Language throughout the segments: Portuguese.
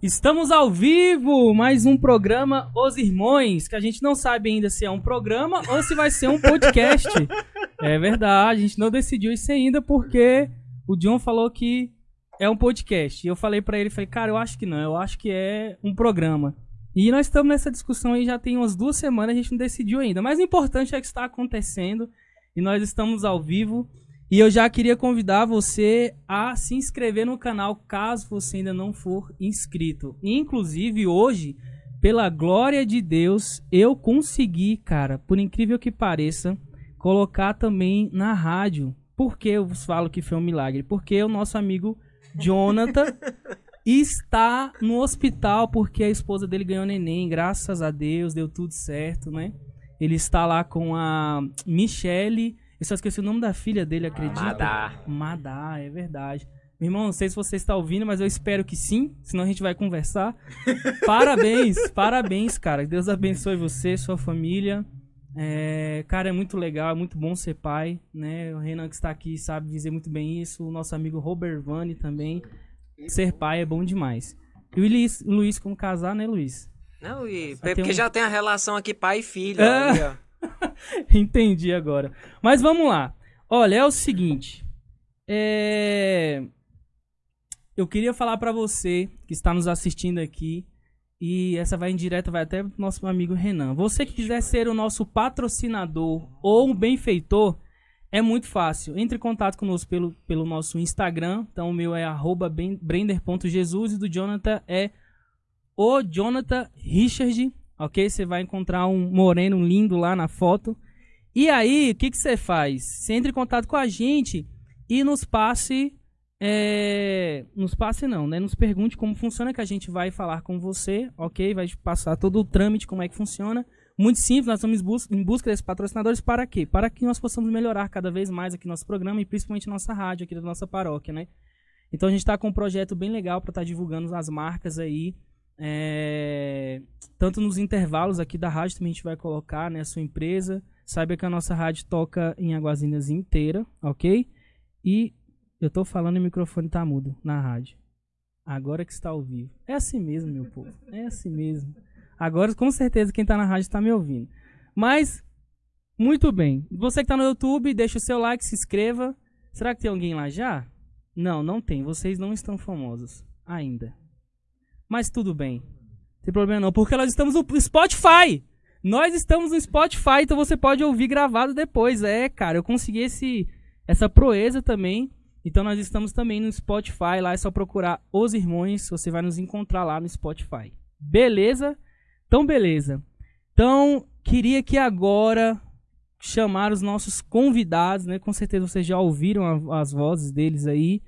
Estamos ao vivo, mais um programa Os Irmãos, que a gente não sabe ainda se é um programa ou se vai ser um podcast. é verdade, a gente não decidiu isso ainda porque o John falou que é um podcast. E eu falei para ele, falei, cara, eu acho que não, eu acho que é um programa. E nós estamos nessa discussão aí já tem umas duas semanas, a gente não decidiu ainda. Mas o importante é que está acontecendo e nós estamos ao vivo. E eu já queria convidar você a se inscrever no canal caso você ainda não for inscrito. Inclusive hoje, pela glória de Deus, eu consegui, cara, por incrível que pareça, colocar também na rádio. Por que eu vos falo que foi um milagre? Porque o nosso amigo Jonathan está no hospital porque a esposa dele ganhou neném, graças a Deus, deu tudo certo, né? Ele está lá com a Michelle eu só esqueci o nome da filha dele, acredita? Madá. Madá, é verdade. Meu irmão, não sei se você está ouvindo, mas eu espero que sim, senão a gente vai conversar. parabéns, parabéns, cara. Deus abençoe você, sua família. É, cara, é muito legal, é muito bom ser pai, né? O Renan que está aqui sabe dizer muito bem isso. O nosso amigo Robert Vani também. Ser pai é bom demais. E o Luiz, o Luiz como casar, né, Luiz? Não, e porque um... já tem a relação aqui pai e filho. É. Ali, ó. Entendi agora. Mas vamos lá. Olha, é o seguinte. É... Eu queria falar para você que está nos assistindo aqui. E essa vai em direto, vai até nosso amigo Renan. Você que quiser ser o nosso patrocinador ou um benfeitor, é muito fácil. Entre em contato conosco pelo, pelo nosso Instagram. Então o meu é brender.jesus e do Jonathan é o Jonathan Richard ok? Você vai encontrar um moreno lindo lá na foto. E aí, o que, que você faz? Você entra em contato com a gente e nos passe. É... Nos passe não, né? Nos pergunte como funciona que a gente vai falar com você, ok? Vai passar todo o trâmite, como é que funciona. Muito simples, nós estamos em busca, desses patrocinadores para quê? Para que nós possamos melhorar cada vez mais aqui nosso programa e principalmente nossa rádio aqui da nossa paróquia, né? Então a gente está com um projeto bem legal para estar tá divulgando as marcas aí é, tanto nos intervalos aqui da rádio também a gente vai colocar né, a sua empresa. Saiba que a nossa rádio toca em Aguazinhas inteira, ok? E eu tô falando e o microfone tá mudo na rádio. Agora que está ao vivo. É assim mesmo, meu povo. É assim mesmo. Agora, com certeza, quem tá na rádio está me ouvindo. Mas, muito bem. Você que tá no YouTube, deixa o seu like, se inscreva. Será que tem alguém lá já? Não, não tem. Vocês não estão famosos ainda. Mas tudo bem. Não tem problema não, porque nós estamos no Spotify. Nós estamos no Spotify, então você pode ouvir gravado depois. É, cara, eu consegui esse, essa proeza também. Então nós estamos também no Spotify. Lá é só procurar Os Irmãos. Você vai nos encontrar lá no Spotify. Beleza? Então, beleza. Então, queria que agora chamar os nossos convidados, né? Com certeza vocês já ouviram a, as vozes deles aí.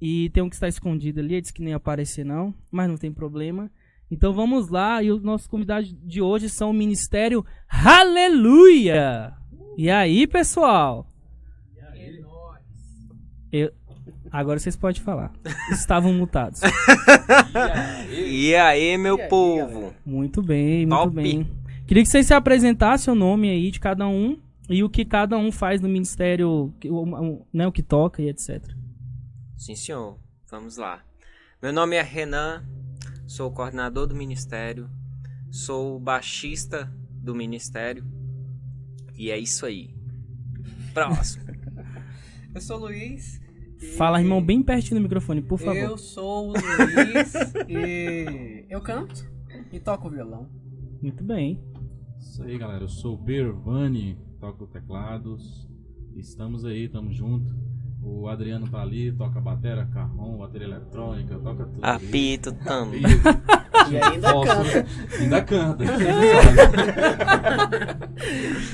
E tem um que está escondido ali, disse que nem aparecer não, mas não tem problema. Então vamos lá, e os nossos convidados de hoje são o Ministério Aleluia! E aí, pessoal? E aí? Eu... Agora vocês podem falar. Estavam mutados. e aí, meu e povo? Aí, muito bem, muito Top. bem. Queria que vocês se apresentassem o nome aí de cada um e o que cada um faz no ministério, né, o que toca e etc. Sim, senhor. Vamos lá. Meu nome é Renan, sou coordenador do ministério, sou baixista do ministério e é isso aí. Próximo. eu sou o Luiz. Fala, irmão, bem pertinho do microfone, por favor. Eu sou o Luiz e eu canto e toco violão. Muito bem. Isso aí, galera. Eu sou o Bervani, toco teclados. Estamos aí, estamos juntos. O Adriano tá ali, toca bateria, carrom, bateria eletrônica, toca tudo. Apito também. E ainda canta. Ainda canta.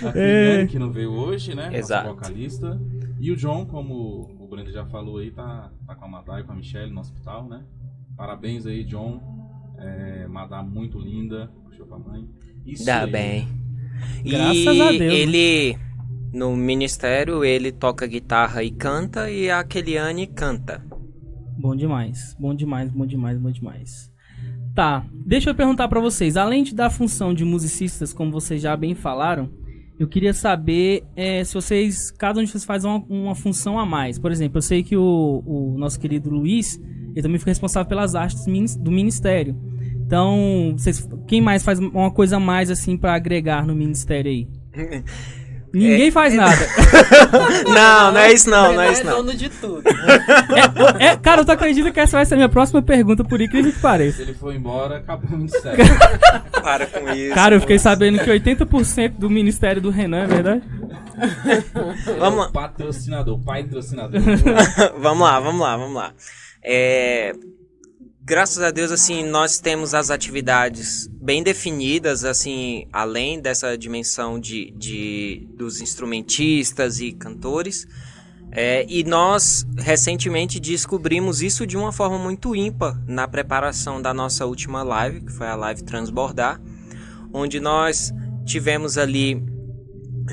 a Filiane, que não veio hoje, né? Exato. Nossa vocalista. E o John, como o Brando já falou aí, tá, tá com a Madá e com a Michelle no hospital, né? Parabéns aí, John. É, Madá muito linda. Puxou pra mãe. Isso Dá aí. bem. Graças e a Deus. Né? Ele no ministério ele toca guitarra e canta e a Keliane canta. Bom demais, bom demais, bom demais, bom demais. Tá, deixa eu perguntar para vocês, além de da função de musicistas, como vocês já bem falaram, eu queria saber é, se vocês, cada um de vocês faz uma, uma, função a mais. Por exemplo, eu sei que o, o nosso querido Luiz, ele também fica responsável pelas artes do ministério. Então, vocês, quem mais faz uma coisa a mais assim pra agregar no ministério aí? Ninguém faz nada. Não, não é isso não, não é isso não. dono de tudo. É, cara, tu acredita que essa vai ser a minha próxima pergunta, por incrível que Se pareça. ele for embora, acabou o ministério. Para com isso. Cara, eu fiquei sabendo que 80% do ministério do Renan, é verdade? Vamos lá. Patrocinador, pai patrocinador. vamos lá, vamos lá, vamos lá. É, graças a Deus, assim, nós temos as atividades bem definidas, assim, além dessa dimensão de, de dos instrumentistas e cantores. É, e nós recentemente descobrimos isso de uma forma muito ímpar na preparação da nossa última live, que foi a live Transbordar, onde nós tivemos ali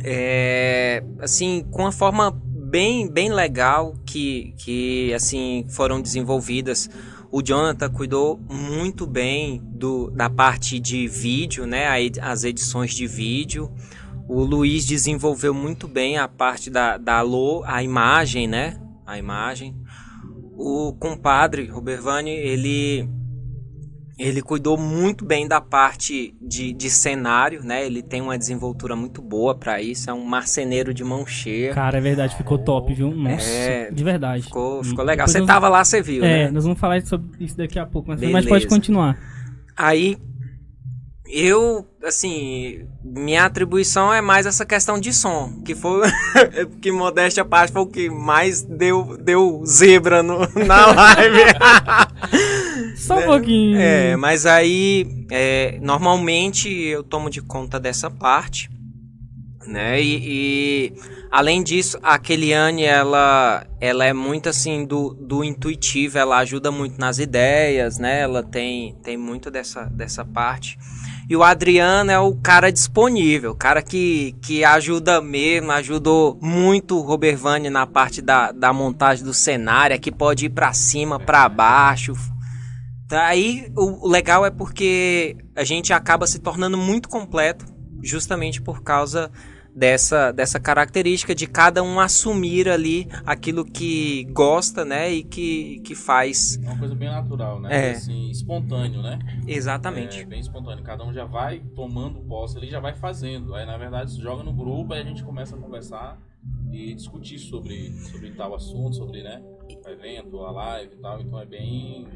é, assim com uma forma bem bem legal que que assim foram desenvolvidas o Jonathan cuidou muito bem do, da parte de vídeo né? As edições de vídeo. O Luiz desenvolveu muito bem a parte da, da lo, a imagem né? A imagem. O compadre Robervani ele ele cuidou muito bem da parte de, de cenário, né? Ele tem uma desenvoltura muito boa pra isso. É um marceneiro de mão cheia. Cara, é verdade, ficou top, viu? Nossa, É, de verdade. Ficou, ficou legal. depois Você nós- tava lá, você viu, É, né? nós vamos falar sobre isso daqui a pouco, mas, mas pode continuar. Aí, eu, assim, minha atribuição é mais essa questão de som, que foi, que modéstia à parte, foi o que mais deu, deu zebra no, na live. Só um pouquinho. É, mas aí, é, normalmente eu tomo de conta dessa parte, né? E, e, além disso, a Keliane, ela, ela é muito assim do, do intuitivo, ela ajuda muito nas ideias, né? Ela tem, tem muito dessa, dessa parte. E o Adriano é o cara disponível, o cara que, que ajuda mesmo, ajudou muito o Robert Vane na parte da, da montagem do cenário, que pode ir pra cima, pra baixo, Aí o o legal é porque a gente acaba se tornando muito completo, justamente por causa dessa, dessa característica de cada um assumir ali aquilo que gosta, né? E que, que faz. É uma coisa bem natural, né? É. Assim, espontâneo, né? Exatamente. É bem espontâneo. Cada um já vai tomando posse ali, já vai fazendo. Aí, na verdade, se joga no grupo, aí a gente começa a conversar e discutir sobre, sobre tal assunto, sobre, né? O evento, a live e tal. Então é bem.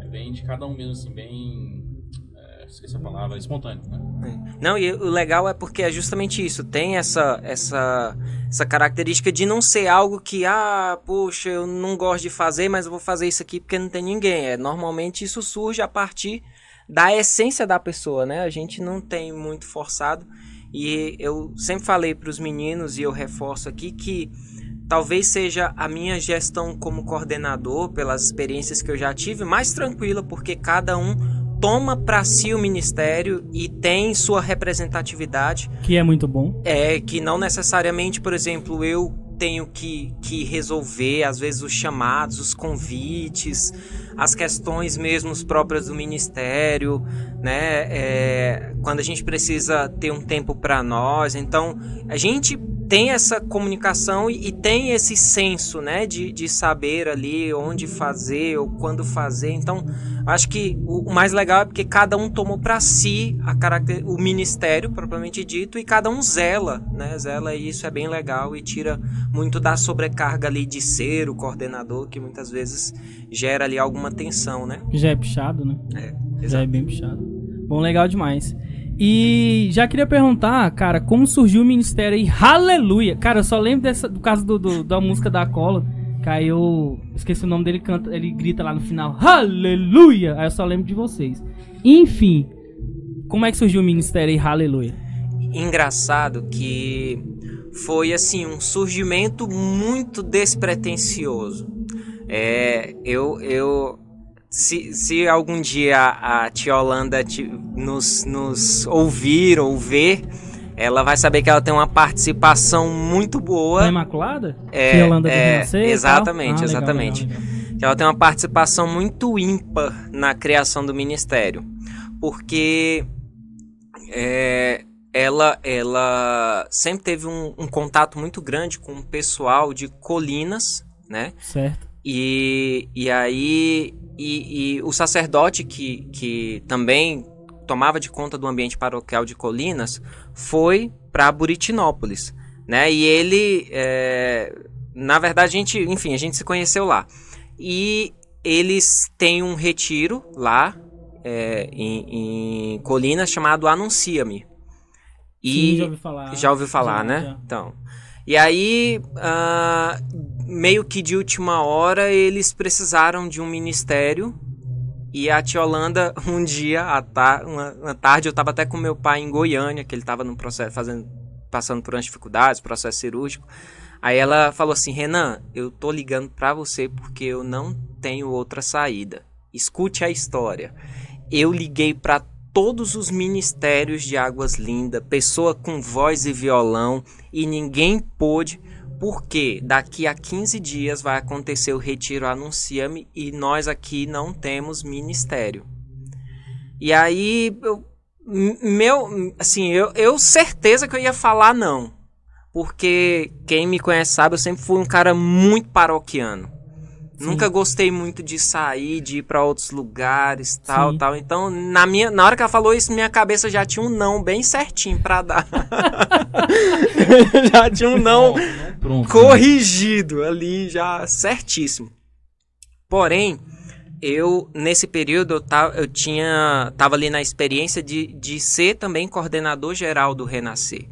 É bem de cada um mesmo, assim, bem. É, esqueci a palavra, espontâneo, né? Não, e o legal é porque é justamente isso. Tem essa, essa, essa característica de não ser algo que, ah, poxa, eu não gosto de fazer, mas eu vou fazer isso aqui porque não tem ninguém. É, normalmente isso surge a partir da essência da pessoa, né? A gente não tem muito forçado. E eu sempre falei para os meninos, e eu reforço aqui, que talvez seja a minha gestão como coordenador, pelas experiências que eu já tive, mais tranquila, porque cada um toma para si o ministério e tem sua representatividade. Que é muito bom. É que não necessariamente, por exemplo, eu tenho que, que resolver, às vezes, os chamados, os convites, as questões mesmo próprias do ministério, né? É, quando a gente precisa ter um tempo para nós. Então, a gente tem essa comunicação e, e tem esse senso, né? De, de saber ali onde fazer ou quando fazer. Então, acho que o, o mais legal é porque cada um tomou para si a caracter, o ministério propriamente dito e cada um zela, né? Zela e isso é bem legal e tira muito da sobrecarga ali de ser o coordenador que muitas vezes gera ali alguma tensão, né? Já é puxado, né? É, Já é bem puxado. Bom, legal demais. E já queria perguntar, cara, como surgiu o ministério aí? Aleluia! Cara, eu só lembro dessa, do caso do, do- da música da cola. Eu esqueci o nome dele, canta, ele grita lá no final, Aleluia! Aí eu só lembro de vocês. Enfim, como é que surgiu o ministério aí? Aleluia! engraçado que foi assim um surgimento muito despretensioso. É, eu, eu se, se algum dia a tia Holanda te- nos, nos ouvir ou ver, ela vai saber que ela tem uma participação muito boa. Imaculada? É, Que Yolanda é, exatamente, Ah, legal, exatamente. legal, legal. que ela tem uma participação muito ímpar na criação do ministério, porque é, ela, ela sempre teve um, um contato muito grande com o pessoal de Colinas, né? Certo. E, e aí e, e o sacerdote que, que também tomava de conta do ambiente paroquial de Colinas foi para Buritinópolis, né? E ele, é, na verdade, a gente, enfim, a gente se conheceu lá. E eles têm um retiro lá é, em, em Colinas chamado Anuncia-me. E Sim, já ouvi falar. já ouviu falar, Já, né? já. Então. E aí, ah, meio que de última hora, eles precisaram de um ministério. E a tia Holanda, um dia, à ta uma, tarde, eu tava até com meu pai em Goiânia, que ele tava no processo, fazendo, passando por umas dificuldades, processo cirúrgico. Aí ela falou assim: Renan, eu tô ligando pra você porque eu não tenho outra saída. Escute a história. Eu liguei pra todos os ministérios de Águas Lindas, pessoa com voz e violão, e ninguém pôde, porque daqui a 15 dias vai acontecer o retiro Anuncia-me e nós aqui não temos ministério. E aí, eu, meu, assim, eu, eu certeza que eu ia falar não. Porque quem me conhece sabe, eu sempre fui um cara muito paroquiano. Nunca gostei muito de sair, de ir pra outros lugares, tal, Sim. tal. Então, na minha, na hora que ela falou isso, minha cabeça já tinha um não bem certinho pra dar. já tinha um não Pronto. né? corrigido ali, já certíssimo. Porém, eu nesse período eu, ta, eu tinha tava ali na experiência de, de ser também coordenador geral do Renascer.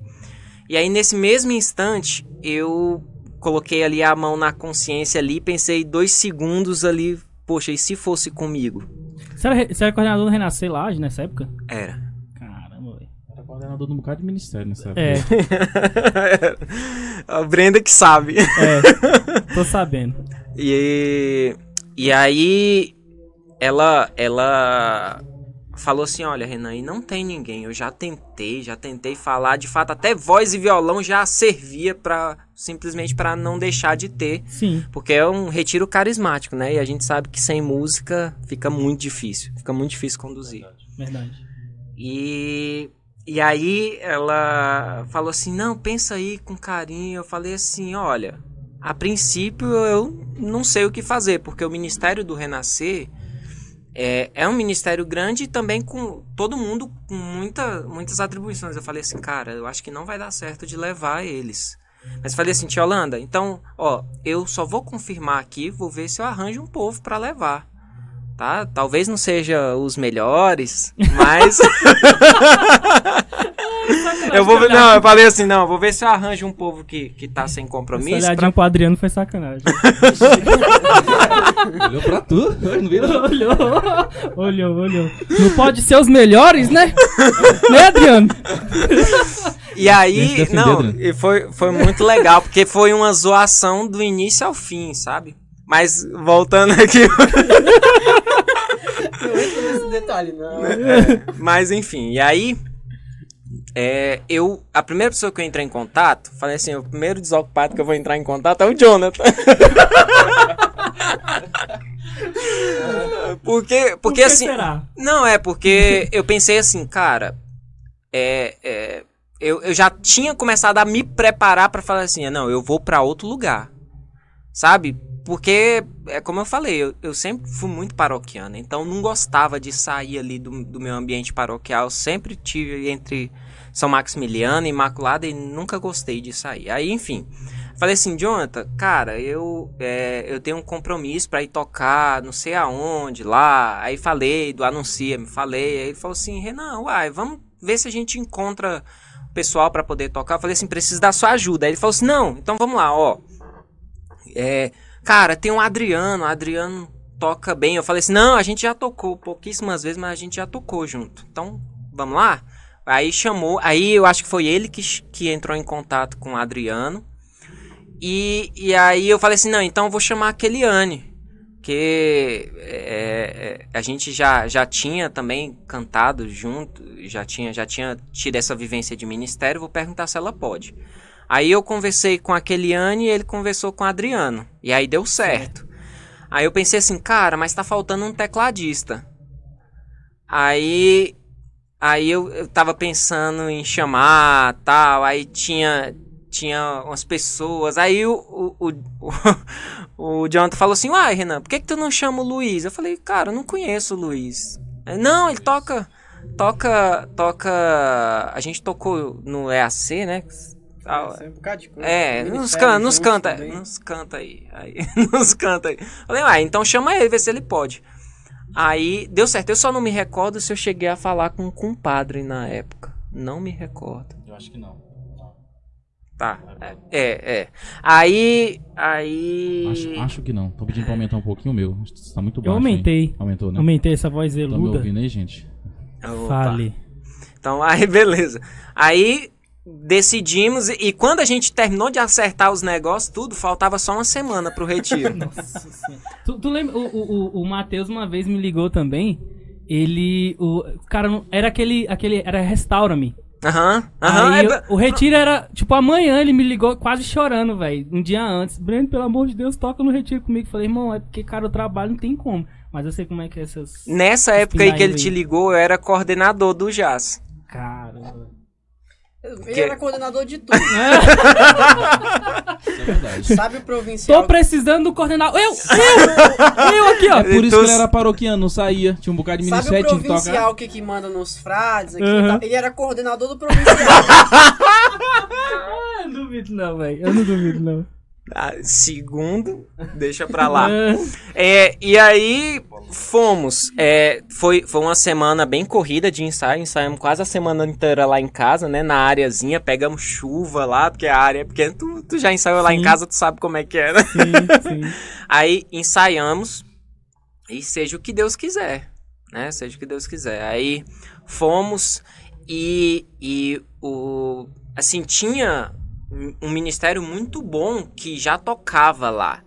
E aí nesse mesmo instante eu coloquei ali a mão na consciência ali, pensei dois segundos ali, poxa, e se fosse comigo? Você era, você era coordenador do Renascer lá nessa época? Era. Caramba, velho. Era coordenador de um bocado de ministério nessa época. É, a Brenda que sabe. é. Tô sabendo. E, e aí ela ela falou assim, olha, Renan, e não tem ninguém. Eu já tentei, já tentei falar, de fato, até voz e violão já servia para simplesmente para não deixar de ter, Sim. porque é um retiro carismático, né? E a gente sabe que sem música fica muito difícil, fica muito difícil conduzir. Verdade. E, e aí ela falou assim: não, pensa aí com carinho. Eu falei assim: olha, a princípio eu não sei o que fazer, porque o Ministério do Renascer é, é um ministério grande e também com todo mundo com muita, muitas atribuições. Eu falei assim: cara, eu acho que não vai dar certo de levar eles. Mas falei assim, tia Holanda, então, ó, eu só vou confirmar aqui, vou ver se eu arranjo um povo pra levar. Tá? Talvez não seja os melhores, mas eu vou ver, não, eu falei assim, não, eu vou ver se eu arranjo um povo que, que tá sem Essa compromisso. olhadinha pra- pro Adriano foi sacanagem. Olhou pra tu? Não viu? olhou, olhou, olhou. Não pode ser os melhores, né? né, Adriano? E aí, defender, não, Adriano. e foi, foi muito legal, porque foi uma zoação do início ao fim, sabe? Mas voltando aqui, Não entra nesse detalhe, não. mas enfim, e aí é, eu, a primeira pessoa que eu entrei em contato, falei assim, o primeiro desocupado que eu vou entrar em contato é o Jonathan. porque, porque Por assim, será? Não, é porque eu pensei assim, cara, é, é, eu, eu já tinha começado a me preparar pra falar assim, não, eu vou pra outro lugar, sabe? Porque, é como eu falei, eu, eu sempre fui muito paroquiano, então não gostava de sair ali do, do meu ambiente paroquial, sempre tive entre São Maximiliano e Imaculada e nunca gostei de sair. Aí, enfim, falei assim, Jonathan, cara, eu, é, eu tenho um compromisso pra ir tocar não sei aonde lá. Aí falei do Anuncia, me falei. Aí ele falou assim, Renan, uai, vamos ver se a gente encontra pessoal pra poder tocar. Eu falei assim, preciso da sua ajuda. Aí ele falou assim, não, então vamos lá, ó. É, cara, tem um Adriano, o Adriano toca bem. Eu falei assim, não, a gente já tocou pouquíssimas vezes, mas a gente já tocou junto. Então, vamos lá? Aí chamou, aí eu acho que foi ele que, que entrou em contato com o Adriano. E, e aí eu falei assim, não, então eu vou chamar a Keliane. Que é, é, a gente já, já tinha também cantado junto, já tinha, já tinha tido essa vivência de ministério, vou perguntar se ela pode. Aí eu conversei com a Keliane e ele conversou com o Adriano. E aí deu certo. Aí eu pensei assim, cara, mas tá faltando um tecladista. Aí Aí eu, eu tava pensando em chamar tal, aí tinha tinha umas pessoas. Aí o, o, o, o Jonathan falou assim: Uai, Renan, por que, que tu não chama o Luiz? Eu falei, cara, eu não conheço o Luiz. Aí, não, ele toca. Toca. Toca. A gente tocou no EAC, né? Ah, é. É, nos, Ministério can, nos canta, nos canta aí, aí nos canta aí. Falei, ah, então chama ele, vê se ele pode. Aí deu certo, eu só não me recordo se eu cheguei a falar com um compadre na época. Não me recordo. Eu acho que não. Não. Tá, é, é. é. Aí, aí... Acho, acho que não. Tô pedindo pra aumentar um pouquinho o meu. Tá muito baixo. Eu aumentei. hein? Aumentou, né? Aumentei essa voz Tá me veluda. ouvindo aí, gente? Opa. Fale. Então, aí beleza. Aí decidimos, e quando a gente terminou de acertar os negócios, tudo, faltava só uma semana pro retiro. Nossa senhora. Tu, tu lembra? O, o, o, Matheus uma vez me ligou também. Ele. O cara era aquele. aquele era Restaura-me. Aham, aham. Aí é- o, retiro era. Tipo, amanhã ele me ligou quase chorando, velho. Um dia antes. Breno, pelo amor de Deus, toca no retiro comigo. Falei, irmão, é porque, cara, o trabalho não tem como. Mas eu sei como é que é essas. Nessa época aí que ele pindaíba te aí. ligou, eu era coordenador do Jazz. Caramba. Ele Que- era coordenador de tudo. Isso é verdade. Sabe o provincial? Tô precisando do coordenador. Eu! Eu! Eu aqui, ó. É por isso Então, que ele era paroquiano, não saía. Tinha um bocado de Sabe o ministério, que tocar. provincial que, que manda nos frades aqui Uhum. Ele era coordenador do provincial. Ah, eu não duvido, não, velho. Eu não duvido, não. Ah, segundo, deixa pra lá. É, e aí fomos. É, foi, foi uma semana bem corrida de ensaio. Ensaiamos quase a semana inteira lá em casa, né? Na áreazinha. Pegamos chuva lá, porque a área é pequena. Tu, tu já ensaiou lá em Sim. casa, tu sabe como é que é, né? sim, sim. Aí ensaiamos. E seja o que Deus quiser, né? Seja o que Deus quiser. Aí fomos e, e o assim tinha um ministério muito bom que já tocava lá.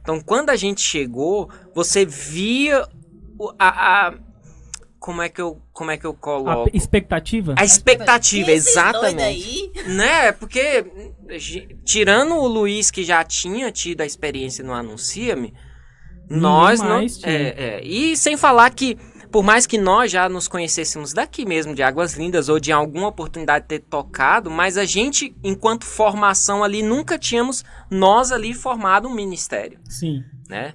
Então quando a gente chegou, você via o- a, a- como é que eu como é que eu A coloco pe- expectativa? a expectativa exatamente aí, né? Porque, tirando o Luiz, que já tinha tido a experiência no Anuncia-me, nós não. É, é. E sem falar que, por mais que nós já nos conhecêssemos daqui mesmo, de Águas Lindas, ou de alguma oportunidade de ter tocado, mas a gente, enquanto formação ali, nunca tínhamos nós ali formado um ministério Sim. né?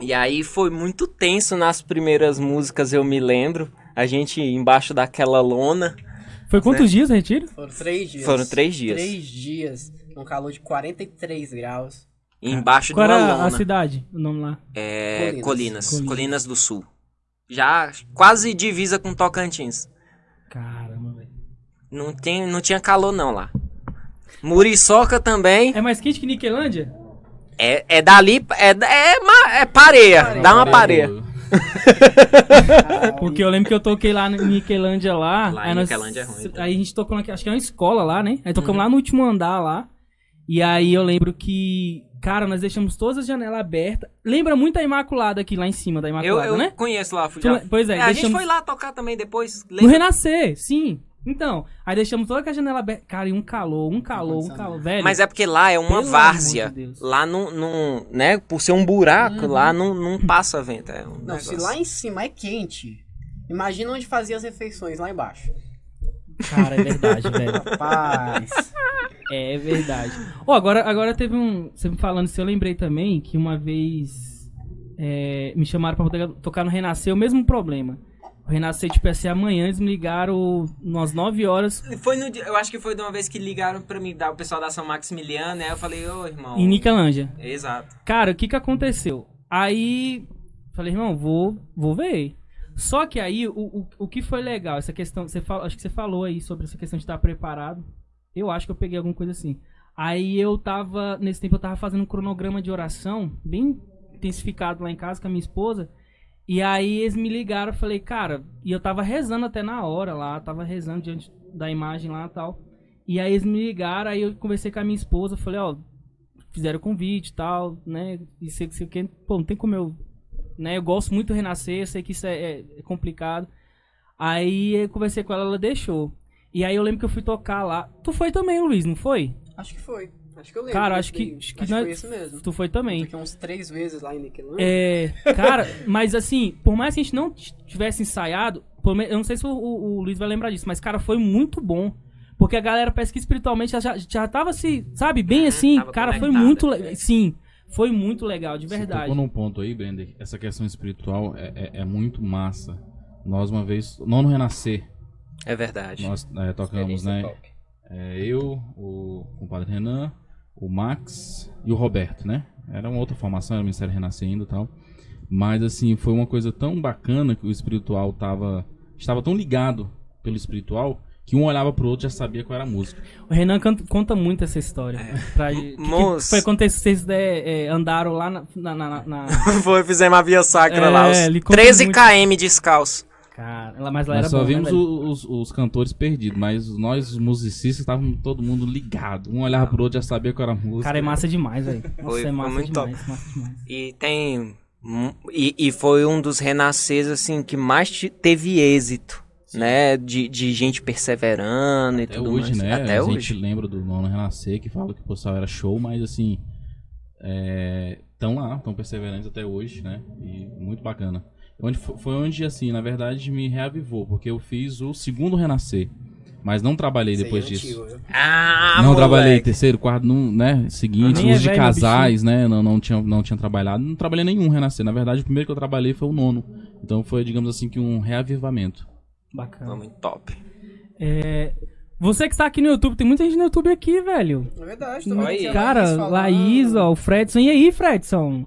E aí foi muito tenso nas primeiras músicas, eu me lembro. A gente embaixo daquela lona. Foi quantos dias o retiro? Foram três dias. Foram três dias. Três dias. Um calor de 43 graus. Embaixo Qual de uma era a lona. cidade? O nome lá? É, Colinas. Colinas. Colinas. Colinas. do Sul. Já quase divisa com Tocantins. Caramba, velho. Não, tem, não tinha calor não lá. Muriçoca também. É mais quente que Niquelândia? É, é dali. É, é, ma- é pareia. Dá uma pareia. Porque eu lembro que eu toquei lá em Niquelândia lá. Lá aí em nós- Niquelândia é ruim, tá? Aí a gente tocou naquela, acho que é uma escola lá, né? Aí tocamos Uhum. lá no último andar lá. E aí eu lembro que, cara, nós deixamos todas as janelas abertas. Lembra muito a Imaculada aqui lá em cima da Eu, Imaculada, eu né? conheço lá. Tu já- pois é, a gente deixamos- foi lá tocar também depois. No Lembra? Renascer, sim. Então, aí deixamos toda a janela aberta. Cara, e um calor, um calor, um calor, velho. Mas é porque lá é uma Pelo várzea. de. Lá não, não, né? Por ser um buraco, lá não, não passa vento. É um Não, se negócio. lá em cima é quente, imagina onde fazia as refeições lá embaixo. Cara, é verdade, velho. Rapaz. É verdade. Ó, agora, agora teve um. Você me falando isso, eu lembrei também que uma vez é, me chamaram pra poder tocar no Renascer, o mesmo problema. O Renascer, tipo, ser amanhã, eles me ligaram umas 9 horas Foi no dia- eu acho que foi de uma vez que ligaram pra mim, da- o pessoal da São Maximiliano, né? Eu falei, ô irmão. em Niquelândia. Exato. Cara, o que que aconteceu? Aí, falei, irmão, vou, vou ver. Só que aí, o, o, o que foi legal, essa questão, você fala, acho que você falou aí sobre essa questão de estar preparado. Eu acho que eu peguei alguma coisa assim. Aí eu tava, nesse tempo eu tava fazendo um cronograma de oração, bem intensificado lá em casa com a minha esposa. E aí eles me ligaram, eu falei, cara, e eu tava rezando até na hora lá, tava rezando diante da imagem lá e tal. E aí eles me ligaram, aí eu conversei com a minha esposa, falei, ó, fizeram convite e tal, né? E sei que pô, não tem como eu, né? Eu gosto muito do Renascer, eu sei que isso é, é- é complicado. Aí eu conversei com ela, ela deixou. E aí eu lembro que eu fui tocar lá. Tu foi também, Luiz, não foi? Acho que foi. Acho que eu lembro. Cara, acho que- acho que acho nós- foi isso mesmo. Tu foi também. Fiquei uns três vezes lá em Niquelândia. É, cara, mas assim, por mais que a gente não tivesse ensaiado, eu não sei se o, o- o Luiz vai lembrar disso, mas cara, foi muito bom. Porque a galera parece que espiritualmente já, já tava se, sabe, bem assim. tava Cara, foi muito. Sim, foi muito legal, de Você verdade. tocou num ponto aí, Brender, essa questão espiritual é, é- é muito massa. Nós uma vez, não no Renascer, É verdade. nós é, tocamos, né? É, eu, o compadre Renan, o Max e o Roberto, né? Era uma outra formação, era o Ministério Renascer ainda e tal. Mas assim, foi uma coisa tão bacana que o espiritual tava, estava tão ligado pelo espiritual que um olhava pro outro e já sabia qual era a música. O Renan canta- conta muito essa história. Pra, que, que foi quando vocês é, é, andaram lá na. na, na- na- Foi, fizemos a via sacra É, lá. Os ele conta 13 muito. km descalço. Cara, mas lá era Nós só bom, né, vimos o- os, os cantores perdidos, mas nós, os musicistas, estávamos todo mundo ligado. Um olhava pro outro e já sabia qual era a música. Cara, é massa demais, velho. Nossa, Foi- é massa muito demais, massa demais. E tem. E, e foi um dos renasceres, assim, que mais te- teve êxito. Né? De, de gente perseverando e Até tudo hoje, mais. né? Até a hoje. gente lembra do Nono Renascer, que fala que o pessoal era show, mas assim. Estão lá, estão perseverantes até hoje, né? E muito bacana. Onde, fo- foi onde, assim, na verdade, me reavivou, porque eu fiz o segundo Renascer. Mas não trabalhei aí depois é disso. antigo? Ah, não moleque. trabalhei terceiro, quarto, não, né? Seguinte, Nem é os de velho, casais, né? Não, não, tinha, não tinha trabalhado. Não trabalhei nenhum renascer. Na verdade, o primeiro que eu trabalhei foi o nono. Então foi, digamos assim, que um reavivamento. Bacana. Foi muito top. É, você que está aqui no YouTube, tem muita gente no YouTube aqui, velho. É verdade, tô vendo Aí. Cara, Laís ó, o Fredson. E aí, Fredson?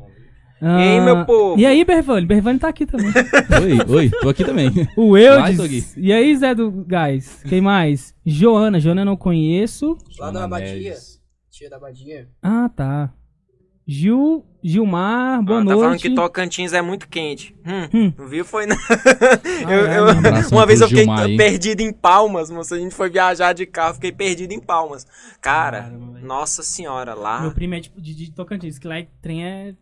E aí, meu povo? E aí, Bervani? Bervani tá aqui também. Oi, oi, tô aqui também. O. Eudes. E aí, Zé do Gás? Quem mais? Joana. Joana eu não conheço. Lá da Abadia. Tia da Abadia. Ah, tá. Gil, Gilmar, boa Ah, tá noite. falando que Tocantins é muito quente. Hum, Hum. Não viu? Foi não. Ah, Eu- é, eu- uma vez eu fiquei Gilmar perdido em Palmas, moça. A gente foi viajar de carro, fiquei perdido em Palmas. Cara, Caramba, nossa senhora, lá Meu primo é tipo de, de Tocantins, que lá é trem é.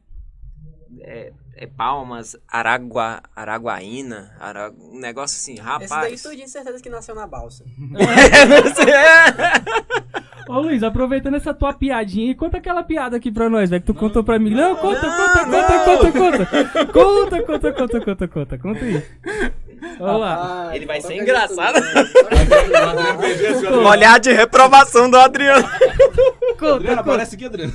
é Palmas, Aragua, Araguaína, Ara... um negócio assim, Esse daí rapaz. tudinho, certeza que nasceu na balsa. Ô Luiz, aproveitando essa tua piadinha, e conta aquela piada aqui pra nós, velho, que tu contou pra mim. Não, conta, conta, conta, conta, conta. Conta, conta, conta, conta, conta. Conta aí. Vamos lá. Ele vai ser engraçado. Olhar de reprovação do Adriano. Conta, Adriana, conta, aparece aqui, Adriana.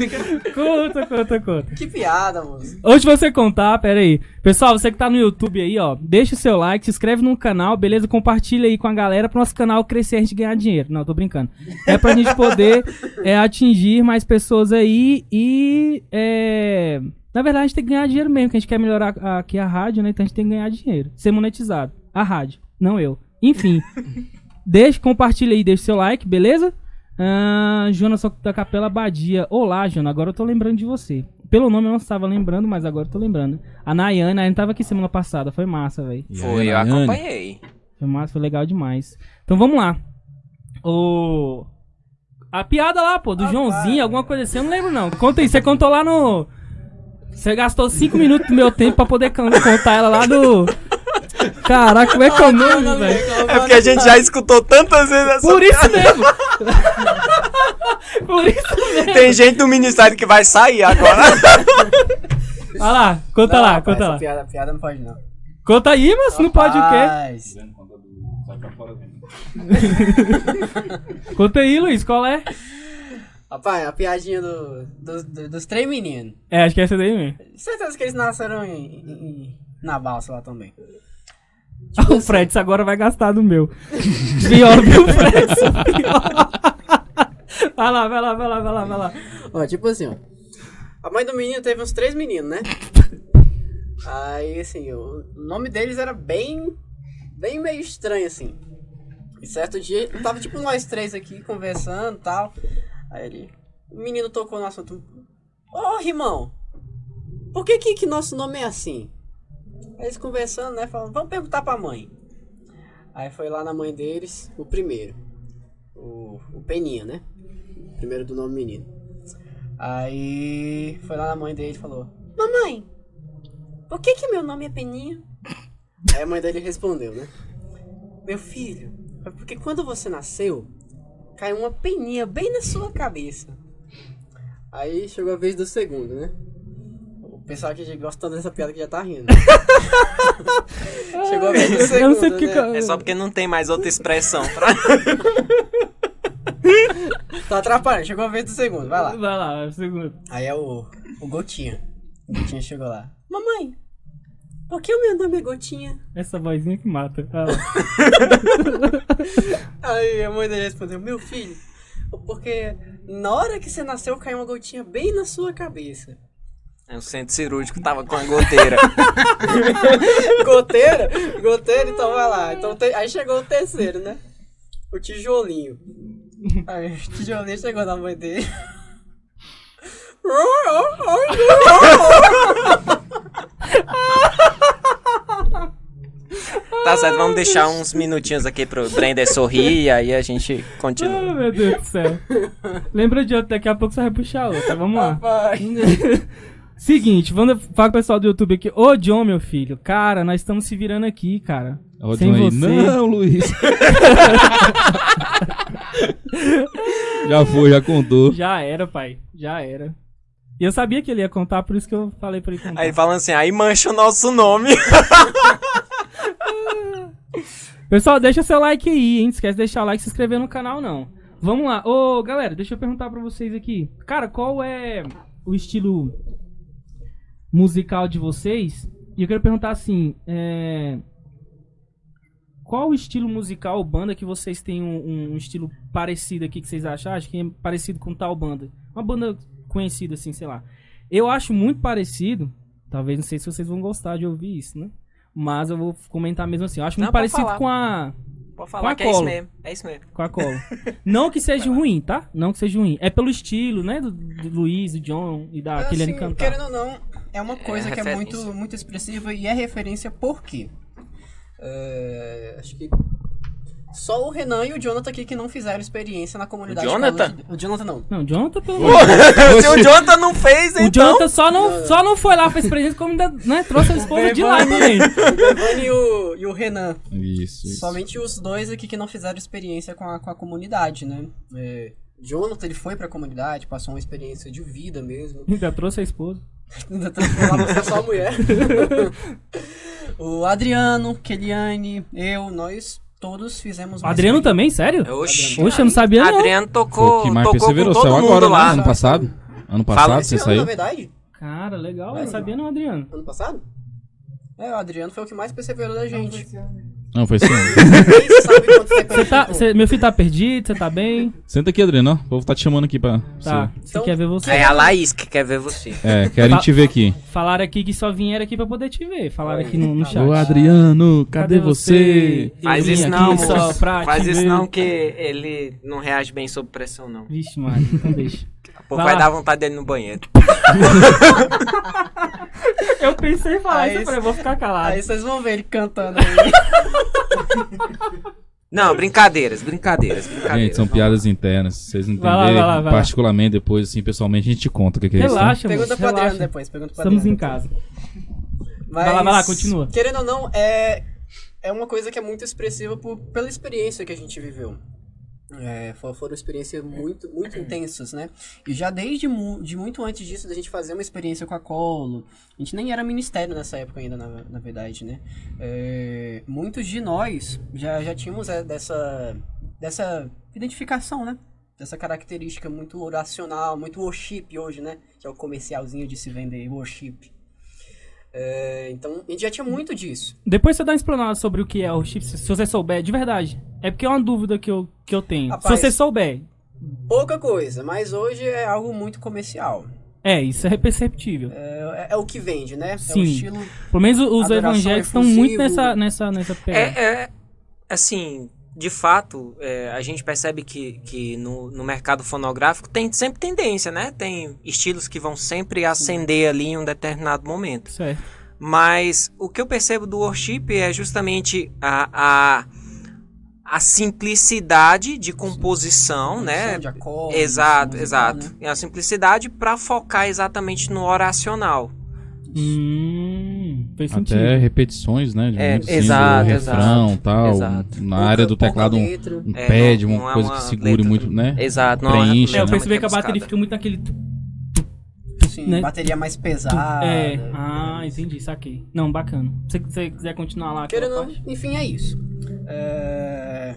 conta, conta, conta. Que piada, moço. Antes de você contar, pera aí. Pessoal, você que tá no YouTube aí, ó, deixa o seu like, se inscreve no canal, beleza? Compartilha aí com a galera pro nosso canal crescer e a gente ganhar dinheiro. Não, tô brincando. É pra gente poder é, atingir mais pessoas aí e. É... Na verdade, a gente tem que ganhar dinheiro mesmo, que a gente quer melhorar aqui a rádio, né? Então a gente tem que ganhar dinheiro. Ser monetizado. A rádio, não eu. Enfim. deixa, compartilha aí, deixa o seu like, beleza? Ah, Jonas da Capela Badia. Olá, Jonas. Agora eu tô lembrando de você. Pelo nome eu não estava lembrando, mas agora eu tô lembrando. A Nayane, a Nayane tava aqui semana passada. Foi massa, velho. Foi, eu Nayane? acompanhei. Foi massa, foi legal demais. Então vamos lá. O. A piada lá, pô, do Ah, Joãozinho, vai. alguma coisa assim, eu não lembro não. Conta aí, você contou lá no. Você gastou 5 minutos do meu tempo pra poder contar ela lá do. Caraca, como é que é o nome, velho? É porque a gente já escutou tantas vezes essa Por isso mesmo! Por isso mesmo! Tem gente do ministério que vai sair agora. Olha lá, conta Não, lá, rapaz, conta lá. Piada, piada não pode, não. Conta aí, mas não pode o quê? Rapaz. Conta aí, Luiz, qual é? Rapaz, a piadinha do, do- do- dos três meninos. É, acho que é essa daí mesmo. Certeza que eles nasceram em- em- na balsa lá também. O Fred agora vai gastar no meu. Pior, Fred? Pior. Vai lá, vai lá, vai lá, vai lá, vai lá. Ó, tipo assim, ó. A mãe do menino teve uns três meninos, né? Aí, assim, o nome deles era bem. bem meio estranho, assim. E certo dia, tava tipo nós três aqui conversando e tal. Aí ele. O menino tocou no assunto. Ô, Rimão, por que, que que nosso nome é assim? Eles conversando, né? Falando, vamos perguntar pra mãe. Aí foi lá na mãe deles, o primeiro. O, o Peninha, né? O primeiro do nome menino. Aí foi lá na mãe dele e falou: Mamãe, por que que meu nome é Peninha? Aí a mãe dele respondeu, né? Meu filho, é porque quando você nasceu, caiu uma peninha bem na sua cabeça. Aí chegou a vez do segundo, né? O pessoal que gosta dessa piada que já tá rindo. chegou a vez do segundo, Eu não sei porque. né? que É só porque não tem mais outra expressão pra. Tá atrapalhando, chegou a vez do segundo, vai lá. Vai lá, é o segundo. Aí é o, o Gotinha. O Gotinha chegou lá. Mamãe, por que o meu nome é Gotinha? Essa vozinha que mata. Ah, Aí a mãe dele respondeu, meu filho, porque na hora que você nasceu caiu uma gotinha bem na sua cabeça. É, o centro cirúrgico tava com a goteira. goteira? Goteira, então vai lá. Então, te- Aí chegou o terceiro, né? O tijolinho. Aí o tijolinho chegou na mãe dele. tá certo, vamos deixar uns minutinhos aqui pro Brenda sorrir e aí a gente Ah, continua. meu Deus do céu. Lembra de outra, daqui a pouco você vai puxar outra. Vamos lá. Vai. Seguinte, vamos falar com o pessoal do YouTube aqui. Ô, John, meu filho, cara, nós estamos se virando aqui, cara. Ó, Sem John você. Não, Luiz. já foi, já contou. Já era, pai. Já era. E eu sabia que ele ia contar, por isso que eu falei pra ele contar. Aí falando assim, aí mancha o nosso nome. Pessoal, deixa seu like aí, hein? Não esquece de deixar o like e se inscrever no canal, não. Vamos lá. Ô, galera, deixa eu perguntar pra vocês aqui. Cara, qual é o estilo musical de vocês? E eu quero perguntar assim, é... Qual o estilo musical ou banda que vocês têm um, um estilo parecido aqui que vocês acham? Acho que é parecido com tal banda. Uma banda conhecida, assim, sei lá. Eu acho muito parecido. Talvez, não sei se vocês vão gostar de ouvir isso, né? Mas eu vou comentar mesmo assim. Eu acho Não, muito parecido falar. com a Pode Com a falar que é isso mesmo. É isso mesmo. com a cola. Não que seja ruim, tá? Não que seja ruim. É pelo estilo, né? Do, do Luiz, do John e da Kylian Assim, cantar. querendo ou não, é uma coisa que é muito, muito expressiva e é referência por quê? É, acho que só o Renan e o Jonathan aqui que não fizeram experiência na comunidade. O Jonathan? Of- O Jonathan não. Não, o Jonathan pelo Se o Jonathan não fez, O então... Jonathan só não, só não foi lá, fez presente, como ainda né, trouxe a esposa de lá também. O Devane e o, e o Renan. Isso, isso. Somente os dois aqui que não fizeram experiência com a, com a comunidade, né? É, Jonathan, ele foi pra comunidade, passou uma experiência de vida mesmo. Ainda trouxe a esposa. Ainda tá você é só a mulher. o Adriano, Keliane, eu, nós todos fizemos O Adriano também, sério? Oxi. Oxe, eu não sabia não. Adriano tocou, o que mais tocou com perseverou. todo Saiu mundo agora, né? lá. Ano passado? Ano Fala passado Esse você ano, saiu? na verdade? Cara, legal, não sabia não, Adriano. Ano passado? É, o Adriano foi o que mais perseverou da gente. Não, foi sabe quanto tempo Você tá, ficou. cê- meu filho tá perdido, você tá bem? Senta aqui, Adriano. ó. O povo tá te chamando aqui pra Tá, você. você Então, quer ver você? É a Laís que quer ver você. É, querem Fa- te ver aqui. Falaram aqui que só vieram aqui pra poder te ver. Falaram aqui no, no chat. Ô, Adriano, cadê, você? Eu Faz isso não, moço. Faz isso ver. não que ele não reage bem sob pressão, não. Vixe, Mário, então deixa. Pô, Vai vai dar vontade dele no banheiro. Eu pensei em falar Aí isso, eu falei, vou ficar calado. Aí vocês vão ver ele cantando aí. Não, brincadeiras, brincadeiras, brincadeiras. Gente, são piadas internas. Se vocês não entenderem, vai lá, vai lá. particularmente depois, assim, pessoalmente, a gente te conta o que, que é isso. tá? Relaxa, Pergunta pro Adriano relaxa. depois. Pergunta pro Estamos em Adriano casa. depois. Vai lá, vai lá, continua. Querendo ou não, é, é uma coisa que é muito expressiva por, pela experiência que a gente viveu. É, fo- foram experiências muito, muito intensas, né? E já desde mu de muito antes disso, da gente fazer uma experiência com a Colo, a gente nem era ministério nessa época ainda, na, na verdade, né? É, muitos de nós já, já tínhamos é, dessa, dessa identificação, né? Dessa característica muito oracional, muito worship hoje, né? Que é o comercialzinho de se vender, worship. É, então, a gente já tinha muito disso. Depois você dá uma explanada sobre o que é o chip, se você souber, de verdade. É porque é uma dúvida que eu, que eu tenho. Rapaz. Se você souber. Pouca coisa, mas hoje é algo muito comercial. É, isso é perceptível. É, é- é o que vende, né? É Sim. o estilo. Pelo menos os evangélicos estão muito nessa, nessa, nessa pegada. É, é, assim, de fato, é, a gente percebe que, que no, no mercado fonográfico tem sempre tendência, né? Tem estilos que vão sempre acender ali em um determinado momento. Certo. Mas o que eu percebo do worship é justamente a, a, a simplicidade de composição, né? de acordes, Exato, exato. né? E a simplicidade para focar exatamente no oracional. Hum, fez sentido. Até repetições, né? De É, muito símbolo, exato, refrão exato, tal. exato. Na área do teclado, um, um É, pad, não- uma não é coisa uma que segure letra- muito, né? Exato. Não, Preenche, É, eu percebi que a bateria fica muito naquele. Sim, né? bateria mais pesada. É. Ah, entendi, saquei. Não, bacana. Se você quiser continuar lá. Querendo, ou não, parte. enfim, é isso. É,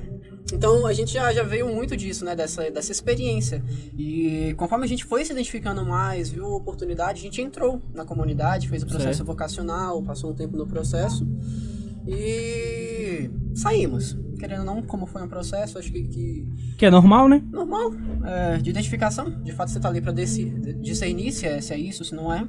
então a gente já, já veio muito disso, né? Dessa, dessa experiência. E conforme a gente foi se identificando mais, viu a oportunidade, a gente entrou na comunidade, fez o processo Certo. vocacional, passou um tempo no processo e saímos. Querendo ou não, como foi um processo, acho que, que Que é normal, né? normal, é, de identificação. De fato, você tá ali pra discernir se é, se é isso, se não é.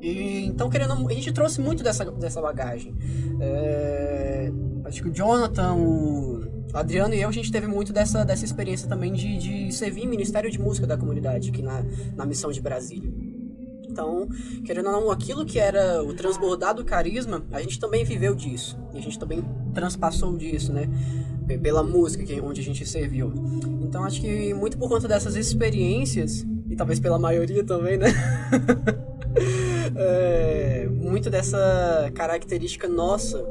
E, então, querendo, a gente trouxe muito dessa, dessa bagagem. É, acho que o Jonathan, o Adriano e eu, a gente teve muito dessa, dessa experiência também de, de servir em Ministério de Música da comunidade, aqui na, na missão de Brasília. Então, querendo ou não, aquilo que era o transbordar do carisma, a gente também viveu disso. E a gente também transpassou disso, né? Pela música que, onde a gente serviu. Então, acho que muito por conta dessas experiências, e talvez pela maioria também, né? É, muito dessa característica nossa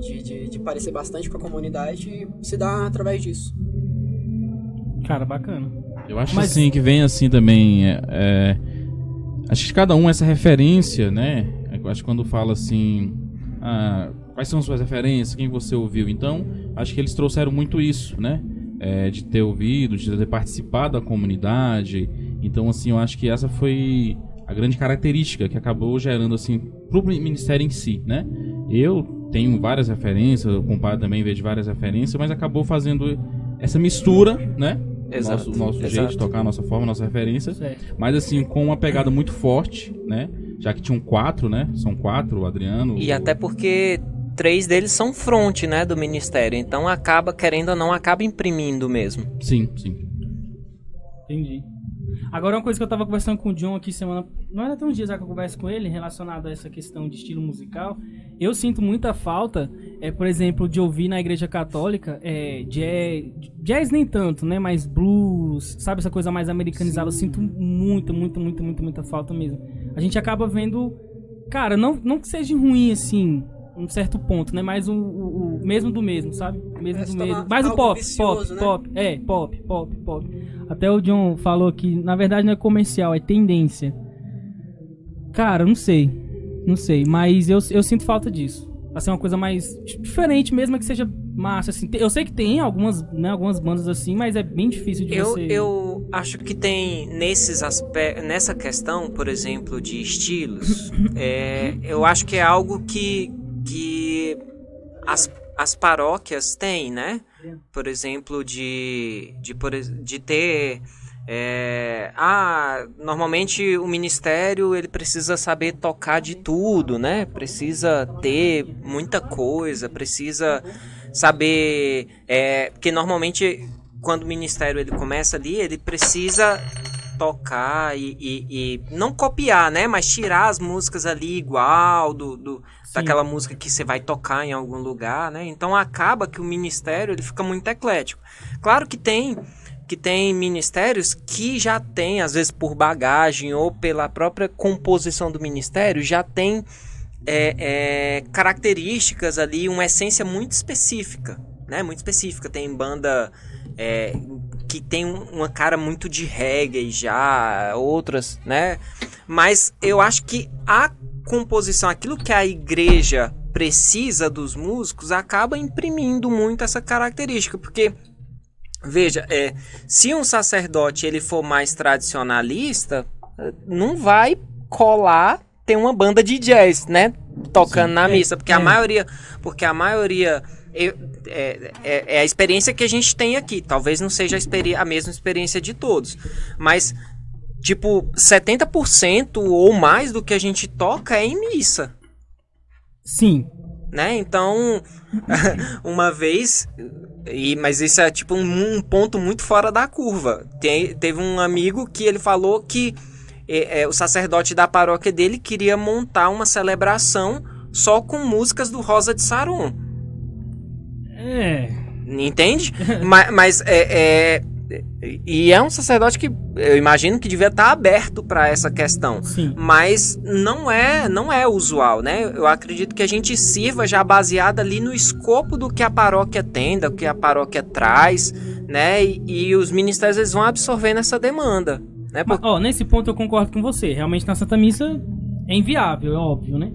de, de, de parecer bastante com a comunidade se dá através disso. Cara, bacana. Eu acho Mas- assim que vem assim também. é, é, acho que cada um essa referência, né? Eu acho que quando fala assim. ah, quais são suas referências? Quem você ouviu? Então, acho que eles trouxeram muito isso, né? É, de ter ouvido, de ter participado da comunidade. Então, assim, eu acho que essa foi a grande característica que acabou gerando, assim, pro ministério em si, né? Eu tenho várias referências, o compadre também veio de várias referências, mas acabou fazendo essa mistura, né? Exato, nosso, nosso jeito exato. de tocar, nossa forma, nossa referência. Certo. Mas assim, com uma pegada muito forte, né? Já que tinham quatro, né? São quatro, o Adriano. E o- até porque três deles são front, né, do ministério. Então acaba, querendo ou não, acaba imprimindo mesmo. Sim, sim. Entendi. Agora, uma coisa que eu tava conversando com o John aqui semana. Não era tão dias já que eu converso com ele relacionado a essa questão de estilo musical. Eu sinto muita falta, é, por exemplo, de ouvir na igreja católica é, jazz, jazz nem tanto, né? Mas blues, sabe? Essa coisa mais americanizada. Eu sinto muito, muito, muito, muito, muita falta mesmo. A gente acaba vendo. Cara, não, não que seja ruim assim. Um certo ponto, né? Mas o, o- o mesmo do mesmo, sabe? Mesmo É, do torna mesmo. Mais o pop, vicioso, pop, né? pop. É, pop, pop, pop. Até o John falou que, na verdade, não é comercial, é tendência. Cara, não sei. Não sei, mas eu, eu sinto falta disso. Pra ser uma coisa mais diferente mesmo, é que seja massa, assim. Eu sei que tem algumas, né, algumas bandas assim, mas é bem difícil de Eu, você... eu acho que tem nesses aspectos, nessa questão, por exemplo, de estilos, é, eu acho que é algo que, que as, as paróquias têm, né? Por exemplo, de, de, de ter. é, ah, normalmente o ministério ele precisa saber tocar de tudo, né? Precisa ter muita coisa, precisa saber. É, porque normalmente quando o ministério ele começa ali, ele precisa tocar e, e- e não copiar, né? Mas tirar as músicas ali igual do, do-. Daquela música que você vai tocar em algum lugar, né? Então acaba que o ministério ele fica muito eclético. Claro que tem que tem ministérios que já tem, às vezes por bagagem ou pela própria composição do ministério, já tem é, é, características ali, uma essência muito específica, né? Muito específica. Tem banda é, que tem um- uma cara muito de reggae já, outras, né? Mas eu acho que a composição, aquilo que a igreja precisa dos músicos, acaba imprimindo muito essa característica, porque veja, é, se um sacerdote ele for mais tradicionalista, eh, não vai colar ter uma banda de jazz, né? Tocando na É, missa, porque é. a maioria, porque a maioria eu- é, é- é a experiência que a gente tem aqui. Talvez não seja a, a mesma experiência de todos, mas tipo 70% ou mais do que a gente toca é em missa Sim. né? Então, uma vez, e, mas isso é tipo um, um ponto muito fora da curva. Tem- teve um amigo que ele falou que é, é, o sacerdote da paróquia dele queria montar uma celebração só com músicas do Rosa de Saron. É. Entende? mas mas é, é- E é um sacerdote que eu imagino que devia estar aberto para essa questão Sim. mas não é não é usual, né? Eu acredito que a gente sirva já baseada ali no escopo do que a paróquia tem, do que a paróquia traz, né? E, e os ministérios eles vão absorvendo essa demanda, né? Mas, Porque- ó, nesse ponto eu concordo com você. Realmente na Santa Missa é inviável, é óbvio, né?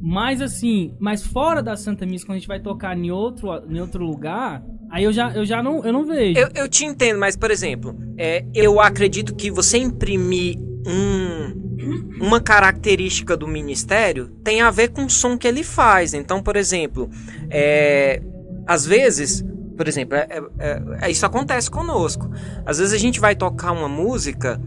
Mas assim, mas fora da Santa Missa, quando a gente vai tocar em outro, em outro lugar, Aí eu já, eu já não, eu não vejo. Eu, eu te entendo, mas, por exemplo, é, eu acredito que você imprimir um, uma característica do ministério tem a ver com o som que ele faz. Então, por exemplo, é, às vezes, por exemplo, é, é, é, isso acontece conosco. Às vezes a gente vai tocar uma música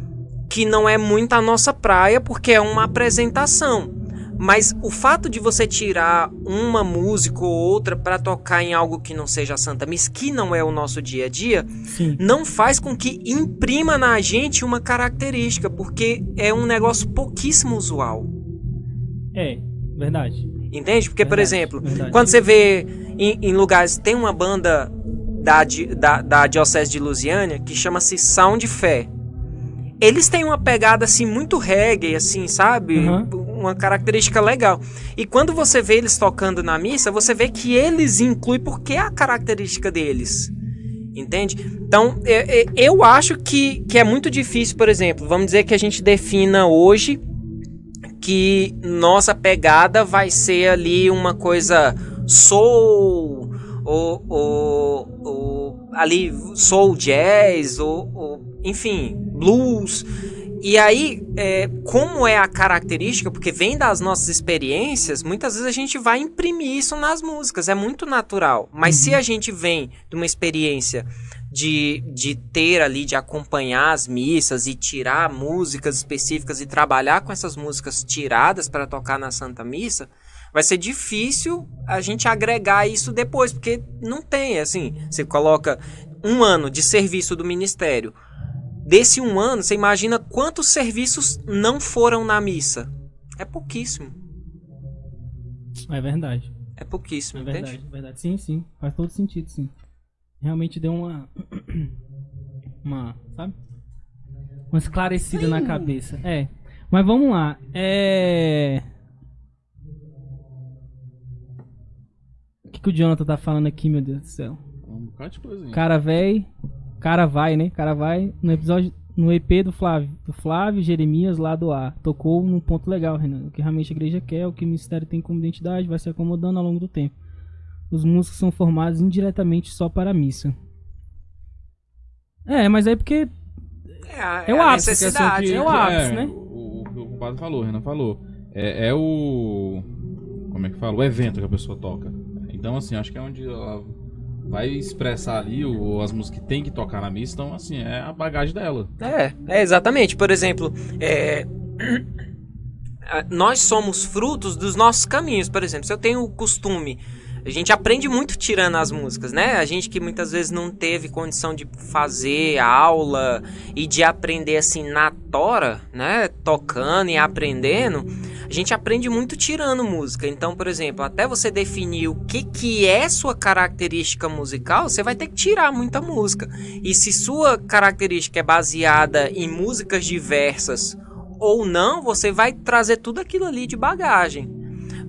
que não é muito a nossa praia porque é uma apresentação. Mas o fato de você tirar uma música ou outra para tocar em algo que não seja a Santa Missa, que não é o nosso dia a dia, Sim. não faz com que imprima na gente uma característica, porque é um negócio pouquíssimo usual. É, verdade. Entende? Porque, por Verdade, exemplo, verdade. quando você vê em, em lugares, tem uma banda da, da, da Diocese de Lusiânia que chama-se Sound Fé. Eles têm uma pegada assim muito reggae, assim, sabe? Uhum. Uma característica legal. E quando você vê eles tocando na missa, você vê que eles incluem porque é a característica deles. Entende? Então, é- é- eu acho que, que é muito difícil, por exemplo, vamos dizer que a gente defina hoje que nossa pegada vai ser ali uma coisa soul ou, ou, ou ali soul jazz ou, ou, enfim blues e aí é, como é a característica porque vem das nossas experiências muitas vezes a gente vai imprimir isso nas músicas é muito natural mas se a gente vem de uma experiência de, de ter ali, de acompanhar as missas e tirar músicas específicas e trabalhar com essas músicas tiradas para tocar na Santa Missa, vai ser difícil a gente agregar isso depois, porque não tem, assim, você coloca um ano de serviço do ministério. Desse um ano, você imagina quantos serviços não foram na missa? É pouquíssimo. É verdade. É pouquíssimo, É entende? verdade, é verdade. Sim, sim. Faz todo sentido, sim. Realmente deu uma. Uma. Sabe? Uma esclarecida na cabeça. É. Mas vamos lá. É. O que, que o Jonathan tá falando aqui, meu Deus do céu? Um bocado de coisinha. Cara véi. Cara vai, né? Cara vai no episódio. No EP do Flávio, do Flávio Jeremias, lado A. Tocou num ponto legal, Renan. O que realmente a igreja quer, o que o ministério tem como identidade, vai se acomodando ao longo do tempo. Os músicos são formados indiretamente só para a missa. É, mas é porque. É, a, É o é a ápice, necessidade. que- é o ápice, né? O, o que o compadre falou, o Renan falou. É, é o. Como é que fala? O evento que a pessoa toca. Então, assim, acho que é onde ela vai expressar ali o, as músicas que tem que tocar na missa. Então, assim, é a bagagem dela. É, é exatamente. Por exemplo, é, a- nós somos frutos dos nossos caminhos. Por exemplo, se eu tenho o costume, a gente aprende muito tirando as músicas, né? A gente que muitas vezes não teve condição de fazer aula e de aprender assim na tora, né? Tocando e aprendendo, a gente aprende muito tirando música. Então, por exemplo, até você definir o que, que é sua característica musical, você vai ter que tirar muita música. E se sua característica é baseada em músicas diversas ou não, você vai trazer tudo aquilo ali de bagagem.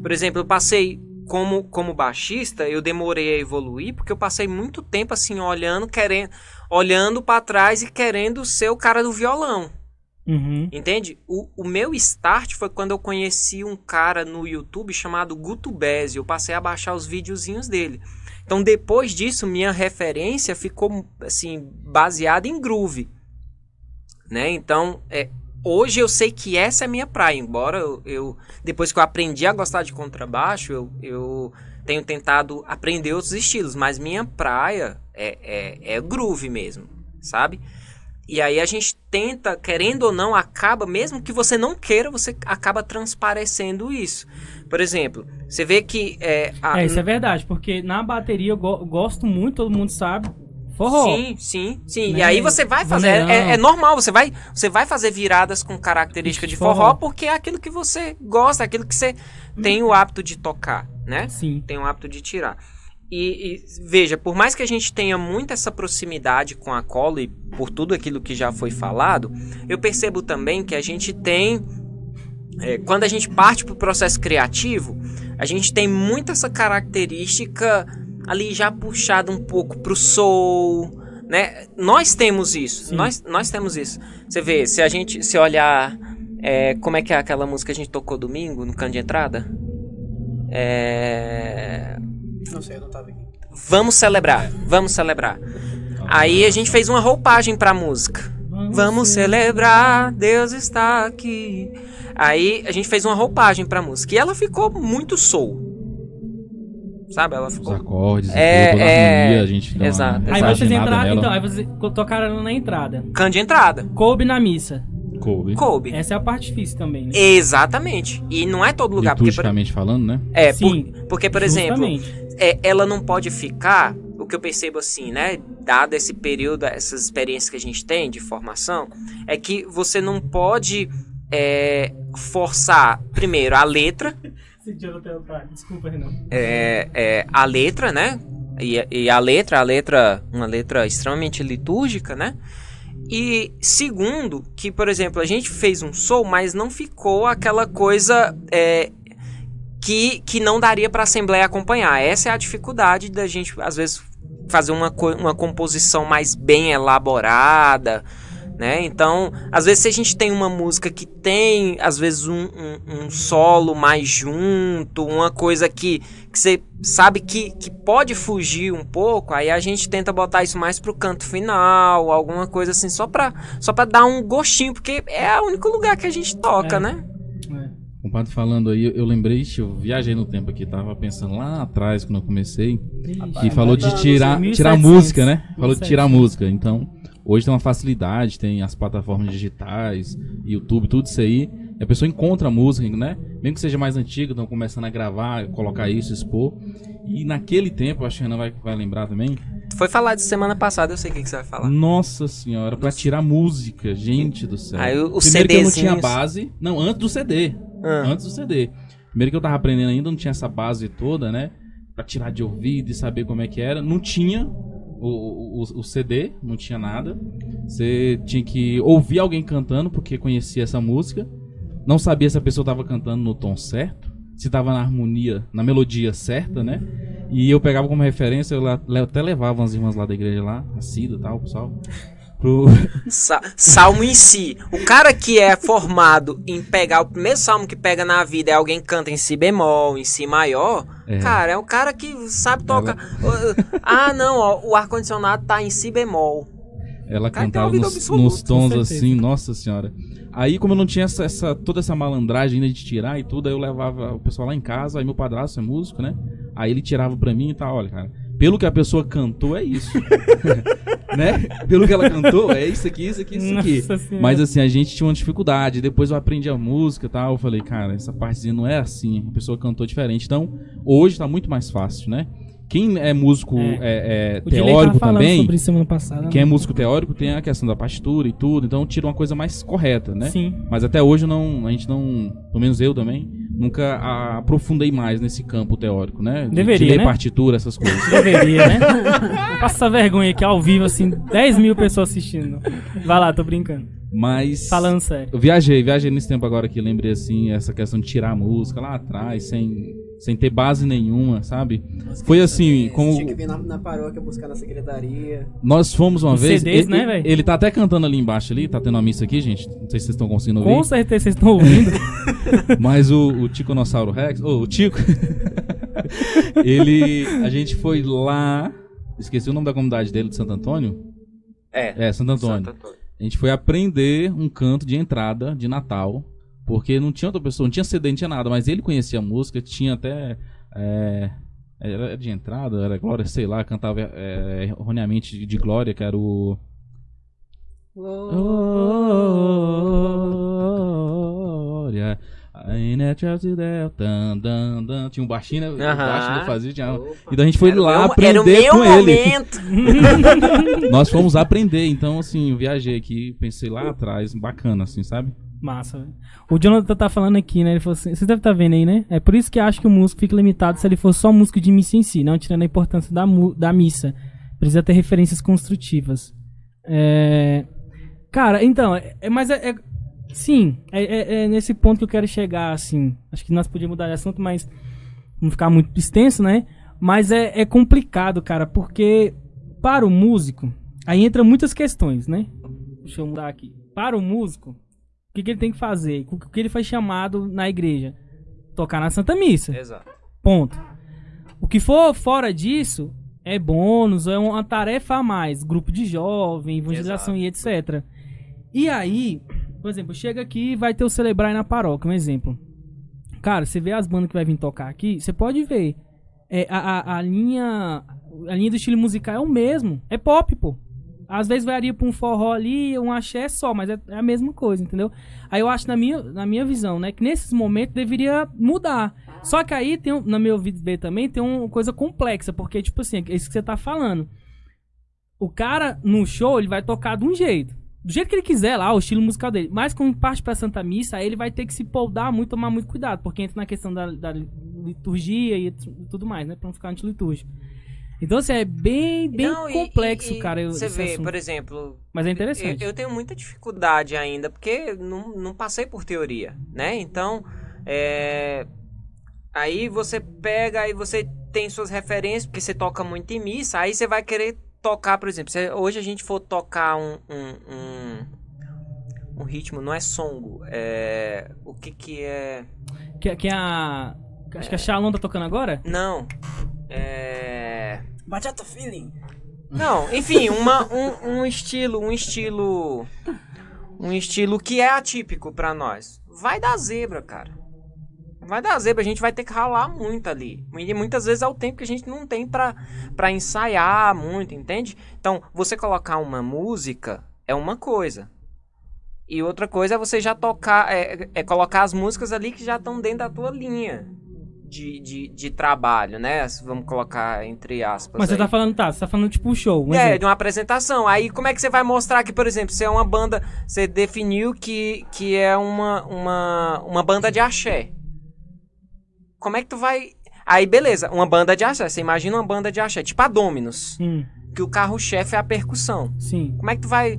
Por exemplo, eu passei como, como baixista, eu demorei a evoluir porque eu passei muito tempo assim olhando, querendo, olhando para trás e querendo ser o cara do violão. Uhum. Entende? O, o meu start foi quando eu conheci um cara no YouTube chamado Guto Bezzi. Eu passei a baixar os videozinhos dele. Então, depois disso, minha referência ficou assim baseada em groove, né? Então, é, hoje eu sei que essa é a minha praia. Embora eu, eu- depois que eu aprendi a gostar de contrabaixo, eu, eu tenho tentado aprender outros estilos, mas minha praia é, é, é groove mesmo, sabe? E aí a gente tenta, querendo ou não, acaba, mesmo que você não queira, você acaba transparecendo isso. Por exemplo, você vê que é, a- É, isso é verdade, porque na bateria eu go- gosto muito, todo mundo sabe. Forró. Sim, sim, sim. Né? E aí você vai fazer. É, é normal, você vai, você vai fazer viradas com característica de forró, Forró. porque é aquilo que você gosta, é aquilo que você tem o hábito de tocar, né? Sim. Tem o hábito de tirar. E, e, veja, por mais que a gente tenha muito essa proximidade com a cola e por tudo aquilo que já foi falado, eu percebo também que a gente tem. é, quando a gente parte para o processo criativo, a gente tem muito essa característica ali já puxada um pouco pro soul, né? Nós temos isso, Sim. nós, nós temos isso. Você vê, se a gente se olhar, é, como é que é aquela música que a gente tocou domingo no canto de entrada? É... Não sei, eu não tava aqui. vamos celebrar, vamos celebrar. Aí a gente fez uma roupagem pra música. Vamos celebrar, Deus está aqui. Aí a gente fez uma roupagem pra música. E ela ficou muito soul. Sabe? Ela Os ficou. acordes, e É, tudo, é, harmonia, a gente dá exato, uma Aí vocês entraram, então, aí vocês tocaram na entrada. Cano de entrada. Coube na missa. Coube. Coube. Essa é a parte difícil também, né? Exatamente. E não é todo lugar. Porque, por, Liturgicamente falando, né? é, Sim, por- porque, por exemplo, Justamente. É, ela não pode ficar, o que eu percebo assim, né? Dado esse período, essas experiências que a gente tem de formação, é que você não pode é, forçar, primeiro, a letra, Desculpa, Renan. é, é, a letra, né? E, e a letra, a letra, uma letra extremamente litúrgica, né? E segundo, que, por exemplo, a gente fez um soul, mas não ficou aquela coisa é, que, que não daria para a Assembleia acompanhar. Essa é a dificuldade da gente, às vezes, fazer uma, uma composição mais bem elaborada, né? Então, às vezes, se a gente tem uma música que tem, às vezes, um, um, um solo mais junto, uma coisa que, que você sabe que, que pode fugir um pouco, aí a gente tenta botar isso mais pro canto final, alguma coisa assim, só pra, só pra dar um gostinho, porque é o único lugar que a gente toca, É. né? O padre falando aí, eu lembrei, eu viajei no tempo aqui, tava pensando lá atrás, quando eu comecei, que falou de tirar, 1700, tirar música, né? Falou de 1700. tirar música. Então, hoje tem uma facilidade, tem as plataformas digitais, YouTube, tudo isso aí. E a pessoa encontra a música, né? Mesmo que seja mais antiga, estão começando a gravar, colocar isso, expor. E naquele tempo, acho que a Ana vai, vai lembrar também. Foi falar de semana passada, eu sei o que, que você vai falar. Nossa senhora, pra tirar música, gente do céu. Aí o- o Primeiro que eu não tinha CDzinhos. base. Não, antes do CD. Ah. Antes do CD. Primeiro que eu tava aprendendo ainda, não tinha essa base toda, né? Pra tirar de ouvido e saber como é que era. Não tinha o, o, o CD, não tinha nada. Você tinha que ouvir alguém cantando, porque conhecia essa música. Não sabia se a pessoa tava cantando no tom certo, se tava na harmonia, na melodia certa, né? E eu pegava como referência, eu até levava umas irmãs lá da igreja lá, a Cida e tal, pessoal. Pro... Sa- salmo em si. O cara que é formado em pegar o primeiro salmo que pega na vida é alguém que canta em si bemol, em si maior. É. Cara, é um cara que sabe tocar. ah, não, ó, o ar-condicionado tá em si bemol. Ela Cara, cantava nos, nos tons assim, nossa senhora. Aí, como eu não tinha essa, essa- toda essa malandragem ainda de tirar e tudo, aí eu levava o pessoal lá em casa, aí meu padrasto é músico, né? Aí ele tirava pra mim e tal, olha, cara, pelo que a pessoa cantou é isso. né? Pelo que ela cantou, é isso aqui, isso aqui, isso aqui. Nossa Senhora. Mas assim, a gente tinha uma dificuldade. Depois eu aprendi a música e tal. Eu falei, cara, essa partezinha não é assim. A pessoa cantou diferente. Então, hoje tá muito mais fácil, né? Quem é músico É. é, é teórico também. sobre isso semana passada. Quem é né? músico teórico tem a questão da partitura e tudo, então tira uma coisa mais correta, né? Sim. Mas até hoje não, a gente não, pelo menos eu também, nunca aprofundei mais nesse campo teórico, né? De, Deveria, de ler né? partitura, essas coisas. Deveria, né? Passa vergonha aqui ao vivo, assim, 10 mil pessoas assistindo. Vai lá, tô brincando. Mas Falando sério. eu viajei, viajei nesse tempo agora que lembrei assim, essa questão de tirar a música lá atrás, sem, sem ter base nenhuma, sabe? Foi assim, como Tinha que vir na, na paróquia buscar na secretaria. nós fomos uma Os vez. CDs, ele, né, velho? ele tá até cantando ali embaixo ali, tá tendo uma missa aqui, gente. Não sei se vocês estão conseguindo ouvir. Com certeza vocês estão ouvindo. Mas o, o Ticonossauro Rex, ô, o Tico, ele, a gente foi lá, esqueci o nome da comunidade dele, de Santo Antônio? É. É, Santo Antônio. Santo Antônio. A gente foi aprender um canto de entrada de Natal, porque não tinha outra pessoa, não tinha CD, não tinha nada, mas ele conhecia a música, tinha até, é, era de entrada, era Glória, sei lá, cantava é, erroneamente de, Glória, que era o... Glória. Tinha um baixinho, né? O Aham. baixo ele fazia. Tinha... Então a gente foi Era lá meu- aprender Era o meu com ele. Nós fomos aprender. Então, assim, eu viajei aqui, pensei lá atrás, bacana, assim, sabe? Massa, velho. O Jonathan tá falando aqui, né? Ele falou assim, vocês devem estar vendo aí, né? É por isso que acho que o músico fica limitado se ele for só músico de missa em si, não tirando a importância da, da missa. Precisa ter referências construtivas. É... Cara, então, é, é- mas é, é- Sim, é, é- é nesse ponto que eu quero chegar, assim. Acho que nós podíamos mudar de assunto, mas não ficar muito extenso, né? Mas é, é complicado, cara, porque para o músico, aí entra muitas questões, né? Deixa eu mudar aqui. Para o músico, o que, que ele tem que fazer? O que ele foi chamado na igreja? Tocar na Santa Missa. Exato. Ponto. O que for fora disso, é bônus, é uma tarefa a mais, grupo de jovem, evangelização e etc. E aí, por exemplo, chega aqui e vai ter o Celebrar na paróquia, um exemplo. Cara, você vê as bandas que vai vir tocar aqui, você pode ver. É, a, a, a linha a linha do estilo musical é o mesmo. É pop, pô. Às vezes varia pra um forró ali, um axé só, mas é, é a mesma coisa, entendeu? Aí eu acho, na minha, na minha visão, né, que nesses momentos deveria mudar. Só que aí, tem, na meu ver também, tem uma coisa complexa, porque, tipo assim, é isso que você tá falando. O cara, no show, ele vai tocar de um jeito. Do jeito que ele quiser lá, o estilo musical dele. Mas quando parte pra Santa Missa, aí ele vai ter que se poldar muito, tomar muito cuidado, porque entra na questão da, da liturgia e tudo mais, né? Pra não ficar antiliturgia. Então, assim, é bem, bem Não, e- complexo, e- e cara. eu- Você vê, assunto. por exemplo, Mas é eu, interessante. eu tenho muita dificuldade ainda, porque não, não passei por teoria, né? Então, é, aí você pega, aí você tem suas referências, porque você toca muito em missa, aí você vai querer tocar, por exemplo, se hoje a gente for tocar um, um, um, um ritmo, não é songo, é... O que que é... Que, que a. Acho que a Shalom tá tocando agora? Não, é... Bachata Feeling. Não, enfim, uma, um, um estilo, um estilo, um estilo que é atípico pra nós. Vai dar zebra, cara. Vai dar zebra, a gente vai ter que ralar muito ali. E muitas vezes é o tempo que a gente não tem pra ensaiar muito, entende? Então, você colocar uma música é uma coisa. E outra coisa é você já tocar, é, é colocar as músicas ali que já estão dentro da tua linha de, de, de trabalho, né? Vamos colocar entre aspas. Mas você aí. tá falando, tá, você tá falando tipo um show. Um É, exemplo. de uma apresentação. Aí como é que você vai mostrar que, por exemplo, você é uma banda. Você definiu que, que é uma, uma, uma banda de axé. Como é que tu vai. Aí, beleza, uma banda de axé. Você imagina uma banda de axé, tipo a Dominus, Hum, que o carro-chefe é a percussão. sim. Como é que tu vai.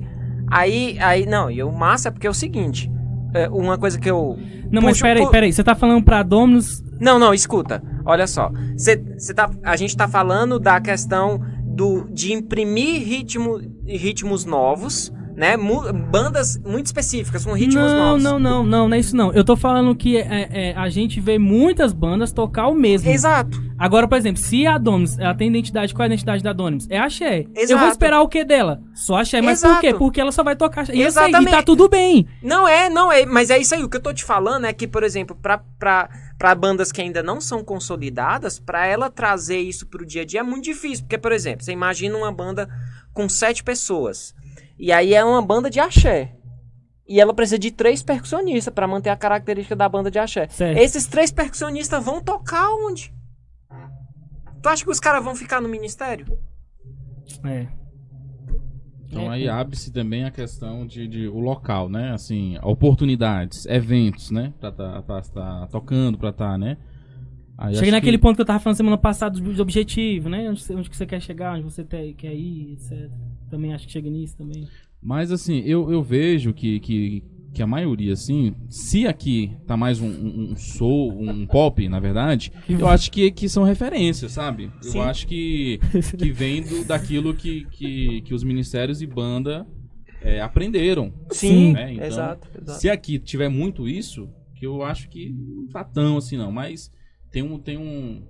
Aí, aí, não, e o massa é porque é o seguinte. É, uma coisa que eu. Não, mas Puxa, peraí, pu- peraí. Você tá falando pra Dominus. Não, não, escuta. Olha só. Cê, cê tá, a gente tá falando da questão do, de imprimir ritmo, ritmos novos, né? Mu- bandas muito específicas, com ritmos não, novos. não, não, não, não é isso não. Eu tô falando que é, é, a gente vê muitas bandas tocar o mesmo. Exato. Agora, por exemplo, se a Dominus, ela tem identidade, qual é a identidade da Dominus? É axé. Eu vou Exato. esperar o que dela? Só axé. Mas por Exato. quê? Porque ela só vai tocar axé. E eu sei, e Exatamente. tá tudo bem. Não é, não é. Mas é isso aí. O que eu tô te falando é que, por exemplo, pra, pra, pra bandas que ainda não são consolidadas, pra ela trazer isso pro dia a dia é muito difícil. Porque, por exemplo, você imagina uma banda com sete pessoas. E aí é uma banda de axé. E ela precisa de três percussionistas pra manter a característica da banda de axé. Certo. Esses três percussionistas vão tocar onde? Tu acha que os caras vão ficar no ministério? É. Então É, aí abre-se também a questão de, de o local, né? Assim, oportunidades, eventos, né? Pra tá, pra tá tocando, pra tá, né? Aí Cheguei naquele que- ponto que eu tava falando semana passada do, do objetivo, né? Onde, você- onde que você quer chegar, onde você quer ir, etc. Também acho que chega nisso também. Mas assim, eu, eu vejo que, que, que a maioria, assim, se aqui tá mais um, um, um soul, um pop, na verdade, eu acho que, que são referências, sabe? Sim. Eu acho que, que vem do, daquilo que, que, que os ministérios e banda é, aprenderam. Sim. né? Então, exato, exato. Se aqui tiver muito isso, que eu acho que não tá tão assim não, mas tem um tem um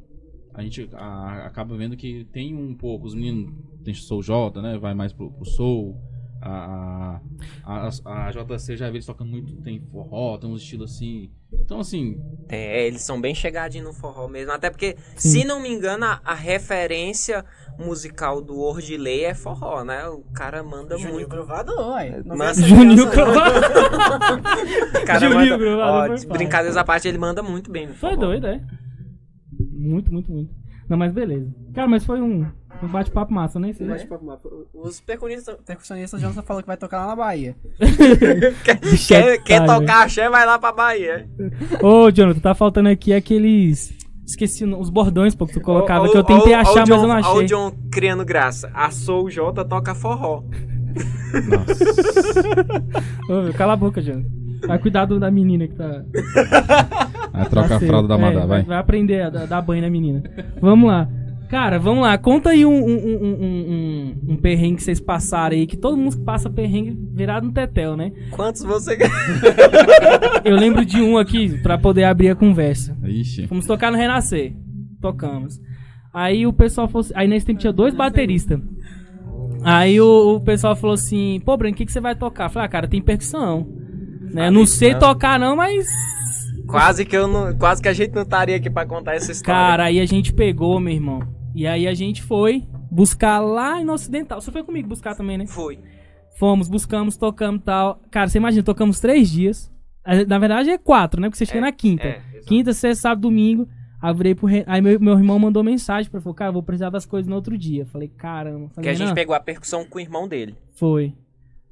a gente a- acaba vendo que tem um pouco os meninos tem Soul J, né? Vai mais pro, pro Soul. A, a, a, a JC já vê eles tocando muito, tem forró, tem um estilo assim. Então, assim, É, eles são bem chegadinhos no forró mesmo. Até porque, se não me engano, a, a referência musical do Ordilei é forró, né? O cara manda Juninho muito. Grovado, ué. Não Mas- Juninho cara Juninho manda, Grovado ó, foi foda. brincadeiras à parte, ele manda muito bem Foi doido, é? Muito, muito, muito. Não, mas beleza. Cara, mas foi um, um bate-papo massa, né? Esse- Mas, papo, papo, Os percussionistas, percussionistas falou que vai tocar lá na Bahia. Quer, quer Otário, tocar axé, vai lá pra Bahia. Ô, Jonathan, tá faltando aqui aqueles. Esqueci o os bordões, pô, que tu colocava, Ó, que eu tentei ó achar, o mas John- eu não achei. o John criando graça. A Soul J toca forró. Ô, meu, cala a boca, Jonathan. Vai cuidar do- da menina que tá. aí troca tá a fralda da É, Madá, vai. Vai aprender a dar dar banho na menina. Vamos lá. Cara, vamos lá. Conta aí um, um, um, um, um- um perrengue que vocês passaram aí, que todo mundo passa perrengue virado no tetel, né? Quantos você Eu lembro de um aqui, pra poder abrir a conversa. Ixi. Fomos tocar no Renascer. Tocamos. Aí o pessoal falou assim, aí nesse tempo tinha dois bateristas. Aí o, o pessoal falou assim, pô, Branco, o que, que você vai tocar? Eu falei, ah, cara, tem percussão. Né? Ah, não sei não. tocar não, mas... Quase que eu não. Quase que a gente não estaria aqui pra contar essa história. Cara, aí a gente pegou, meu irmão. E aí a gente foi buscar lá no Ocidental. Você foi comigo buscar também, né? Foi. Fomos, buscamos, tocamos e tal. Cara, você imagina, tocamos três dias. Eh, Na verdade é quatro, né? Porque você chega na quinta. É. Quinta, sexta, sábado, domingo. Aí, pro Re- aí meu, meu irmão mandou mensagem pra falar, cara, eu vou precisar das coisas no outro dia. Falei, caramba. Que Falei, a gente pegou a percussão com o irmão dele. Foi.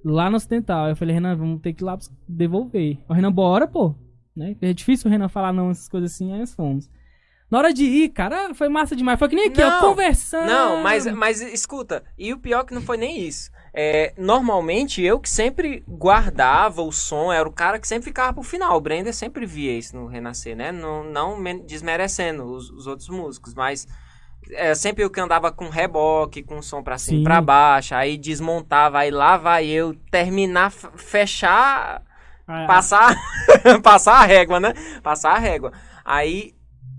Lá no Ocidental. Eu falei, Renan, vamos ter que ir lá devolver. O Renan, bora, pô. Né? É difícil o Renan falar não, essas coisas assim, aí nós fomos. Na hora de ir, cara, foi massa demais. Foi que nem aqui, ó, Não, conversando. Não, mas, mas escuta, e o pior que não foi nem isso. É, normalmente eu que sempre guardava o som, era o cara que sempre ficava pro final. O Brenda sempre via isso no Renascer, né? Não, não desmerecendo os, os outros músicos, mas é, sempre eu que andava com reboque, com som pra cima e pra baixo, aí desmontava, aí lá vai eu terminar, fechar Ah, passar passar a régua, né? Passar a régua. Aí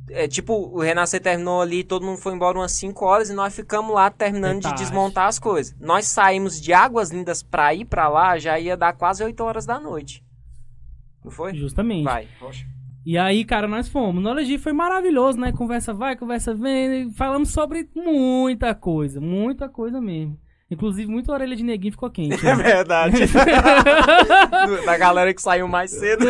é tipo, o Renascer terminou ali, todo mundo foi embora umas 5 horas e nós ficamos lá terminando Eita, de desmontar as coisas. Nós saímos de Águas Lindas pra ir pra lá, já ia dar quase 8 horas da noite. Não foi? Justamente. Vai. Poxa. E aí, cara, nós fomos. Na hora de ir foi maravilhoso, né? Conversa vai, conversa vem. Falamos sobre muita coisa. Muita coisa mesmo. Inclusive, muita orelha de neguinho ficou quente. É né? verdade. Do- da galera que saiu mais cedo.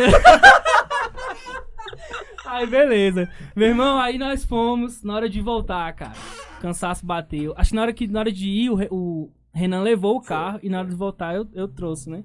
Aí, beleza. Meu irmão, aí nós fomos. Na hora de voltar, cara. Cansaço bateu. Acho que na hora, que, na hora de ir, o, o Renan levou o carro. E na hora de voltar, eu, eu trouxe, né?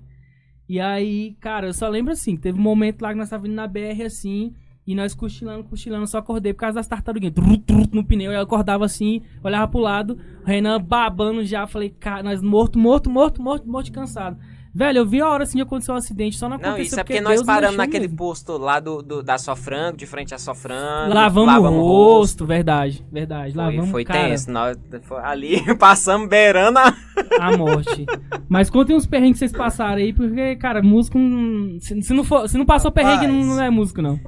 E aí, cara, eu só lembro assim, teve um momento lá que nós tava indo na BR assim, e nós cochilando, cochilando, só acordei por causa das tartaruguinhas, trut, trut, no pneu, eu acordava assim, olhava pro lado, Renan babando já, falei, cara, nós morto, morto, morto, morto, morto, cansado. Velho, eu vi a hora assim de acontecer um acidente, só não aconteceu Não, isso é porque Deus nós paramos naquele mesmo. posto lá do, do- da Sofrango, de frente à Sofrango. Lavamos, o rosto, verdade, verdade, Foi, lavamos, foi cara, tenso. Nós, foi ali passamos beirando a... a morte. Mas contem uns perrengues que vocês passaram aí, porque, cara, músico, não- se, se não, for, se não passou perrengue, não, não é músico, não.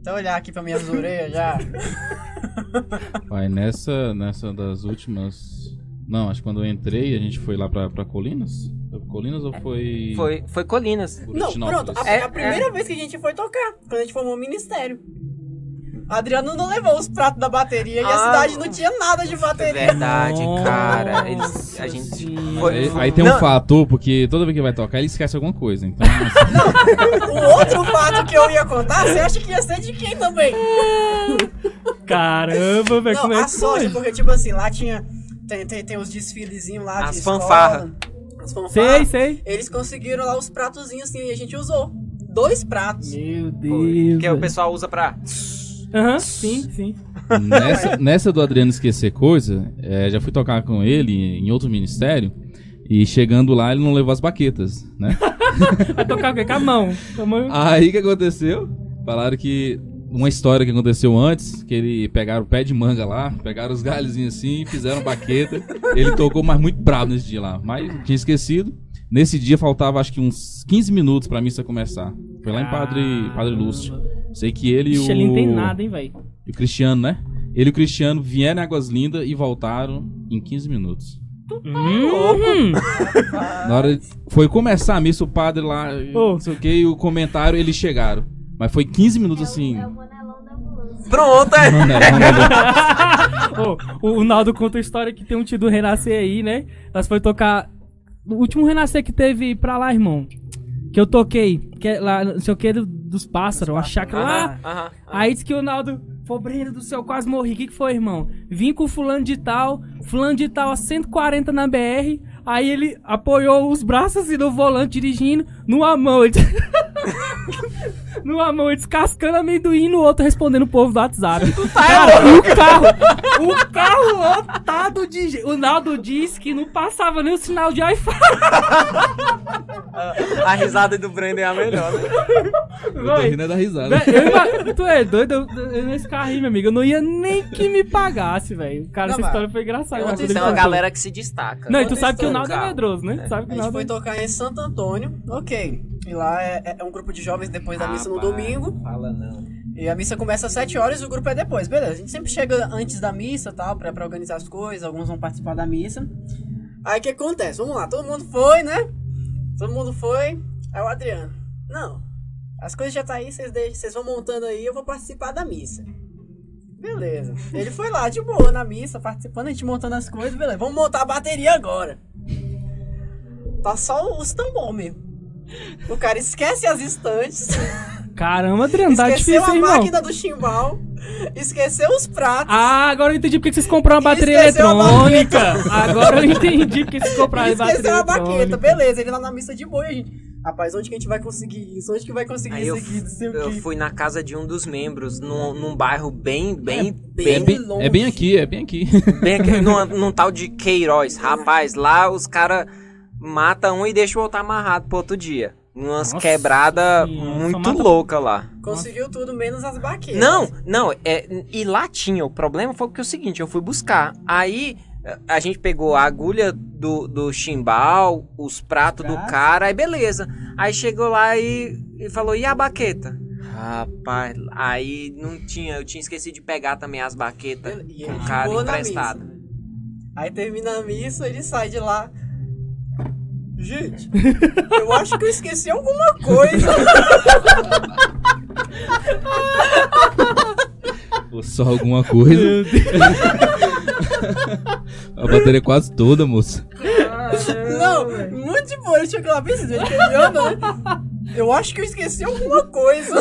Até olhar aqui pra minhas orelhas já. Vai, nessa, nessa das últimas. Não, acho que quando eu entrei, a gente foi lá pra, pra Colinas. Foi pra Colinas ou foi. Foi, foi Colinas. Não, pronto. A, É, a primeira vez que a gente foi tocar, quando a gente formou o ministério. Adriano não levou os pratos da bateria e a Ah, cidade não tinha nada de É bateria. verdade, cara. Eles, a gente foi, Aí, aí tem Não, um fator, porque toda vez que vai tocar, ele esquece alguma coisa. Então, assim, O outro fato que eu ia contar, você acha que ia ser de quem também? Caramba, velho, Não, como é a sorte, porque tipo assim, lá tinha. Tem, tem, tem os desfilezinhos lá As de escola, fanfarra. As Sei, fanfarras. sei. Eles conseguiram lá os pratozinhos assim e a gente usou. Dois pratos. Meu. Deus. Que o velho. pessoal usa pra. Aham, sim, sim. nessa, nessa do Adriano esquecer coisa, é, já fui tocar com ele em outro ministério. E chegando lá, ele não levou as baquetas, né? Vai tocar o quê? Com a mão. Com a mão. Aí o que aconteceu? Falaram que uma história que aconteceu antes, que ele pegaram o pé de manga lá, pegaram os galhozinhos assim, fizeram baqueta. Ele tocou, mas muito bravo nesse dia lá. Mas tinha esquecido. Nesse dia faltava acho que uns 15 minutos pra missa começar. Foi lá em Padre, Padre Lúcio. Sei que ele e o, ele não tem nada, hein, velho. e o Cristiano, né? Ele e o Cristiano vieram em Águas Lindas e voltaram em 15 minutos. Hum, Na hora foi começar a missa, o padre lá, Ô. não sei o que, e o comentário, eles chegaram. Mas foi 15 minutos assim. É o Manelão da ambulância. Pronto, é. O, o Naldo conta a história que tem um tio do Renascer aí, né? Nós foi tocar. O último Renascer que teve pra lá, irmão. Que eu toquei. Que é lá, não sei o que, do- dos pássaros, uma chácara lá. Aham, aham. Aí disse que o Naldo. Pô, Breno do céu, quase morri. O que, que foi, irmão? Vim com fulano de tal, fulano de tal a 140 na BR. Aí ele apoiou os braços assim no volante, dirigindo, numa mão. Ele... numa mão, descascando amendoim, no outro respondendo o povo do WhatsApp. Cara, o carro, o carro lotado de gente. O Naldo disse que não passava nem o sinal de Wi-Fi. A risada do Brandon é a melhor, né? eu tô rindo é da risada. Eu ima- tu é doido? Eu, eu, nesse carro aí, meu amigo, eu não ia nem que me pagasse, velho. Cara, Não, essa história foi engraçada. eu Isso ele é uma galera que se destaca. Não, e tu Outra sabe que o história, Naldo é medroso, né? Sabe que A o gente Naldo foi é... tocar em Santo Antônio, ok. E lá é, é um grupo de jovens depois da missa no domingo. Fala não. E a missa começa às 7 horas e o grupo é depois. Beleza, a gente sempre chega antes da missa tal, pra, pra organizar as coisas, alguns vão participar da missa. Aí o que acontece? Vamos lá, todo mundo foi, né? Todo mundo foi. Aí o Adriano, não, as coisas já tá aí, vocês deixam, vocês vão montando aí, eu vou participar da missa. Beleza. Ele foi lá de boa na missa, participando, a gente montando as coisas, beleza. Vamos montar a bateria agora. Tá só os tambor mesmo. O cara esquece as estantes, Caramba, Adriano, tá esqueceu difícil, a hein, irmão? máquina do chimbal, esqueceu os pratos. Ah, agora eu entendi porque vocês compraram uma bateria Esqueceu a eletrônica. Agora eu entendi porque vocês compraram a bateria esqueceu a baqueta, eletrônica. beleza, ele lá na missa de boa, e a gente. Rapaz, onde que a gente vai conseguir isso? Onde que vai conseguir Aí isso eu, aqui? Não sei o eu quê. fui na casa de um dos membros, num, num bairro bem, bem, bem bem, É bem, longe. é bem aqui, é bem aqui. bem aqui, num, num tal de Queiroz. Rapaz, lá os caras matam um e deixam o outro amarrado pro outro dia. Umas quebradas muito mata- loucas lá. Conseguiu tudo menos as baquetas. Não, não, é, e lá tinha. O problema foi que é o seguinte, eu fui buscar. Aí a gente pegou a agulha do, do chimbal, os pratos do Prato. cara, aí beleza. Aí chegou lá e, e falou, e a baqueta? Rapaz, aí não tinha, eu tinha esquecido de pegar também as baquetas E com o cara emprestado. Aí termina a missa, ele sai de lá. Gente, eu acho que eu esqueci alguma coisa. Ou só alguma coisa. a bateria é quase toda, moça. Não, muito de boa. Lá assim, ele terminando, né? Eu acho que eu esqueci alguma coisa.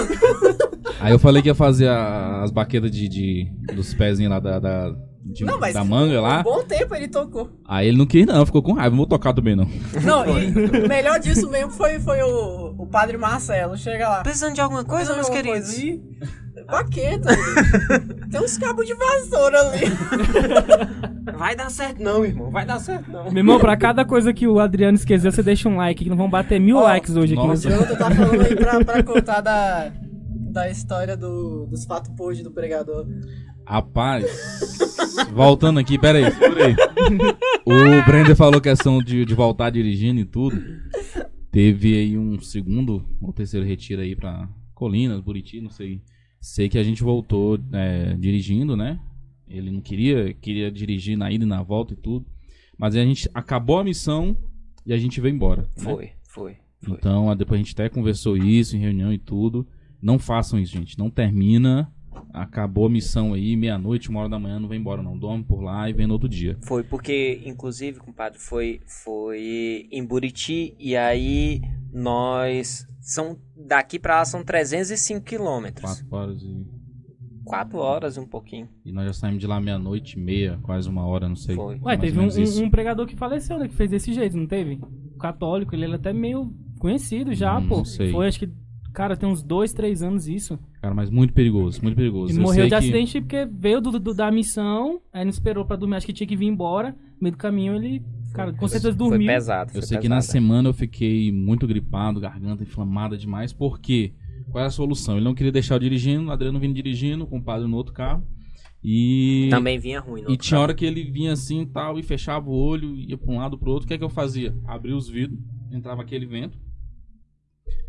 Aí eu falei que ia fazer a- as baquetas de, de- dos pezinhos lá da, da, de- Não, mas da manga um lá. bom tempo ele tocou. Aí ele não quis não, ficou com raiva. Não vou tocar também não. Não, e o melhor disso mesmo foi, foi o, o padre Marcelo. Chega lá. Precisando de alguma coisa, meus queridos? coisa? Ih, Baqueta. Tem uns cabos de vassoura ali. Vai dar certo não, irmão. Vai dar certo não. Meu irmão, pra cada coisa que o Adriano esqueceu, você deixa um like, que não vão bater mil Ó, likes hoje aqui. nossa. Jonathan tá falando aí pra, pra contar da, da história do, dos fatos podres do pregador. Rapaz, voltando aqui, pera aí, segura aí. O Brender falou questão de, de voltar dirigindo e tudo. Teve aí um segundo ou terceiro retiro aí pra Colinas, Buriti, não sei. Sei que a gente voltou é, dirigindo, né? Ele não queria, queria dirigir na ida e na volta e tudo. Mas a gente acabou a missão e a gente veio embora. né? Foi, foi. foi. Então, depois a gente até conversou isso em reunião e tudo. Não façam isso, gente. Não termina. Acabou a missão aí, meia-noite, uma hora da manhã, não vem embora, não. Dorme por lá e vem no outro dia. Foi porque, inclusive, compadre, foi, foi em Buriti e aí nós. São, daqui pra lá são 305 quilômetros. Quatro horas e. 4 horas e um pouquinho. E nós já saímos de lá meia-noite e meia, quase uma hora, não sei. Foi. Ué, teve um, um- um pregador que faleceu, né? Que fez desse jeito, não teve? O católico, ele era até meio conhecido já, Hum, pô. não sei. Foi, acho que, cara, tem uns dois, três anos isso. Cara, mas muito perigoso, muito perigoso. Ele Eu morreu sei de que- acidente porque veio do, do- da missão, aí não esperou pra dormir, acho que tinha que vir embora. No meio do caminho ele, cara, com certeza Foi dormiu. pesado. Eu foi sei que na pesado. semana eu fiquei muito gripado, garganta inflamada demais, porque qual era a solução? Ele não queria deixar eu dirigindo, o Adriano vindo dirigindo, com o padre no outro carro. E. Também vinha ruim. no E outro tinha carro. hora que ele vinha assim e tal, e fechava o olho, ia pra um lado pro outro. O que é que eu fazia? Abria os vidros, entrava aquele vento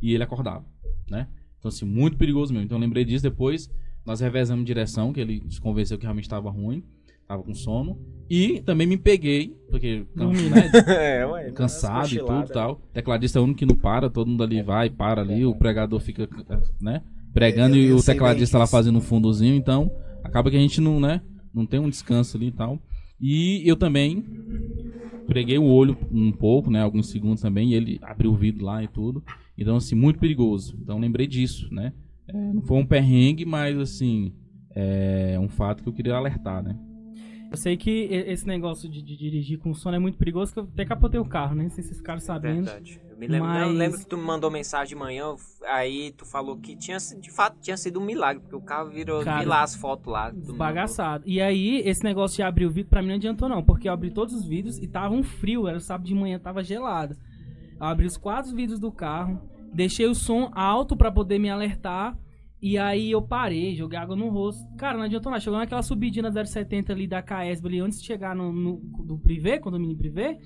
e ele acordava, né? Então, assim, muito perigoso mesmo. Então, eu lembrei disso depois. Nós revezamos direção, que ele se convenceu que realmente estava ruim, tava com sono. E também me peguei, porque Dormi, né, é, ué, cansado e tudo e tal. Tecladista é o único que não para, todo mundo ali vai, para ali, o pregador fica, né, pregando e o tecladista lá fazendo um fundozinho, então acaba que a gente não, né, não tem um descanso ali e tal. E eu também preguei o olho um pouco, né, alguns segundos também, e ele abriu o vidro lá e tudo. Então, assim, muito perigoso. Então, lembrei disso, né. É, não foi um perrengue, mas, assim, é um fato que eu queria alertar, né. Eu sei que esse negócio de, de dirigir com sono é muito perigoso, que eu até capotei o carro, né? Não sei se vocês ficaram sabendo. Verdade. Eu me lembro, Mas- eu lembro que tu me mandou mensagem de manhã, aí tu falou que tinha, de fato tinha sido um milagre, porque o carro virou, Cara, lá as fotos lá. Bagaçado. E aí, esse negócio de abrir o vidro, pra mim não adiantou não, porque eu abri todos os vidros e tava um frio, era sábado de manhã, tava gelado. Abri os quatro vidros do carro, deixei o som alto pra poder me alertar, e aí eu parei, joguei água no rosto. Cara, não adiantou nada, chegou naquela subidinha da 070 ali da KS, ali, antes de chegar no, no do privê, condomínio privê,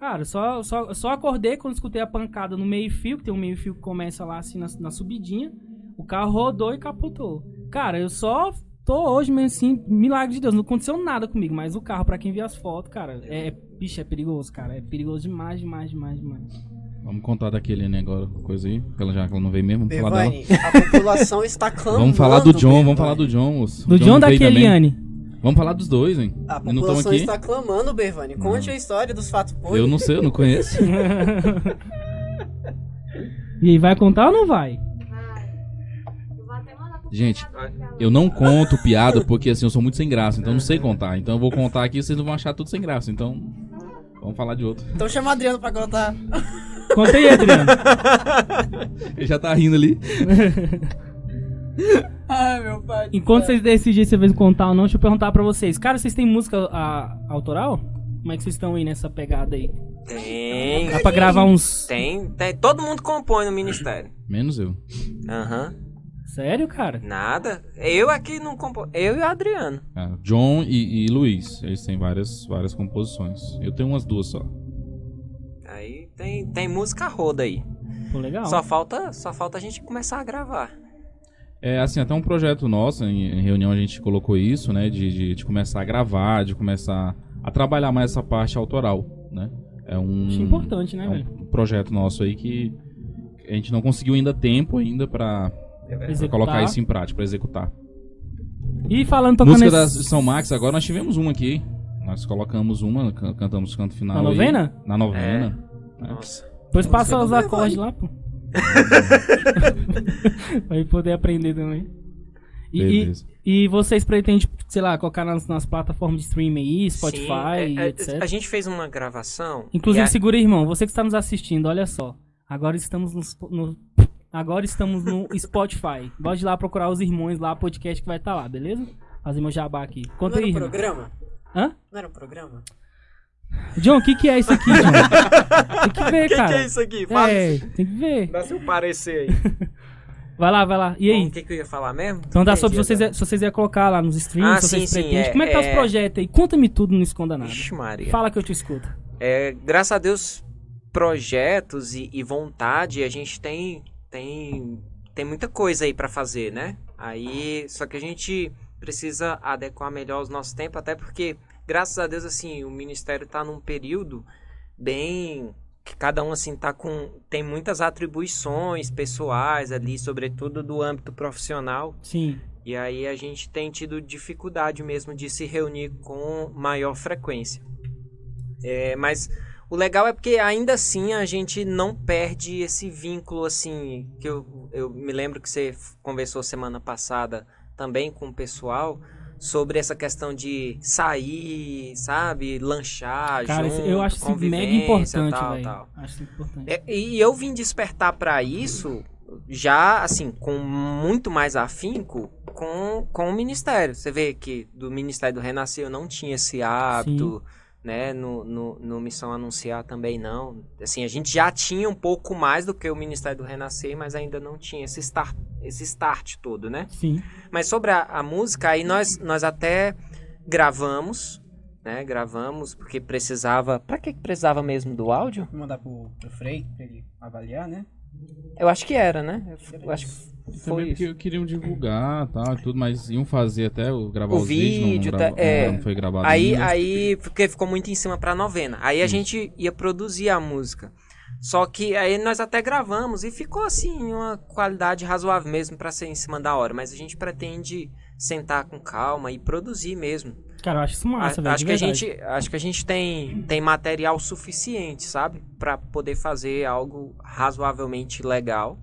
cara, só, só, só acordei quando escutei a pancada no meio fio, que tem um meio fio que começa lá assim na, na subidinha, o carro rodou e capotou. Cara, eu só tô hoje mesmo assim, milagre de Deus. Não aconteceu nada comigo, mas o carro, pra quem viu as fotos, cara, é. Bicho, é perigoso, cara. É perigoso demais, demais, demais, demais. Vamos contar daquele né, agora, coisa aí. que Ela já que ela não veio mesmo, vamos falar dela. A população está clamando. Vamos falar do John, Bevani. vamos falar do John. moço. Do John não da veio também. Eliane. Vamos falar dos dois, hein? A não população aqui. está clamando, Bevani. Conte a história dos fatos podres. Eu não sei, eu não conheço. E aí, vai contar ou não vai? Eu vou até mandar pro Gente. Eu não conto piada porque assim, eu sou muito sem graça, então eu não sei contar. Então eu vou contar aqui e vocês não vão achar tudo sem graça. Então, vamos falar de outro. Então chama o Adriano pra contar. Conta aí, Adriano. Ele já tá rindo ali. Ai, meu pai. Enquanto vocês decidem se vocês contar ou não, deixa eu perguntar pra vocês. Cara, vocês têm música a- autoral? Como é que vocês estão aí nessa pegada aí? Tem. Dá pra gravar uns. Tem, tem. Todo mundo compõe no ministério. Menos eu. Aham. Sério, cara? Nada. Eu aqui não compõe. Eu e o Adriano. Ah, John e, e Luiz, eles têm várias, várias composições. Eu tenho umas duas só. Aí tem, tem música roda aí. Pô, legal. Só falta, só falta a gente começar a gravar. É assim, até um projeto nosso, em, reunião a gente colocou isso, né? De, de, de começar a gravar, de começar a trabalhar mais essa parte autoral, né? É um, Acho importante, né, é velho? um projeto nosso aí que a gente não conseguiu ainda tempo ainda pra, pra colocar isso em prática, pra executar. E falando, tocando Música nesse- da São Max, agora nós tivemos uma aqui. Nós colocamos uma, can- cantamos o canto final. Na aí. novena? Na novena. Nossa. Depois passa os acordes lá, pô. pra gente poder aprender também. E, e, e vocês pretendem, sei lá, colocar nas, nas plataformas de streaming aí, Spotify, Sim, é- é- etc. A gente fez uma gravação. Inclusive, a- segura aí, irmão. Você que está nos assistindo, olha só. Agora estamos no, no- agora estamos no Spotify. Pode ir lá procurar os irmãos lá, podcast que vai estar lá, beleza? Fazer meu jabá aqui. Não Conta era aí, um irmão. programa? Hã? Não era um programa? John, o que, que é isso aqui, John? tem que ver, que, cara. que é isso aqui? Fala. É, tem que ver. Dá seu parecer aí. Vai lá, vai lá. E aí? O que, que eu ia falar mesmo? Então dá sobre se vocês, se vocês iam colocar lá nos streams, Ah, se vocês sim, sim, pretendem. é- Como é que tá os é- projetos aí? Conta-me tudo, não esconda nada. Ixi, Maria. Fala que eu te escuto. É, graças a Deus, projetos e, e vontade, a gente tem, tem, tem muita coisa aí pra fazer, né? Aí, só que a gente precisa adequar melhor os nossos tempos, até porque, graças a Deus, assim, o ministério tá num período bem que cada um assim tá com tem muitas atribuições pessoais ali, sobretudo do âmbito profissional. Sim. E aí a gente tem tido dificuldade mesmo de se reunir com maior frequência. É, mas o legal é porque ainda assim a gente não perde esse vínculo assim que eu, eu me lembro que você conversou semana passada também com o pessoal sobre essa questão de sair, sabe, lanchar Cara, junto, eu acho isso mega convivência, importante, tal, tal. Acho isso importante. É, e eu vim despertar pra isso já, assim, com muito mais afinco com, com o Ministério. Você vê que do Ministério do Renascer eu não tinha esse hábito, né? No, no, no Missão Anunciar também não. Assim, a gente já tinha um pouco mais do que o Ministério do Renascer, mas ainda não tinha esse start, esse start todo, né? Sim. Mas sobre a, a música, aí nós, nós até gravamos, né? Gravamos, porque precisava... Pra que precisava mesmo do áudio? Vou mandar pro, pro Frei pra ele avaliar, né? Eu acho que era, né? Eu, eu acho que foi Também porque isso. queriam divulgar tal, e tudo, mas iam fazer até o gravar O os vídeos, não- vídeo, não, tá- é. não foi gravado Aí, ainda. aí porque ficou muito em cima pra novena. Aí a gente ia produzir a música. Só que aí nós até gravamos e ficou assim, uma qualidade razoável mesmo pra ser em cima da hora. Mas a gente pretende sentar com calma e produzir mesmo. Cara, eu acho isso massa, A- velho. acho, que a gente, acho que a gente tem, tem material suficiente, sabe? Pra poder fazer algo razoavelmente legal.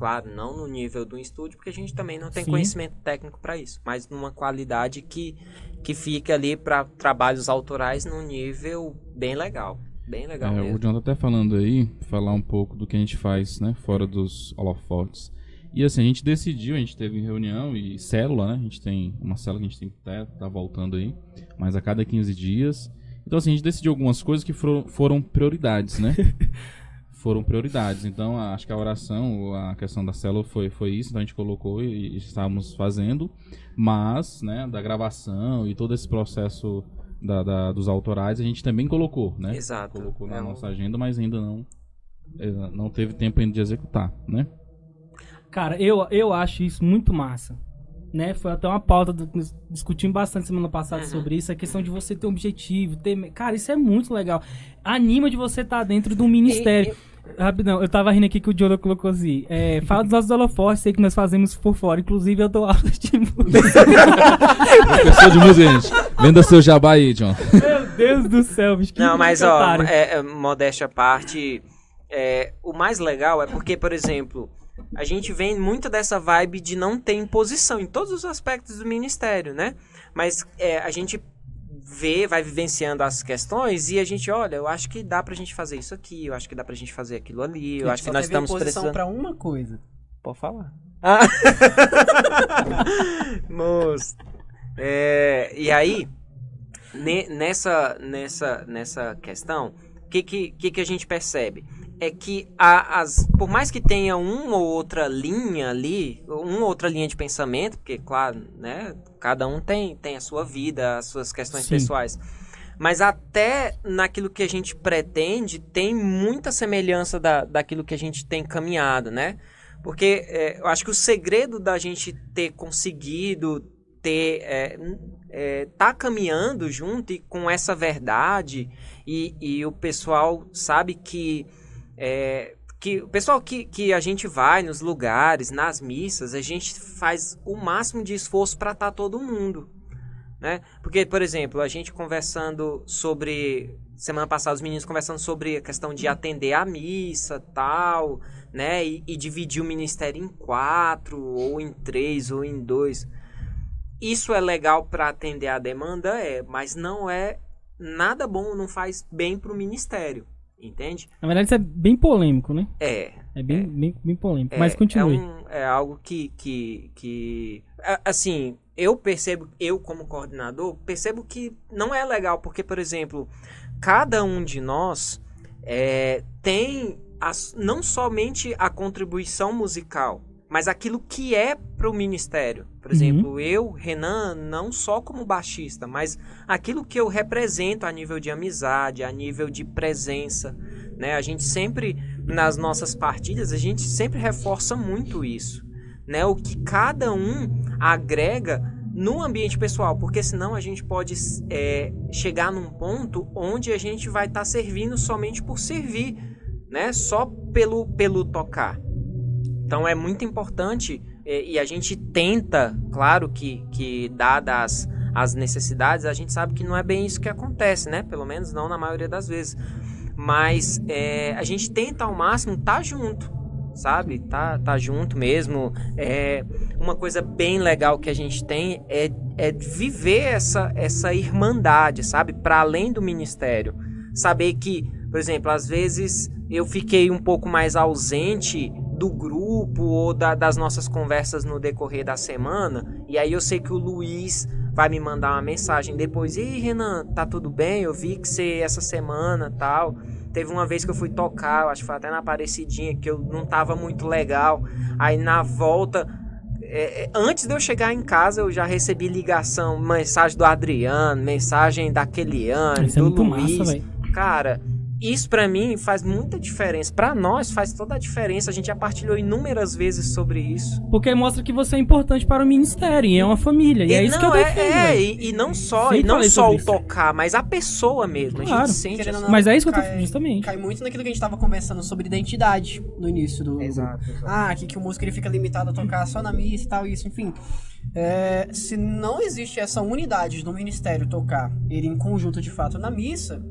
Claro, não no nível do estúdio, porque a gente também não tem Sim. conhecimento técnico pra isso. Mas numa qualidade que, que fique ali pra trabalhos autorais num nível bem legal. Bem legal É, o mesmo. John tá até falando aí, falar um pouco do que a gente faz, né, fora dos holofotes. E assim, a gente decidiu, a gente teve reunião e célula, né? A gente tem uma célula que a gente tem que tá, tá voltando aí, mas a cada 15 dias. Então assim, a gente decidiu algumas coisas que foram, foram prioridades, né? foram prioridades. Então, acho que a oração, a questão da célula foi, foi isso, então a gente colocou e, e estávamos fazendo, mas, né, da gravação e todo esse processo da, da- dos autorais, a gente também colocou, né? Exato. Colocou na É um- nossa agenda, mas ainda não eh, não teve tempo ainda de executar, né? Cara, eu, eu acho isso muito massa. né? Foi até uma pauta, do, discutimos bastante semana passada Uhum. sobre isso, a questão de você ter um objetivo, ter... Cara, isso é muito legal. Anima de você estar dentro do ministério. Rapidão, eu tava rindo aqui que o Diogo colocou assim. É, fala dos nossos holofotes, sei que nós fazemos por fora. Inclusive, eu dou aula de música. Professor de música, gente. Venda seu jabá aí, John. Meu Deus do céu, bicho. que Não, mas ó, é, é, modéstia à parte, é, o mais legal é porque, por exemplo, a gente vem muito dessa vibe de não ter imposição em todos os aspectos do ministério, né? Mas é, a gente vê, vai vivenciando as questões e a gente, olha, eu acho que dá pra gente fazer isso aqui, eu acho que dá pra gente fazer aquilo ali, eu acho que nós estamos precisando. pra uma coisa. Pode falar. Ah. Moço. É, e aí, ne- nessa, nessa, nessa questão, o que, que, que, que a gente percebe? É que a- as, por mais que tenha uma ou outra linha ali, uma ou outra linha de pensamento, porque, claro, né, cada um tem, tem a sua vida, as suas questões Sim. pessoais. Mas até naquilo que a gente pretende, tem muita semelhança da, daquilo que a gente tem caminhado, né? Porque é, eu acho que o segredo da gente ter conseguido ter é, é, tá caminhando junto e com essa verdade e, e o pessoal sabe que é, que o pessoal que, que a gente vai nos lugares, nas missas, a gente faz o máximo de esforço para estar todo mundo, né? Porque, por exemplo, a gente conversando sobre semana passada os meninos conversando sobre a questão de atender a missa, tal, né? E, e dividir o ministério em quatro, ou em três, ou em dois. Isso é legal para atender a demanda, é, mas não é nada bom, não faz bem pro ministério, entende? Na verdade, isso é bem polêmico, né? É, É bem, bem, bem polêmico. é, Mas continue. É, um- é algo que, que, que. Assim, eu percebo, eu como coordenador, percebo que não é legal, porque, por exemplo, cada um de nós é, tem as- não somente a contribuição musical, mas aquilo que é para o ministério. Por Uhum. exemplo, eu, Renan, não só como baixista, mas aquilo que eu represento a nível de amizade, a nível de presença. Né? A gente sempre, nas nossas partilhas, a gente sempre reforça muito isso. Né? O que cada um agrega no ambiente pessoal, porque senão a gente pode é, chegar num ponto onde a gente vai estar servindo somente por servir, né? Só pelo, pelo tocar. Então é muito importante é, e a gente tenta, claro que, que dadas as necessidades, a gente sabe que não é bem isso que acontece, né? Pelo menos não na maioria das vezes. Mas é, a gente tenta ao máximo estar junto, sabe? Tá, tá junto mesmo. É, uma coisa bem legal que a gente tem é, é viver essa, essa irmandade, sabe? Para além do ministério. Saber que, por exemplo, às vezes eu fiquei um pouco mais ausente do grupo ou da- das nossas conversas no decorrer da semana, e aí eu sei que o Luiz vai me mandar uma mensagem depois, e Renan, tá tudo bem? Eu vi que você essa semana tal. Teve uma vez que eu fui tocar, acho que foi até na Aparecidinha, que eu não tava muito legal. Aí na volta, é, é, antes de eu chegar em casa, eu já recebi ligação, mensagem do Adriano, mensagem da Keliane, Isso é do muito Luiz. massa. Cara, isso pra mim faz muita diferença. Pra nós faz toda a diferença. A gente já partilhou inúmeras vezes sobre isso. Porque mostra que você é importante para o ministério e é uma família. E, é isso que eu não, é, defendo, é, e, e não só, Sempre e não só o isso. tocar, mas a pessoa mesmo. A Claro. gente sente não, Mas é isso que eu tô cai- justamente. Cai muito naquilo que a gente tava conversando sobre identidade no início do. Exato, exato. Ah, que, que o músico ele fica limitado a tocar só na missa e tal, isso, enfim. É, se não existe essa unidade do ministério tocar ele em conjunto de fato na missa,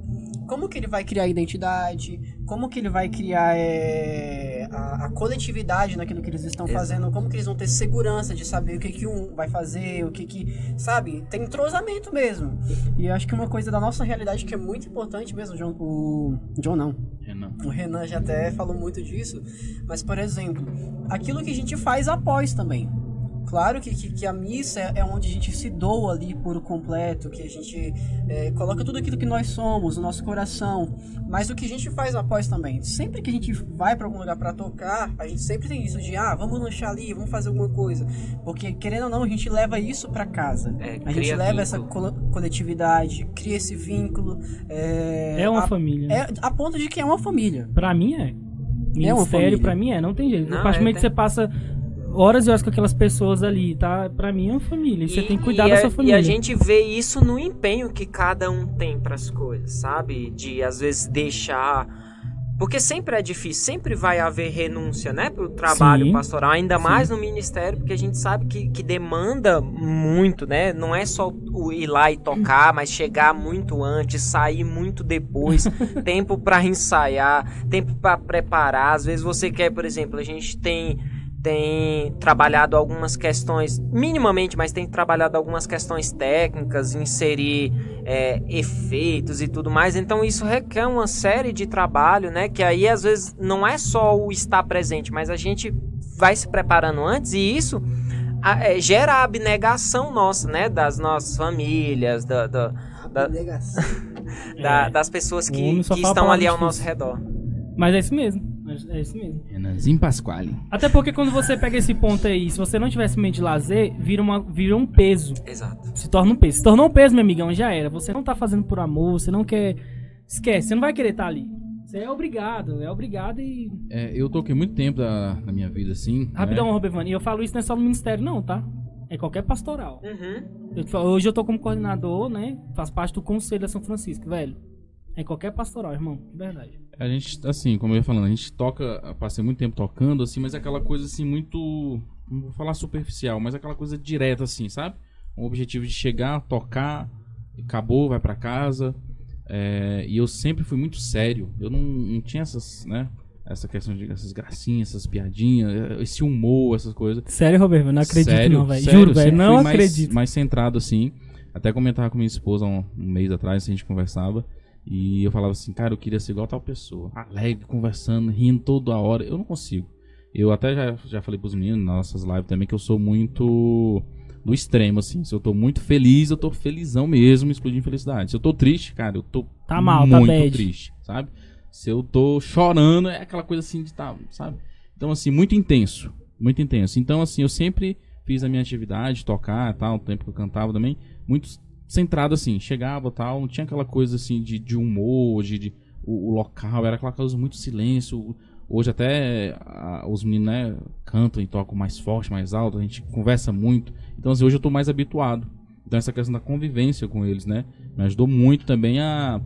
como que ele vai criar identidade? Como que ele vai criar é, a, a coletividade naquilo que eles estão Exato. fazendo? Como que eles vão ter segurança de saber o que, que um vai fazer, o que que. Sabe? Tem entrosamento mesmo. E eu acho que uma coisa da nossa realidade que é muito importante mesmo, John, o. John não. Renan. O Renan já até falou muito disso. Mas, por exemplo, aquilo que a gente faz após também. Claro que, que, que a missa é- onde a gente se doa ali por completo, que a gente é, coloca tudo aquilo que nós somos, o nosso coração. Mas o que a gente faz após também. Sempre que a gente vai para algum lugar para tocar, a gente sempre tem isso de, ah, vamos lanchar ali, vamos fazer alguma coisa. Porque, querendo ou não, a gente leva isso para casa. É, A gente leva essa vínculo. colo- coletividade, cria esse vínculo. É, É uma a, família. né? é a ponto de que é uma família. Pra mim é. É uma Ministério, família. pra mim é, não tem jeito. Não, a partir do é, momento que você passa horas e horas com aquelas pessoas ali, tá? Pra mim é uma família. E você tem que cuidar da a- sua família. E a gente vê isso no empenho que cada um tem pras coisas, sabe? De às vezes deixar. Porque sempre é difícil, sempre vai haver renúncia, né? Pro trabalho Sim. pastoral, ainda Sim. mais no ministério, porque a gente sabe que, que demanda muito, né? Não é só o ir lá e tocar, mas chegar muito antes, sair muito depois, tempo pra ensaiar, tempo pra preparar. Às vezes você quer, por exemplo, a gente tem tem trabalhado algumas questões, minimamente, mas tem trabalhado algumas questões técnicas, inserir é, efeitos e tudo mais. Então isso requer uma série de trabalho, né? Que aí às vezes não é só o estar presente, mas a gente vai se preparando antes e isso a- é, gera a abnegação nossa, né? Das nossas famílias, da, da- Da- É. das pessoas que, que estão ali ao nosso redor. Mas é isso mesmo. É isso mesmo. Renanzinho Pasquale. Até porque quando você pega esse ponto aí, se você não tivesse mente de lazer, vira, uma, vira um peso. Exato. Se torna um peso. Se tornou um peso, meu amigão, já era. Você não tá fazendo por amor, você não quer. Esquece, você não vai querer estar ali. Você é obrigado, é obrigado e. É, eu toquei muito tempo da, da minha vida assim. Rapidão, né? Robert Vani, eu falo isso não é só no ministério, não, tá? É qualquer pastoral. Uhum. Eu hoje eu tô como coordenador, né? Faço parte do conselho da São Francisco, velho. É qualquer pastoral, irmão. De verdade. A gente, assim, como eu ia falando, a gente toca, passei muito tempo tocando, assim, mas é aquela coisa assim, muito. Não vou falar superficial, mas aquela coisa direta, assim, sabe? Um objetivo de chegar, tocar, acabou, vai pra casa. É, e eu sempre fui muito sério. Eu não, não tinha essas, né? Essa questão de essas gracinhas, essas piadinhas, esse humor, essas coisas. Sério, Robert, eu não acredito Sério, não, velho. Juro, velho, não fui mais- acredito. Mais centrado, assim. Até comentava com minha esposa um, um mês atrás, a gente conversava. E eu falava assim, cara, eu queria ser igual tal pessoa. Alegre, conversando, rindo toda hora. Eu não consigo. Eu até já, já falei pros meninos nas nossas lives também que eu sou muito do extremo, assim. Se eu tô muito feliz, eu tô felizão mesmo, explodindo felicidade. Se eu tô triste, cara, eu tô Tá mal, tá muito bad. triste, sabe? Se eu tô chorando, é aquela coisa assim de tá, sabe? Então, assim, muito intenso. Muito intenso. Então, assim, eu sempre fiz a minha atividade, tocar tal, o tempo que eu cantava também, muito centrado, assim, chegava tal, não tinha aquela coisa assim de, de humor, de, de- o, o local, era aquela coisa muito silêncio. Hoje até ah, os meninos, né, cantam e tocam mais forte, mais alto, a gente conversa muito. Então, assim, hoje eu tô mais habituado. Então, essa questão da convivência com eles, né, me ajudou muito também a,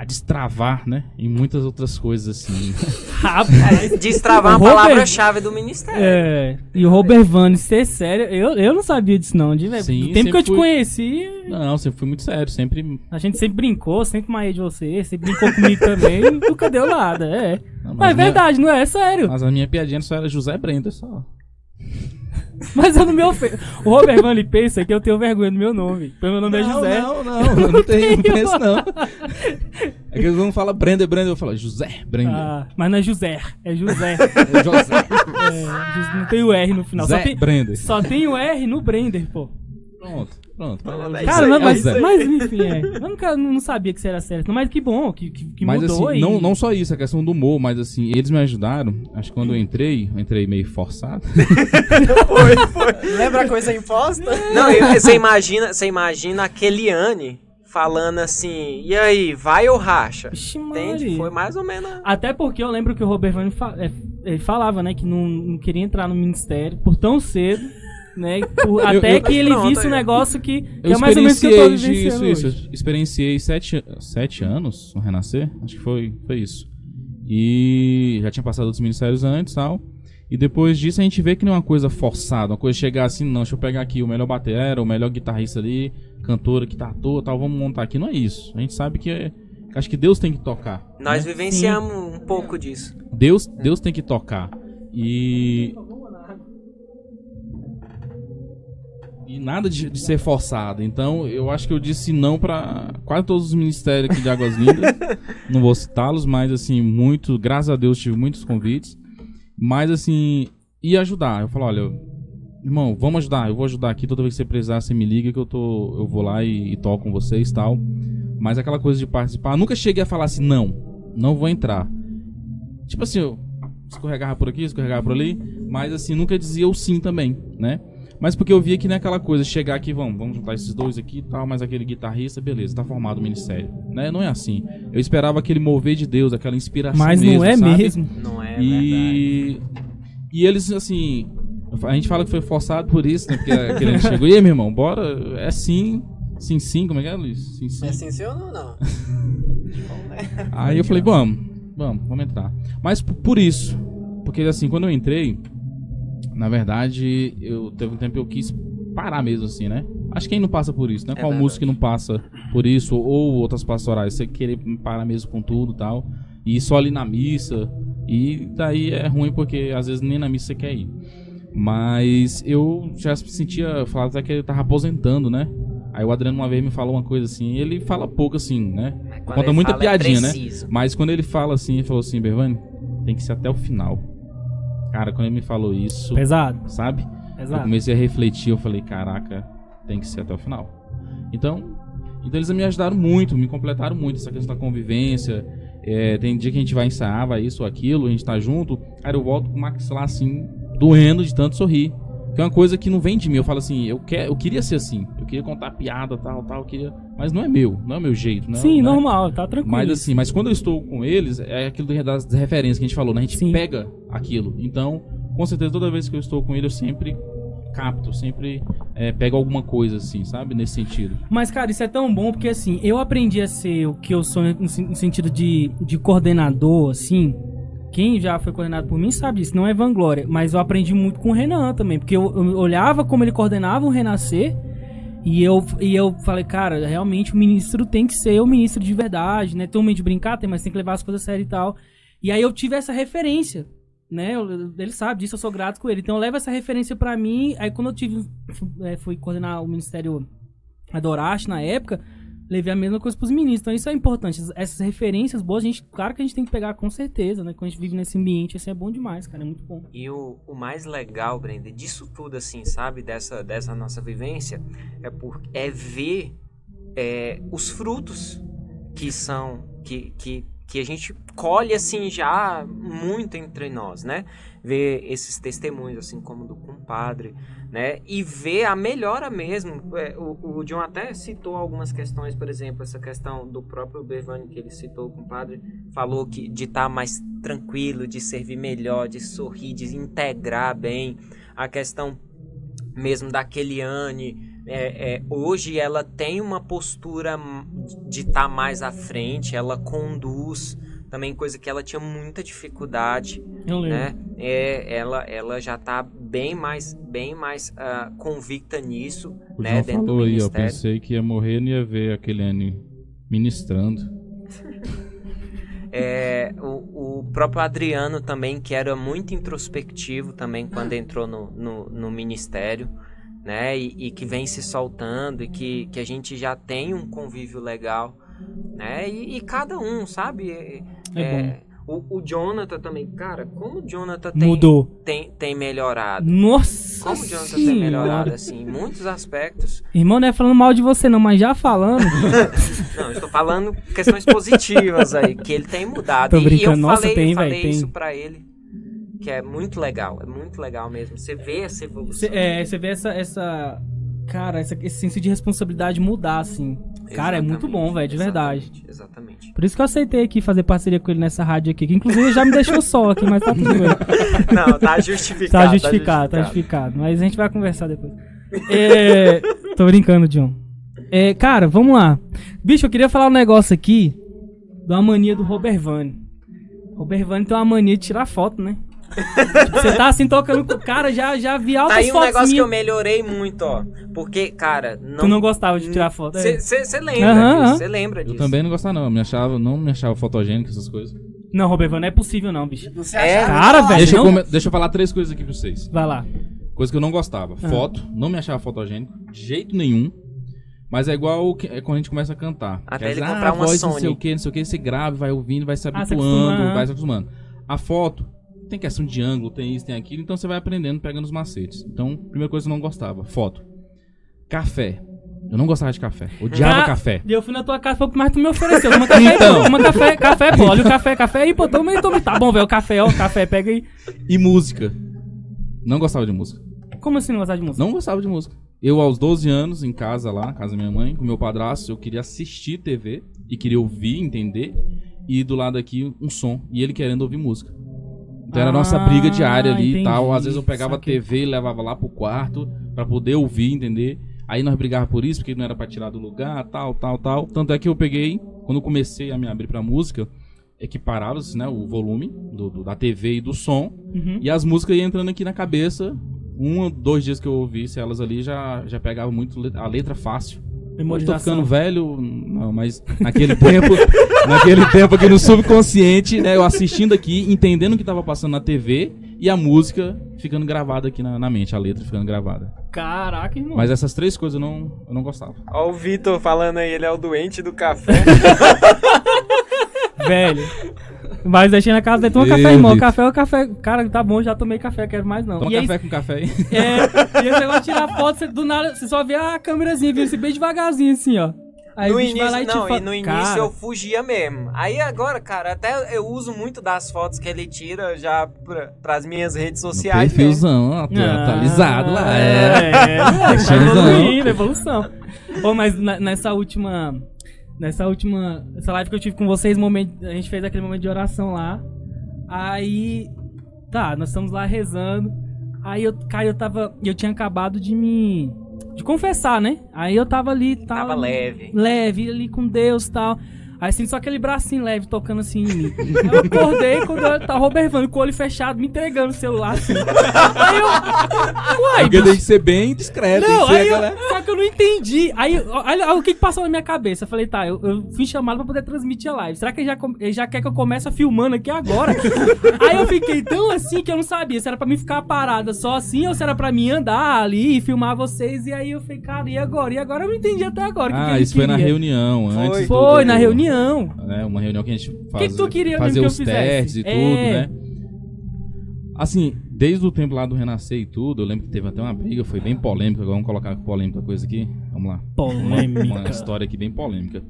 a destravar, né, em muitas outras coisas, assim. Rapaz. Destravar O a palavra-chave do ministério. É, e o Robert Vani ser sério, eu, eu não sabia disso não, de verdade. Sim, Do tempo que eu te fui. conheci, Não, sempre fui muito sério, sempre. a gente sempre brincou, sempre maiei de você, sempre brincou comigo também, e nunca deu nada, é. Não, Mas é minha- verdade, não é? É sério. Mas a minha piadinha só era José Brenda, só. Mas eu não me ofendo. O Robert Vani pensa que eu tenho vergonha do meu nome, porque meu nome é José. Não, não, não, não tenho, não penso não. É que eles não falam Brenda, Brenda, eu falo José Brenda. Ah, mas não é José, é José. José É, não tem o R no final, só Zé tem, Brenda. só tem o R no Brender, pô. Pronto, pronto. é Cara, isso não, mas, é Zé. mas enfim, é. Eu nunca não sabia que você era sério. Não, mas que bom, que, que, que mas mudou assim, e... não, não só isso, a questão do humor, mas assim, eles me ajudaram. Acho que quando eu entrei, eu entrei meio forçado. Lembra a coisa imposta? Não, eu- você imagina, você imagina a Keliane falando assim, e aí, vai ou racha? Vixe, Entende? Foi mais ou menos. Até porque eu lembro que o Robert Vane fa- é, ele falava, né, que não, não queria entrar no ministério por tão cedo, né? por- Eu- até eu- que ele Pronto, visse um negócio que, que Eu é mais ou menos o que eu tô vivenciando isso, hoje. isso. Experienciei sete, sete anos no Renascer. Acho que foi, foi isso. E já tinha passado outros ministérios antes e tal. E depois disso a gente vê que não é uma coisa forçada, uma coisa chegar assim, não, deixa eu pegar aqui o melhor batera, o melhor guitarrista ali, cantora que tá à toa, tal, vamos montar aqui. Não é isso. A gente sabe que é, acho que Deus tem que tocar. Nós né? vivenciamos um pouco disso. Deus, Deus tem que tocar. E. E nada de, de ser forçado. Então, eu acho que eu disse não pra quase todos os ministérios aqui de Águas Lindas. não vou citá-los, mas assim, muito, graças a Deus, tive muitos convites. Mas assim, ia ajudar. Eu falo, olha, irmão, vamos ajudar. Eu vou ajudar aqui toda vez que você precisar, você me liga que eu tô, eu vou lá e, e toco com vocês, tal. Mas aquela coisa de participar, nunca cheguei a falar assim, não, não vou entrar. Tipo assim, eu escorregava por aqui, escorregava por ali, mas assim, nunca dizia o sim também, né? Mas porque eu via que não é aquela coisa, chegar aqui, vamos, vamos juntar esses dois aqui e tal, mas aquele guitarrista, beleza, tá formado o ministério, né? Não é assim. Eu esperava aquele mover de Deus, aquela inspiração Mas mesmo, não é sabe? mesmo. Não é verdade. E, e eles, assim, A gente fala que foi forçado por isso, né? Porque aquele ano chegou. E aí, meu irmão, bora? É sim. Sim, sim. Como é que é, Luiz? Sim, sim. É sim, sim ou não? Não. Aí eu falei, vamos, vamos, vamos entrar. Mas por isso, porque assim, quando eu entrei, na verdade, eu teve um tempo que eu quis parar mesmo assim, né? Acho que quem não passa por isso, né? É Qual verdade. músico que não passa por isso, ou outras pastorais, você querer parar mesmo com tudo e tal, e só ali na missa, e daí é ruim porque às vezes nem na missa você quer ir. Mas eu já sentia, falava até que ele tava aposentando, né? Aí o Adriano uma vez me falou uma coisa assim, ele fala pouco assim, né? Conta muita é piadinha, né? preciso. Mas quando ele fala assim, ele falou assim, Bervani, tem que ser até o final. Cara, quando ele me falou isso, Pesado, sabe? Eu pesado. comecei a refletir, eu falei, caraca, tem que ser até o final. Então, então eles me ajudaram muito, me completaram muito essa questão da convivência. É, tem dia que a gente vai ensaiar, vai isso ou aquilo, a gente tá junto. Cara, eu volto com o Max lá assim, doendo de tanto sorrir. Que é uma coisa que não vem de mim. Eu falo assim, eu, quer, eu queria ser assim. Eu queria contar piada, tal, tal, eu queria. Mas não é meu, não é o meu jeito, não, Sim, não é- normal, tá tranquilo. mas assim, mas quando eu estou com eles, é aquilo das referências que a gente falou, né? A gente Sim. pega aquilo. Então, com certeza, toda vez que eu estou com ele, eu sempre capto, sempre é, pego alguma coisa, assim, sabe? Nesse sentido. Mas, cara, isso é tão bom porque, assim, eu aprendi a ser o que eu sou no sentido de, de coordenador, assim. Quem já foi coordenado por mim sabe disso, não é vanglória. Mas eu aprendi muito com o Renan também. Porque eu, eu olhava como ele coordenava o Renascer. E eu, e eu falei, cara, realmente o ministro tem que ser o ministro de verdade, né? Tem um meio de brincar, tem, mas tem que levar as coisas a sério e tal. E aí eu tive essa referência, né? Ele sabe disso, eu sou grato com ele. Então eu levo essa referência pra mim. Aí quando eu tive, é, fui coordenar o Ministério Adoraste na época, levei a mesma coisa pros ministros. Então isso é importante. Essas- Essas referências boas, a gente, claro que a gente tem que pegar com certeza, né? Quando a gente vive nesse ambiente, assim, é bom demais, cara. É muito bom. E o, o mais legal, Brenda, disso tudo, assim, sabe? Dessa, dessa nossa vivência, é, por, é ver é, os frutos que são. Que, que, que a gente colhe, assim, já muito entre nós, né? Ver esses testemunhos, assim, como do compadre, né? E ver a melhora mesmo. É, o, o John até citou algumas questões, por exemplo, essa questão do próprio Bevani que ele citou, o compadre, falou que de estar mais tranquilo, de servir melhor, de sorrir, de integrar bem a questão mesmo da Keliane. É, é, hoje ela tem uma postura de estar mais à frente, ela conduz também coisa que ela tinha muita dificuldade, Eu lembro. né? É, ela, ela já está bem mais, bem mais ah, convicta nisso, O né? João Dentro do falou aí, ó. ministério. Pensei que ia morrer e não ia ver aquele N ministrando. É, o, o próprio Adriano também, que era muito introspectivo também quando entrou no, no, no ministério, né? E, e que vem se soltando e que, que a gente já tem um convívio legal, né? E, e cada um, sabe? É, É o, o Jonathan também, cara, como o Jonathan tem, Mudou. tem, tem melhorado. Nossa Como o Jonathan tem melhorado, senhora. assim, em muitos aspectos. Irmão, não é falando mal de você não, mas já falando. Não, estou falando questões positivas aí, que ele tem mudado. Tô E- e, brincando. eu Nossa, falei, tem, eu falei véi, tem. isso pra ele, que é muito legal, é muito legal mesmo. Você vê essa evolução. Cê, é, você vê essa, essa. Cara, essa- esse senso de responsabilidade mudar, assim. Cara, é muito bom, velho, de verdade. Exatamente. Por isso que eu aceitei aqui fazer parceria com ele nessa rádio aqui, que inclusive já me deixou só aqui, mas tá tudo bem. Não, tá justificado. Tá justificado, tá justificado. Mas a gente vai conversar depois. É, tô brincando, John. É, cara, vamos lá. Bicho, eu queria falar um negócio aqui uma mania do Robert Vane. Robert Vane tem uma mania de tirar foto, né? Você tá assim tocando com o cara, já, já vi Tá altas aí um negócio que minhas. eu melhorei muito, ó. Porque, cara, não. Tu não gostava de tirar foto, é. Você lembra Aham, disso, você lembra Eu disso. também não gostava, não. Eu me achava, não me achava fotogênico, essas coisas. Não, Robert Vane, não é possível não, bicho. Você É, Cara, velho. Deixa eu, não- come- deixa eu falar três coisas aqui pra vocês. Vai lá. Coisa que eu não gostava. Ah. Foto, não me achava fotogênico, de jeito nenhum. Mas é igual que- é quando a gente começa a cantar. Até ele dizer, comprar ah, uma voz, não sei Sony. o que, não sei o que, você grava, vai ouvindo, vai se Ah, se habituando, acostuma, vai ah. se acostumando. A foto, tem questão de ângulo, tem isso, tem aquilo, então você vai aprendendo, pegando os macetes. Então, primeira coisa que eu não gostava, foto. Café. Eu não gostava de café. Odiava Ca- café. E eu fui na tua casa, mais tu me ofereceu. Uma café, Então. uma café, café, pô. Olha o café, café aí, pô, toma toma. Tá bom, velho, o café, ó, o café, pega aí. E música. Não gostava de música. Como assim não gostar de música? Não gostava de música. Eu, aos 12 anos, em casa lá, casa da minha mãe, com meu padrasto, eu queria assistir TV e queria ouvir, entender. E do lado aqui, um som. E ele querendo ouvir música. Então era a nossa Ah, briga diária ali entendi. e tal. Às vezes eu pegava a TV e levava lá pro quarto pra poder ouvir, entender? Aí nós brigávamos por isso, porque não era pra tirar do lugar, tal, tal, tal. Tanto é que eu peguei, quando eu comecei a me abrir pra música, equiparava né, o volume do, do- da TV e do som. Uhum. E as músicas iam entrando aqui na cabeça. Um, dois dias que eu ouvisse elas ali, já, já pegava muito a letra fácil. Hoje tô Memorização. ficando velho, não, mas naquele tempo, naquele tempo aqui no subconsciente, né, eu assistindo aqui, entendendo o que tava passando na TV e a música ficando gravada aqui na, na mente, a letra ficando gravada. Caraca, irmão. Mas essas três coisas eu não, eu não gostava. Ó o Vitor falando aí, ele é o doente do café. Velho. Mas deixei na casa dele, toma café, irmão. Café é o café. Cara, tá bom, já tomei café, quero mais não. Toma e aí, café com café aí. é, e esse negócio de tirar foto, você, do nada, você só vê a câmerazinha assim, bem devagarzinho, assim, ó. Aí no início, e não, fa- e no início Cara, eu fugia mesmo. Aí agora, cara, até eu uso muito das fotos que ele tira já pra, pras minhas redes sociais. perfilzão, atu- Ah, atualizado lá. É, É. é, tá Deixando evoluindo, evolução. Ô, mas na- nessa última. Nessa última. Essa live que eu tive com vocês, momento, a gente fez aquele momento de oração lá. Aí. Tá, nós estamos lá rezando. Aí eu, cara, eu tava. Eu tinha acabado de me. De confessar, né? Aí eu tava ali. Tava, Tava leve. leve ali com Deus e tal. Aí assim, só aquele bracinho leve tocando assim em mim. Aí eu acordei quando eu tava Robervando com o olho fechado, me entregando o celular assim. Aí eu. Uai, Porque tem que ser bem discreto. não, aí eu, aquela- só que eu não entendi. Aí, olha, olha o que, que passou na minha cabeça. Eu falei, tá, eu, eu fui chamado pra poder transmitir a live. Será que ele já, ele já quer que eu comece filmando aqui agora? aí eu fiquei tão assim que eu não sabia se era pra mim ficar parada só assim ou se era pra mim andar ali e filmar vocês. E aí eu falei, cara, e agora? E agora eu não entendi até agora. o que que Ah, isso foi na reunião. Foi. Antes Foi, do- na reunião. Né, uma reunião que a gente faz, que tu queria fazer que os fizesse? testes e É. tudo, né? Assim, desde o tempo lá do Renascer e tudo, eu lembro que teve até uma briga, foi bem polêmica, agora vamos colocar polêmica coisa aqui. Vamos lá. Uma Polêmica. história aqui bem polêmica.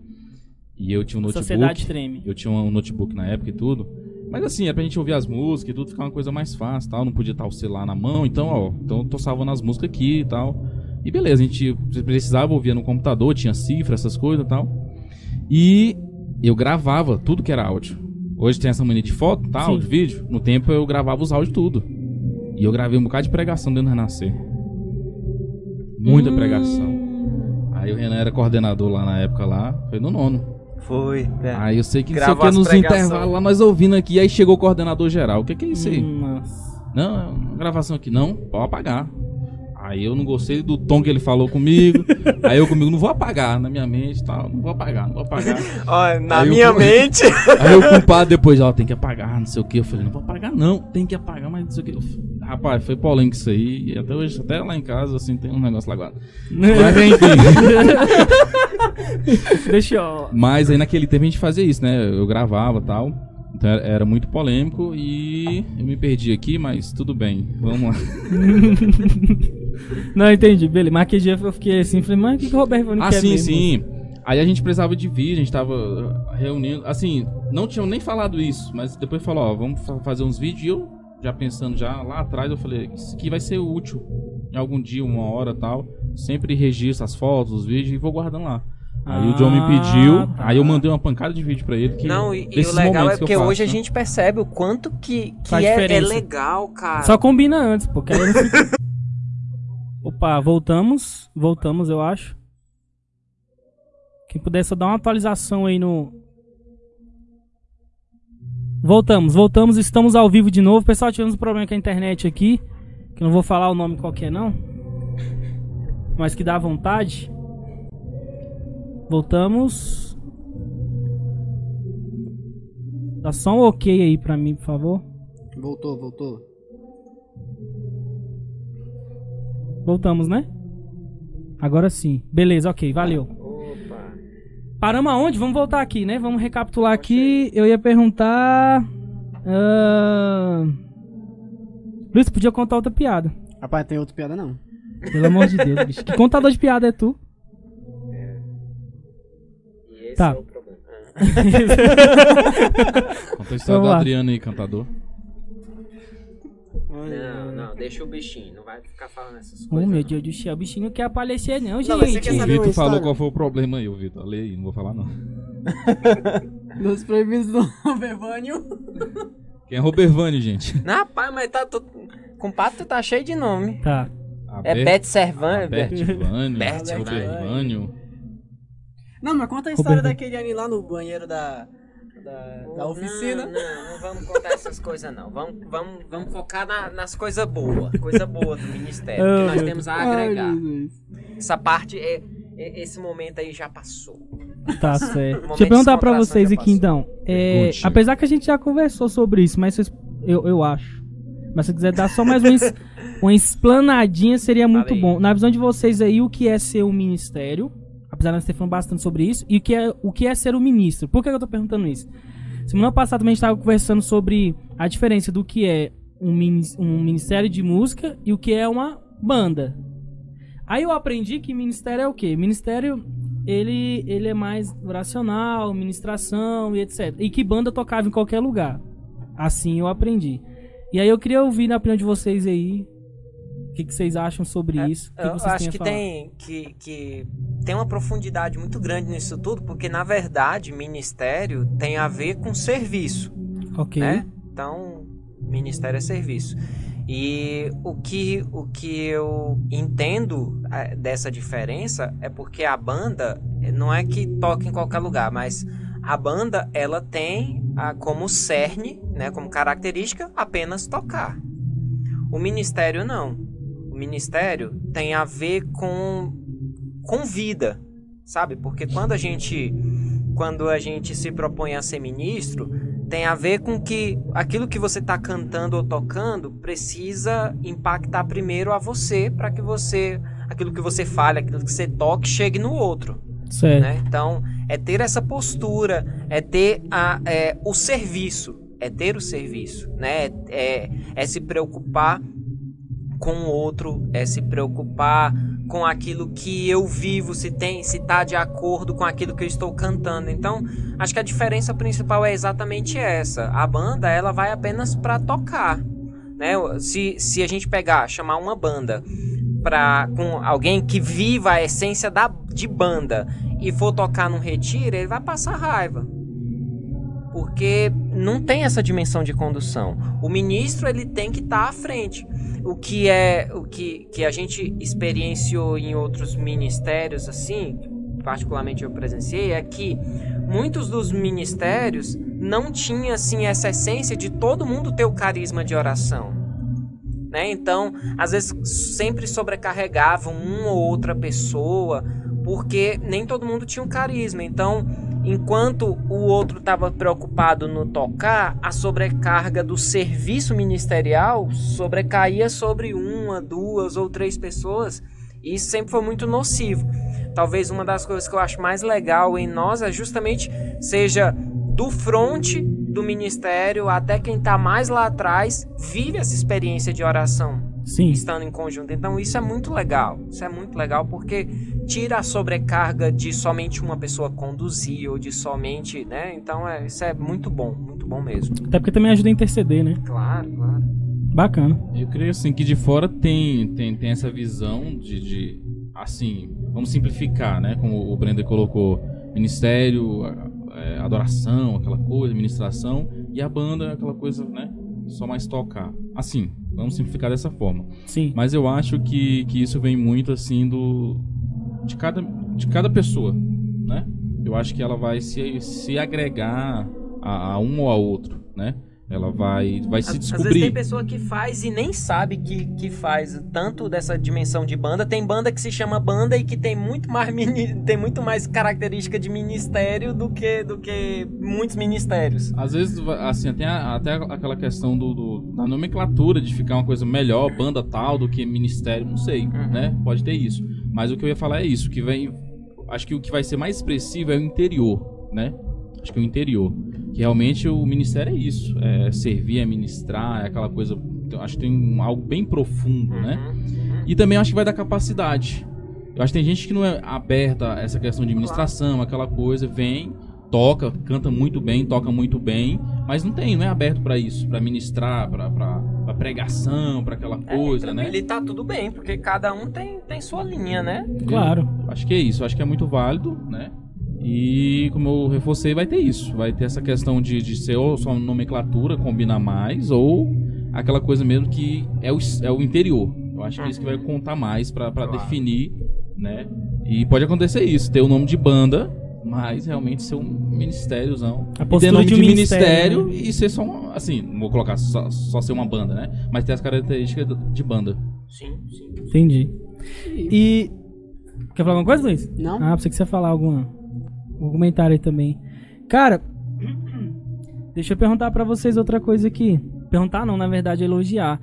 E eu tinha um notebook. Sociedade treme. Eu tinha um notebook na época e tudo. Mas assim, era pra gente ouvir as músicas e tudo, ficar uma coisa mais fácil tal. Não podia estar o celular na mão, então, ó, então eu tô salvando as músicas aqui e tal. E beleza, a gente precisava ouvir no computador, tinha cifra, essas coisas e tal. E eu gravava tudo que era áudio. Hoje tem essa mania de foto, tal, Sim. de vídeo. No tempo eu gravava os áudios tudo. E eu gravei um bocado de pregação dentro do Renascer. Muita Hum. pregação. Aí o Renan era coordenador lá na época lá, foi no nono. Foi. é. Aí eu sei que não sei o que nos pregação. intervalos lá, nós ouvindo aqui, aí chegou o coordenador geral. O que, que é isso aí? Nossa. Não, é uma gravação aqui, não, pode apagar. Aí eu não gostei do tom que ele falou comigo. aí eu comigo, não vou apagar na minha mente e tal. Não vou apagar, não vou apagar. Ó, na Aí minha cu- mente. Aí o culpado depois, ó, tem que apagar, não sei o que. Eu falei, não vou apagar, não, tem que apagar, mas não sei o que. Rapaz, foi polêmico isso aí. E até hoje, até lá em casa, assim, tem um negócio lá guardado. Mas enfim. Deixa eu. Mas aí naquele tempo a gente fazia isso, né? Eu gravava e tal. Então era- era muito polêmico e eu me perdi aqui, mas tudo bem. Vamos lá. Não, entendi, beleza. Mas aquele dia eu fiquei assim, falei, mas o que, que o Roberto Vani Ah, quer sim, mesmo? sim. Aí a gente precisava de vídeo, a gente tava uh, reunindo. Assim, não tinham nem falado isso, mas depois falou, ó, vamos fa- fazer uns vídeos. E eu, já pensando já lá atrás, eu falei, isso aqui vai ser útil em algum dia, uma hora tal. Sempre registro as fotos, os vídeos e vou guardando lá. Aí o John me Ah, pediu, tá. aí eu mandei uma pancada de vídeo pra ele. Que Não, e, e o legal é porque faço, hoje a né? gente percebe o quanto que, que é, é legal, cara. Só combina antes, porque aí eu não fico... Opa, voltamos. Voltamos, eu acho. Quem puder só dar uma atualização aí no. Voltamos, voltamos, estamos ao vivo de novo. Pessoal, tivemos um problema com a internet aqui. Que não vou falar o nome qualquer, não. Mas que dá vontade. Voltamos. Dá só um ok aí pra mim, por favor. Voltou, voltou. Voltamos, né? Agora sim. Beleza, ok, valeu. Opa. Paramos aonde? Vamos voltar aqui, né? Vamos recapitular aqui. Eu ia perguntar. ah, Luiz, podia contar outra piada. Rapaz, tem outra piada não. Pelo amor de Deus, bicho. Que contador de piada é tu? E esse Tá. é o problema. Conta a história do. Adriano aí, cantador. Não, não, deixa o bichinho, não vai ficar falando essas Oh, coisas. meu não. Deus do céu, o bichinho não quer aparecer, não, mas você gente. quer O saber Vitor falou história? qual foi o problema aí, o Vitor. Lê aí, não vou falar não. Dos proibidos do Robervânio. Quem é Robervani, gente? Não, rapaz, mas tá. Tu... Compadre, tu tá cheio de nome. Tá. É Beth Servan. Bert Vânio, Bert Robert Vânio. Não, mas conta a história daquele ali lá no banheiro da, da, da oficina. Não, não, não vamos contar essas coisas, não. Vamos, vamos, vamos focar na- nas coisas boas. Coisa boa do Ministério. Que nós temos a agregar. Essa parte, é, é- esse momento aí já passou. Tá certo. Deixa eu perguntar pra vocês aqui então. É, apesar que a gente já conversou sobre isso, mas vocês, eu, eu acho. Mas se quiser dar só mais uma, es- uma explanadinha, seria muito Fala aí. bom. Na visão de vocês aí, o que é ser um ministério? Nós ter falado bastante sobre isso. E o que é, o que é ser um ministro? Por que eu tô perguntando isso? Semana passada também a gente tava conversando sobre a diferença do que é um, um ministério de música e o que é uma banda. Aí eu aprendi que ministério é o quê? Ministério, ele, ele é mais oracional, ministração e etc. E que banda tocava em qualquer lugar. Assim eu aprendi. E aí eu queria ouvir na opinião de vocês aí, o que, que vocês acham sobre isso. O que, É, Eu que acho que tem, que, que tem uma profundidade muito grande nisso tudo, porque na verdade ministério tem a ver com serviço. Ok. né? Então, ministério é serviço. E o que, o que eu entendo eh, dessa diferença é porque a banda não é que toca em qualquer lugar, mas a banda ela tem a, como cerne, né, como característica apenas tocar. O ministério não. Ministério tem a ver com com vida, sabe? Porque quando a gente quando a gente se propõe a ser ministro, tem a ver com que aquilo que você está cantando ou tocando precisa impactar primeiro a você para que você aquilo que você fale, aquilo que você toque chegue no outro, né? Então é ter essa postura, é ter a, é, o serviço, é ter o serviço, né? É, é se preocupar com o outro, é se preocupar com aquilo que eu vivo, se tem, se tá de acordo com aquilo que eu estou cantando. Então, acho que a diferença principal é exatamente essa. A banda, ela vai apenas para tocar, né? Se, se a gente pegar, chamar uma banda para com alguém que viva a essência da de banda e for tocar num retiro, ele vai passar raiva. Porque não tem essa dimensão de condução. O ministro ele tem que estar à frente. O que é o que, que a gente experienciou em outros ministérios assim, particularmente eu presenciei, é que muitos dos ministérios não tinha assim essa essência de todo mundo ter o carisma de oração. Né? Então, às vezes sempre sobrecarregavam uma ou outra pessoa, porque nem todo mundo tinha um carisma. Então, enquanto o outro estava preocupado no tocar, a sobrecarga do serviço ministerial sobrecaía sobre uma, duas ou três pessoas. E isso sempre foi muito nocivo. Talvez uma das coisas que eu acho mais legal em nós é justamente seja do fronte do ministério até quem está mais lá atrás vive essa experiência de oração Sim. estando em conjunto. Então isso é muito legal. Isso é muito legal porque tira a sobrecarga de somente uma pessoa conduzir ou de somente, né? Então é, isso é muito bom, muito bom mesmo. Até porque também ajuda a interceder, né? Claro, claro. Bacana. Eu creio assim que de fora tem, tem, tem essa visão de, de assim, vamos simplificar, né? Como o Brenda colocou, ministério, é, adoração, aquela coisa, ministração, e a banda, aquela coisa, né? Só mais tocar. Assim, vamos simplificar dessa forma. Sim. Mas eu acho que, que isso vem muito assim do de cada, de cada pessoa, né? Eu acho que ela vai se, se agregar a, a um ou a outro, né? Ela vai, vai se Às- Às vezes tem descobrir. pessoa que faz e nem sabe que, que faz tanto dessa dimensão de banda. Tem banda que se chama banda e que tem muito mais mini- tem muito mais característica de ministério do que do que muitos ministérios. Às vezes, assim, tem a- até aquela questão do, do- da nomenclatura de ficar uma coisa melhor, banda tal, do que ministério, não sei, Uhum. né? Pode ter isso. Mas o que eu ia falar é isso, que vem. Acho que o que vai ser mais expressivo é o interior, né? Acho que é o interior. Que realmente o ministério é isso. É servir, é ministrar, é aquela coisa. então, Acho que tem um- algo bem profundo, né? Uhum. E também acho que vai dar capacidade. Eu acho que tem gente que não é aberta a essa questão de administração, aquela coisa, vem, toca, canta muito bem, toca muito bem, mas não tem, não é aberto pra isso, pra ministrar, pra, pra, pregação, pra aquela coisa, né? Ele tá tudo bem, porque cada um tem, tem sua linha, né? Claro. Eu acho que é isso, acho que é muito válido, né? E como eu reforcei, vai ter isso. Vai ter essa questão de, de ser ou só nomenclatura, combina mais, ou aquela coisa mesmo que é o, é o interior. Eu acho que é isso que vai contar mais pra, pra Claro. definir, né? E pode acontecer isso, ter o nome de banda, mas realmente ser um ministériozão. A E ter postura nome de de, um ministério, ministério e ser só um, assim, não vou colocar só, só ser uma banda, né? Mas ter as características de banda. Sim, sim. Entendi. E. Quer falar alguma coisa, Luiz? Não? Ah, pensei que você ia falar alguma, algum comentário aí também. Cara, deixa eu perguntar pra vocês outra coisa aqui. Perguntar não, na verdade, elogiar.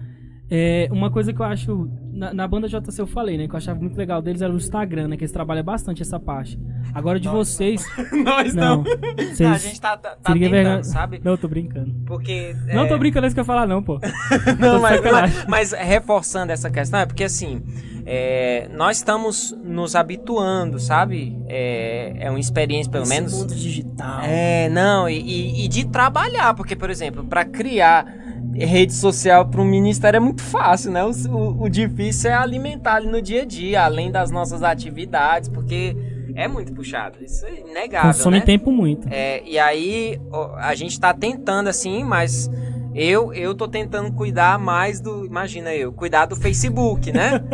É, uma coisa que eu acho. Na, na banda JC eu falei, né? Que eu achava muito legal deles era o Instagram, né? Que eles trabalham bastante essa parte. Agora de vocês. Nós Não. não. Vocês, a gente tá, tá, tá tentando, sabe? Não, eu tô brincando. Porque. Não é, tô brincando é isso que eu ia falar, não, pô. Não, mas, mas, mas reforçando essa questão, é porque assim, é, nós estamos nos habituando, sabe? É, é uma experiência, pelo Esse menos. mundo digital. É, não, e, e- e de trabalhar, porque, por exemplo, para criar rede social para um ministério é muito fácil, né? O, o- o difícil é alimentar ali no dia a dia, além das nossas atividades, porque é muito puxado, isso é inegável, Consome né? tempo muito. É, e aí a gente tá tentando assim, mas eu eu tô tentando cuidar mais do, imagina eu, cuidar do Facebook, né?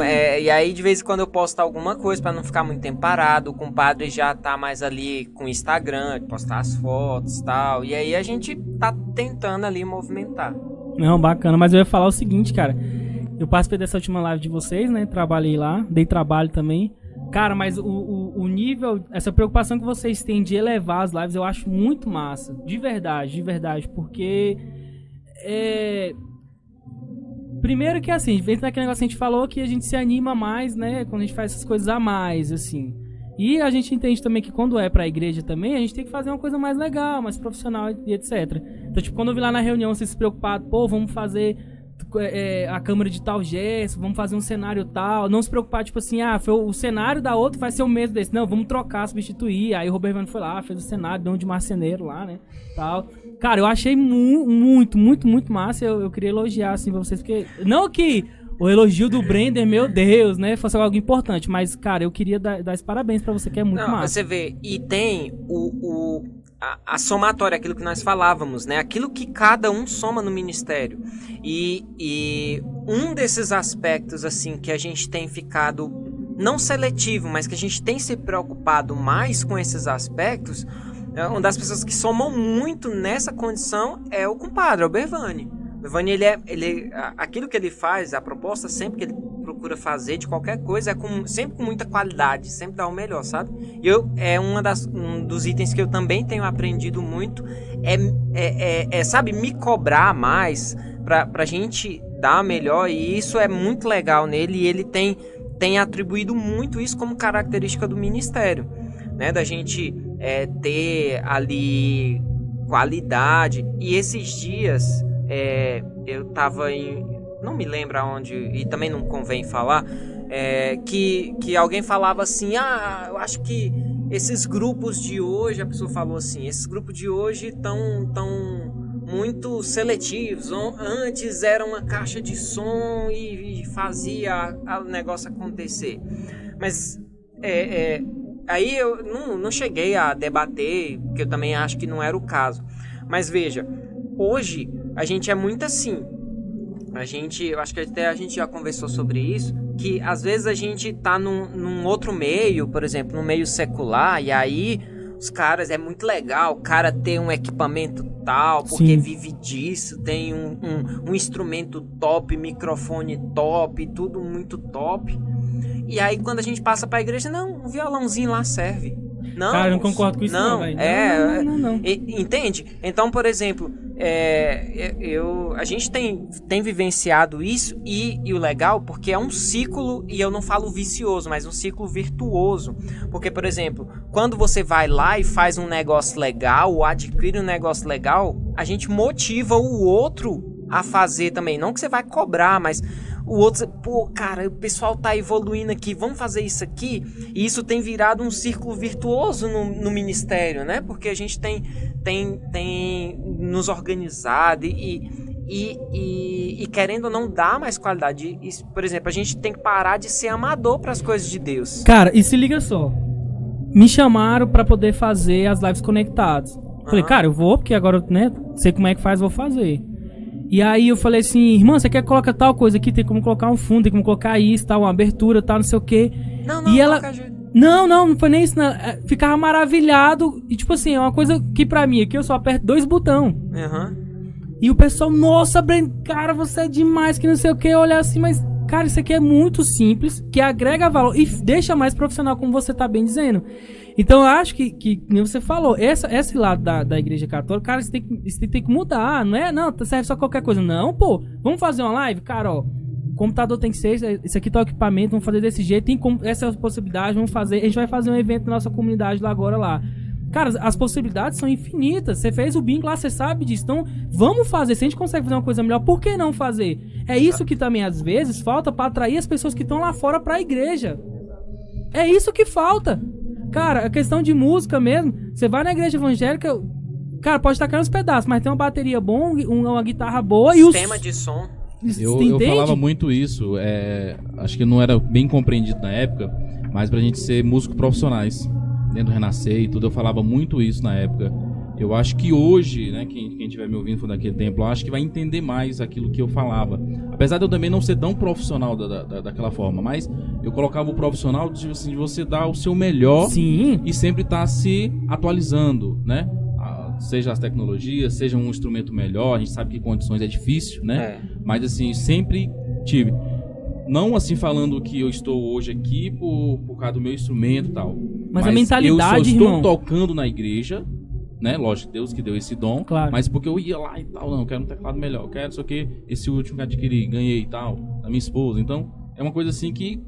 É, e aí de vez em quando eu posto alguma coisa pra não ficar muito tempo parado. O compadre já tá mais ali com o Instagram, postar as fotos e tal. E aí a gente tá tentando ali movimentar. Não, bacana. Mas eu ia falar o seguinte, cara. Eu participei dessa última live de vocês, né? Trabalhei lá, dei trabalho também. Cara, mas o, o, o nível, essa preocupação que vocês têm de elevar as lives, eu acho muito massa. De verdade, de verdade. Porque. É. Primeiro que assim, vem naquele negócio que a gente falou que a gente se anima mais, né? Quando a gente faz essas coisas a mais, assim. E a gente entende também que quando é pra igreja também, a gente tem que fazer uma coisa mais legal, mais profissional e etc. Então, tipo, quando eu vi lá na reunião vocês se preocupados, pô, vamos fazer é, a câmera de tal gesto, vamos fazer um cenário tal. Não se preocupar, tipo assim, ah, foi o, cenário da outra vai ser o mesmo desse. Não, vamos trocar, substituir. Aí o Robert Vano foi lá, fez o cenário, deu um de marceneiro lá, né? Tal. Cara, eu achei mu muito, muito, muito massa. Eu, eu queria elogiar, assim, pra vocês, porque. Não que o elogio do Brender, meu Deus, né? Fosse algo importante, mas, cara, eu queria dar, dar esse parabéns pra você, que é muito Não, massa. você vê, e tem o, o a, a somatória, aquilo que nós falávamos, né? Aquilo que cada um soma no ministério. E, e um desses aspectos, assim, que a gente tem ficado não seletivo, mas que a gente tem se preocupado mais com esses aspectos, é, uma das pessoas que somam muito nessa condição é o compadre, é o Bervani. Bervani, ele é, ele, aquilo que ele faz, a proposta sempre que ele procura fazer de qualquer coisa é com, sempre com muita qualidade, sempre dá o melhor, sabe? E eu, é uma das, um dos itens que eu também tenho aprendido muito, é, é, é- é, sabe, me cobrar mais pra, pra gente dar melhor, e isso é muito legal nele, e ele tem, tem atribuído muito isso como característica do ministério, né? Da gente é, ter ali qualidade, e esses dias é, eu tava em. Não me lembro aonde, e também não convém falar, é, que, que alguém falava assim: ah, eu acho que esses grupos de hoje, a pessoa falou assim, esses grupos de hoje estão tão muito seletivos. Antes era uma caixa de som e, e fazia o negócio acontecer. Mas é, é, aí eu não, não cheguei a debater, porque eu também acho que não era o caso. Mas veja, hoje a gente é muito assim. A gente, eu acho que até a gente já conversou sobre isso, que às vezes a gente tá num, num outro meio, por exemplo, no meio secular, e aí os caras, é muito legal o cara ter um equipamento tal, porque Sim. vive disso, tem um, um, um instrumento top, microfone top, tudo muito top. E aí quando a gente passa pra igreja, não, um violãozinho lá serve. Não, Cara, eu não concordo com isso, não, não, velho. é, Não, não, não, não. e- Entende? Então, por exemplo, é, eu, a gente tem, tem vivenciado isso e, e o legal, porque é um ciclo, e eu não falo vicioso, mas um ciclo virtuoso. Porque, por exemplo, quando você vai lá e faz um negócio legal, ou adquire um negócio legal, a gente motiva o outro a fazer também. Não que você vai cobrar, mas o outro, pô, cara, o pessoal tá evoluindo aqui, vamos fazer isso aqui. E isso tem virado um círculo virtuoso no, no ministério, né? Porque a gente tem, tem, tem nos organizado e, e, e, e querendo ou não dar mais qualidade. E, por exemplo, a gente tem que parar de ser amador para as coisas de Deus. Cara, e se liga só. me chamaram pra poder fazer as lives conectadas. Falei, Aham. cara, eu vou, porque agora, né, sei como é que faz, vou fazer. E aí eu falei assim, irmã, você quer que coloque tal coisa aqui? Tem como colocar um fundo, tem como colocar isso, tal, uma abertura, tal, não sei o quê. Não, não, E ela-. Não, não, não foi nem isso, não. É, Ficava maravilhado. E tipo assim, é uma coisa que pra mim aqui eu só aperto dois botões. Aham. E o pessoal, nossa, Breno, cara, você é demais, que não sei o que, olhar assim, mas, cara, isso aqui é muito simples, que agrega valor e deixa mais profissional, como você tá bem dizendo. Então eu acho que, que como você falou, essa, esse lado da, da igreja católica, cara, isso tem, que, isso tem que mudar, não é? Não, serve só qualquer coisa. Não, pô, vamos fazer uma live? Cara, ó, o computador tem que ser, esse aqui tá o equipamento, vamos fazer desse jeito, tem essa é a possibilidade, vamos fazer, a gente vai fazer um evento na nossa comunidade lá agora lá. Cara, as possibilidades são infinitas. Você fez o bingo lá, você sabe disso. Então, vamos fazer. Se a gente consegue fazer uma coisa melhor, por que não fazer? É isso que também, às vezes, falta pra atrair as pessoas que estão lá fora pra igreja. É isso que falta. Cara, a questão de música mesmo. Você vai na igreja evangélica. Cara, pode estar caindo uns pedaços, mas tem uma bateria boa, um- uma guitarra boa e os. Sistema de som. Eu, eu falava muito isso, é, acho que não era bem compreendido na época, mas pra gente ser músicos profissionais, dentro do Renascer e tudo, eu falava muito isso na época. Eu acho que hoje, né, quem, quem tiver me ouvindo for daquele tempo, eu acho que vai entender mais aquilo que eu falava. Apesar de eu também não ser tão profissional da, da- daquela forma, mas eu colocava o profissional de, assim, de você dar o seu melhor Sim. e sempre estar se atualizando, né? Seja as tecnologias, seja um instrumento melhor, a gente sabe que condições é difícil, né? É. Mas assim, sempre tive. Não assim falando que eu estou hoje aqui por, por causa do meu instrumento e tal. Mas a mentalidade, eu só estou irmão. tocando na igreja, né? Lógico, Deus que deu esse dom. Claro. Mas porque eu ia lá e tal, não, eu quero um teclado melhor, eu quero isso aqui, esse último que adquiri, ganhei e tal, da minha esposa. Então, é uma coisa assim que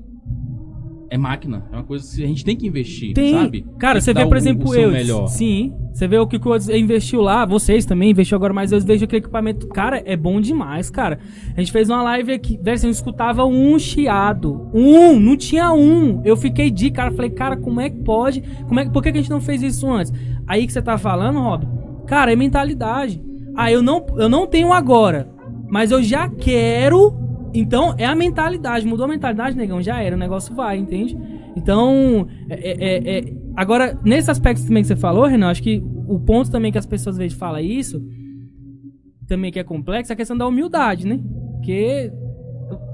é máquina, é uma coisa que a gente tem que investir, Tem. sabe? Cara, Tem você vê, por exemplo, o eu. melhor. Sim. Você vê o que o Codes investiu lá, vocês também investiu agora, mas eu vejo aquele equipamento. Cara, é bom demais, cara. A gente fez uma live aqui, velho, você não escutava um chiado. Um, não tinha um. Eu fiquei de cara, falei, cara, como é que pode? Como é, que- por que, que a gente não fez isso antes? Aí que você tá falando, Rob, cara, é mentalidade. Ah, eu não, eu não tenho agora, mas eu já quero. Então, é a mentalidade. Mudou a mentalidade, negão, já era. O negócio vai, entende? Então, é, é- é- agora, nesse aspecto também que você falou, Renan, acho que o ponto também que as pessoas às vezes falam isso, também que é complexo, é a questão da humildade, né? Porque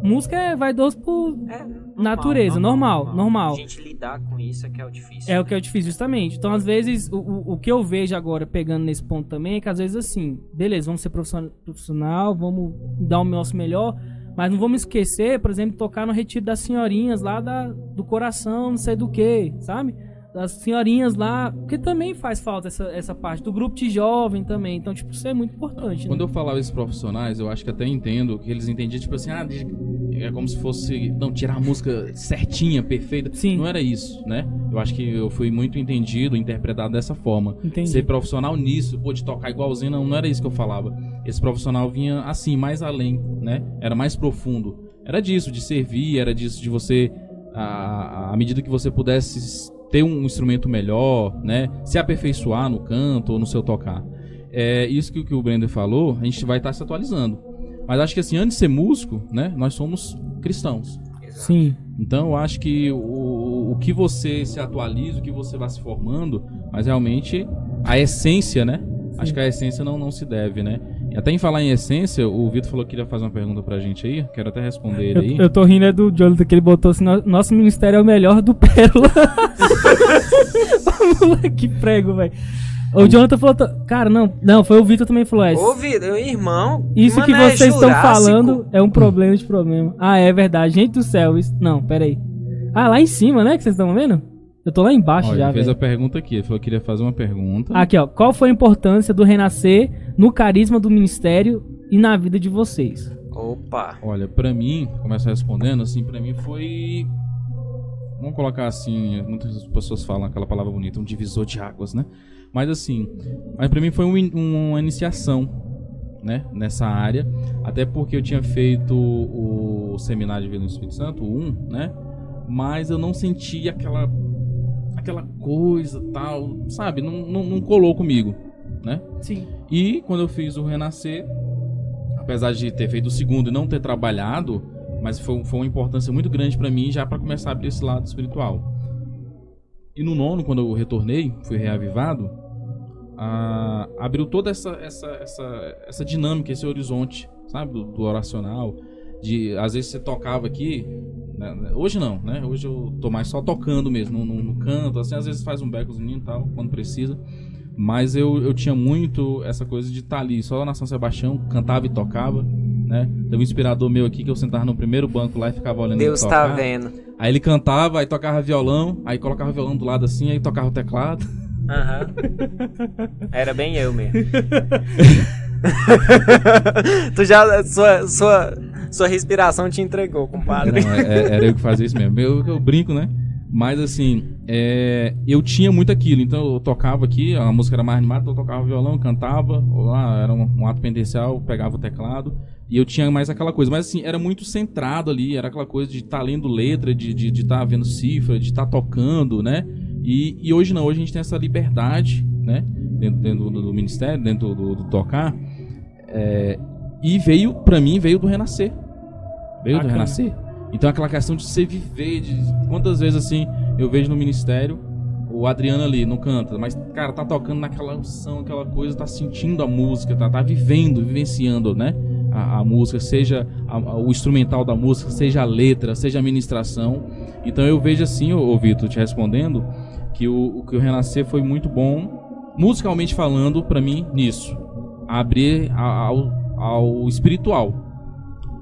música é vaidoso por. É, normal, Natureza, normal, normal. A gente lidar com isso é que é o difícil. É o que é difícil, justamente. Então, às vezes, o, o, o que eu vejo agora, pegando nesse ponto também, é que às vezes assim, beleza, vamos ser profissional vamos dar o nosso melhor, mas não vamos esquecer, por exemplo, tocar no retiro das senhorinhas lá da, do coração, não sei do que, sabe? Das senhorinhas lá, porque também faz falta essa, essa parte do grupo de jovem também. Então, tipo, isso é muito importante. Quando né? eu falava esses profissionais, eu acho que até entendo que eles entendiam, tipo assim, ah, é como se fosse, não, tirar a música certinha, perfeita. Sim. Não era isso, né? Eu acho que eu fui muito entendido, interpretado dessa forma. Entendi. Ser profissional nisso, pô, de tocar igualzinho, não, não era isso que eu falava. Esse profissional vinha assim, mais além, né? Era mais profundo. Era disso, de servir, era disso, de você, à medida que você pudesse ter um instrumento melhor, né? Se aperfeiçoar no canto ou no seu tocar. É isso que, que o Brenda falou, a gente vai estar se atualizando. Mas acho que assim, antes de ser músico, né? Nós somos cristãos. Sim. Então eu acho que o, o que você se atualiza, o que você vai se formando, mas realmente a essência, né? Acho que a essência não, não se deve, né? E até em falar em essência, o Vitor falou que queria fazer uma pergunta pra gente aí. Quero até responder ele aí. Eu, eu tô rindo é do Jonathan que ele botou assim: "No- nosso ministério é o melhor do Pérola. que prego, velho. O Jonathan falou, cara, não, não, foi o Vitor também que falou, é, Ô, vida, irmão. isso que mano, é vocês estão falando é um problema de problema. Ah, é verdade, gente do céu, isso, não, pera aí. Ah, lá em cima, né, que vocês estão vendo? Eu tô lá embaixo Ó, já, ele fez velho. a pergunta aqui. Ele falou que queria fazer uma pergunta. Aqui, ó, qual foi a importância do renascer no carisma do ministério e na vida de vocês? Opa. Olha, pra mim, começar respondendo, assim, pra mim foi. Vamos colocar assim, muitas pessoas falam aquela palavra bonita, um divisor de águas, né? Mas assim, mas pra mim foi um in- uma iniciação, né? Nessa área. Até porque eu tinha feito o, seminário de vida no Espírito Santo, o 1, né? Mas eu não sentia aquela. aquela coisa tal, sabe? Não, não, não colou comigo, né? Sim. E quando eu fiz o Renascer, apesar de ter feito o segundo e não ter trabalhado, mas foi, foi uma importância muito grande pra mim já pra começar a abrir esse lado espiritual. E no nono, quando eu retornei, fui reavivado, abriu toda essa, essa, essa, essa dinâmica, esse horizonte, sabe, do, do oracional. De, às vezes você tocava aqui, né, hoje não, né? Hoje eu tô mais só tocando mesmo, no, no, no canto, assim, às vezes faz um becozinho e tal, quando precisa. Mas eu, eu tinha muito essa coisa de estar tá ali, só na São Sebastião, cantava e tocava, né? Tem um inspirador meu aqui que eu sentava no primeiro banco lá e ficava olhando Deus ele tá tocar. vendo. Aí ele cantava, aí tocava violão, aí colocava o violão do lado assim, aí tocava o teclado. Aham. Era bem eu mesmo. tu já. Sua, sua, sua respiração te entregou, compadre. Não, é- é- era eu que fazia isso mesmo. Eu, eu brinco, né? Mas assim, é, eu tinha muito aquilo. Então eu tocava aqui, a música era mais animada, então eu tocava violão, cantava, lá era um, um ato penitencial, pegava o teclado. E eu tinha mais aquela coisa. Mas assim, era muito centrado ali, era aquela coisa de estar lendo letra, de estar de, estar vendo cifra, de estar tocando, né? E, e hoje não, hoje a gente tem essa liberdade, né? Dentro, dentro do, do ministério, dentro do, do tocar. É, e veio, pra mim, veio do renascer. Veio do Bacana. renascer. Então aquela questão de você viver, de quantas vezes assim eu vejo no ministério o Adriano ali não canta, mas cara, tá tocando naquela unção, aquela coisa, tá sentindo a música, tá, tá vivendo, vivenciando, né? A, a música, seja a- a- o instrumental da música, seja a letra, seja a ministração. Então eu vejo assim, ô, ô Vitor, te respondendo, que o, que o Renascer foi muito bom, musicalmente falando, pra mim, nisso. Abrir ao, ao espiritual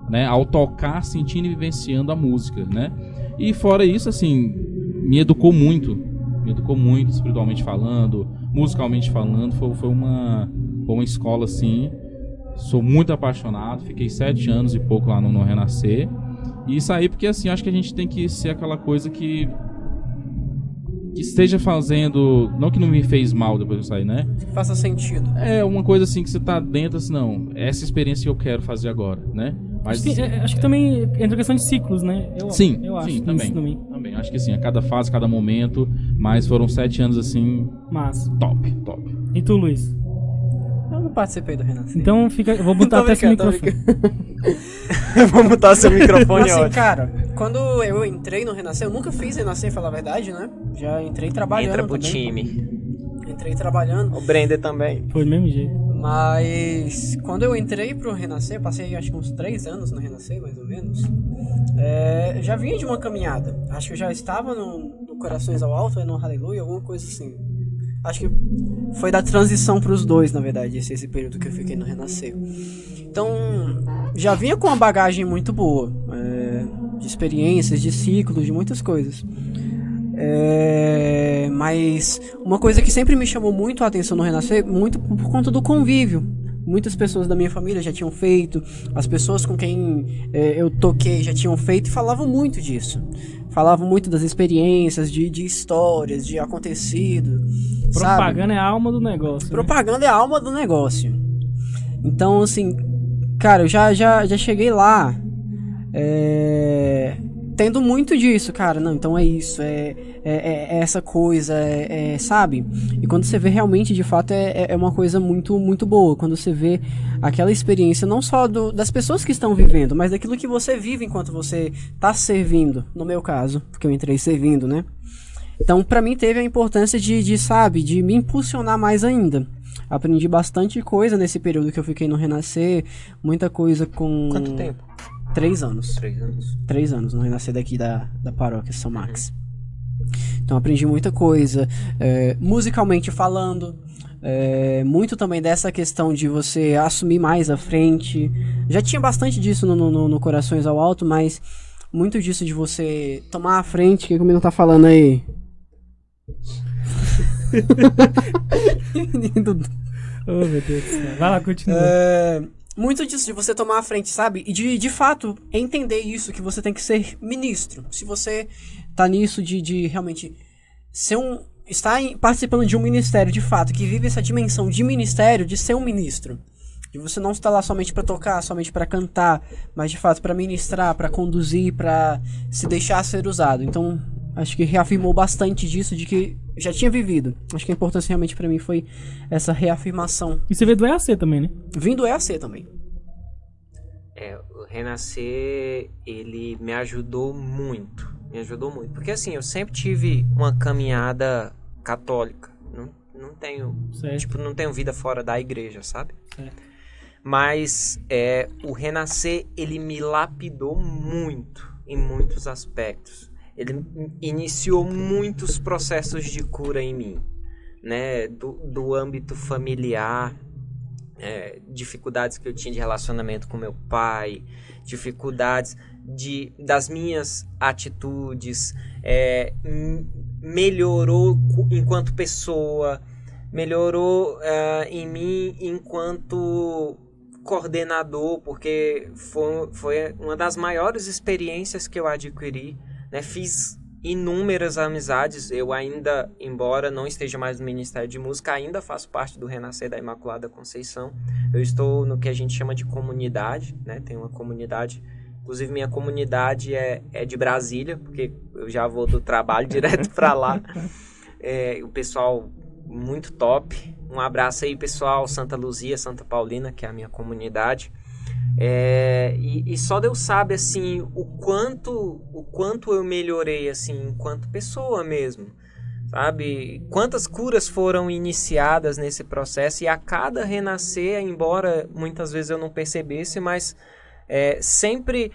né, ao tocar, sentindo e vivenciando a música, né? E fora isso, assim, me educou muito, me educou muito espiritualmente falando, musicalmente falando, foi, foi uma foi uma escola assim. Sou muito apaixonado, fiquei sete anos e pouco lá no, no Renascer e saí porque assim acho que a gente tem que ser aquela coisa que que esteja fazendo, não que não me fez mal depois de eu sair, né? Que faça sentido. É uma coisa assim que você tá dentro, assim, não, essa experiência que eu quero fazer agora, né? Mas Acho que, é, acho que também entra a questão de ciclos, né? Eu, Sim, eu acho sim, também. isso também. Também, acho que sim, a cada fase, cada momento, mas foram sete anos assim, Mas. top, top. E tu, Luiz? Eu não participei do Renascer. Então fica. Eu vou botar até seu microfone. Vamos botar seu microfone Assim, cara, quando eu entrei no Renascer, eu nunca fiz Renascer, falar a verdade, né? Já entrei trabalhando. Entra pro também. time. Entrei trabalhando. O Brender também. Foi do mesmo jeito. Mas quando eu entrei pro Renascer, passei acho que uns três anos no Renascer, mais ou menos. é, já vinha de uma caminhada. Acho que eu já estava no, no Corações ao Alto, no Aleluia, alguma coisa assim. Acho que foi da transição pros dois, na verdade, esse, esse período que eu fiquei no Renascer. Então, já vinha com uma bagagem muito boa. é, de experiências, de ciclos, de muitas coisas. É, mas uma coisa que sempre me chamou muito a atenção no Renascer, muito por conta do convívio. Muitas pessoas da minha família já tinham feito, as pessoas com quem é, eu toquei já tinham feito e falavam muito disso. Falavam muito das experiências, de, de histórias, de acontecido. sabe? Propaganda é a alma do negócio. né? Propaganda é a alma do negócio. Então, assim, cara, eu já, já, já cheguei lá é, tendo muito disso, cara. Não, então é isso, é, é, é- é essa coisa, é, é- sabe? E quando você vê realmente, de fato, é, é- é uma coisa muito, muito boa. Quando você vê aquela experiência, não só do- das pessoas que estão vivendo, mas daquilo que você vive enquanto você tá servindo. No meu caso, porque eu entrei servindo, né? Então, pra mim, teve a importância de, de, sabe, de me impulsionar mais ainda. Aprendi bastante coisa nesse período que eu fiquei no Renascer, muita coisa com. Quanto tempo? Três anos. Três anos. Três anos no Renascer daqui da, da paróquia São Max. Então, aprendi muita coisa, é, musicalmente falando. é, muito também dessa questão de você assumir mais a frente. Já tinha bastante disso no, no, no Corações ao Alto, mas muito disso de você tomar a frente. O que o menino tá falando aí? Menino Oh, meu Deus do céu. Vai lá, continua. É, muito disso de você tomar a frente, sabe? E de, de fato entender isso, que você tem que ser ministro. Se você tá nisso de, de realmente ser um. estar em- participando de um ministério de fato, que vive essa dimensão de ministério, de ser um ministro. De você não estar lá somente pra tocar, somente pra cantar, mas de fato pra ministrar, pra conduzir, pra se deixar ser usado. Então, acho que reafirmou bastante disso de que já tinha vivido. Acho que a importância realmente pra mim foi essa reafirmação E você veio do EAC também, né? Vindo EAC também. É, o Renascer, ele me ajudou muito. Me ajudou muito. Porque assim, eu sempre tive uma caminhada católica. Não, não tenho. Certo. Tipo, não tenho vida fora da igreja, sabe? Certo. Mas é, o renascer, ele me lapidou muito em muitos aspectos. Ele iniciou muitos processos de cura em mim, né? Do, do âmbito familiar, é, dificuldades que eu tinha de relacionamento com meu pai, dificuldades de, das minhas atitudes, é, melhorou enquanto pessoa, melhorou é, em mim enquanto coordenador, porque foi, foi uma das maiores experiências que eu adquiri. Né? Fiz inúmeras amizades. Eu ainda, embora não esteja mais no Ministério de Música, ainda faço parte do Renascer da Imaculada Conceição. Eu estou no que a gente chama de comunidade, né? Tem uma comunidade. Inclusive, minha comunidade é, é de Brasília, porque eu já vou do trabalho direto para lá. É, o pessoal muito top. Um abraço aí, pessoal. Santa Luzia, Santa Paulina, que é a minha comunidade. É, e, e só Deus sabe assim o quanto o quanto eu melhorei assim enquanto pessoa mesmo sabe? Quantas curas foram iniciadas nesse processo e a cada renascer embora muitas vezes eu não percebesse mas é, sempre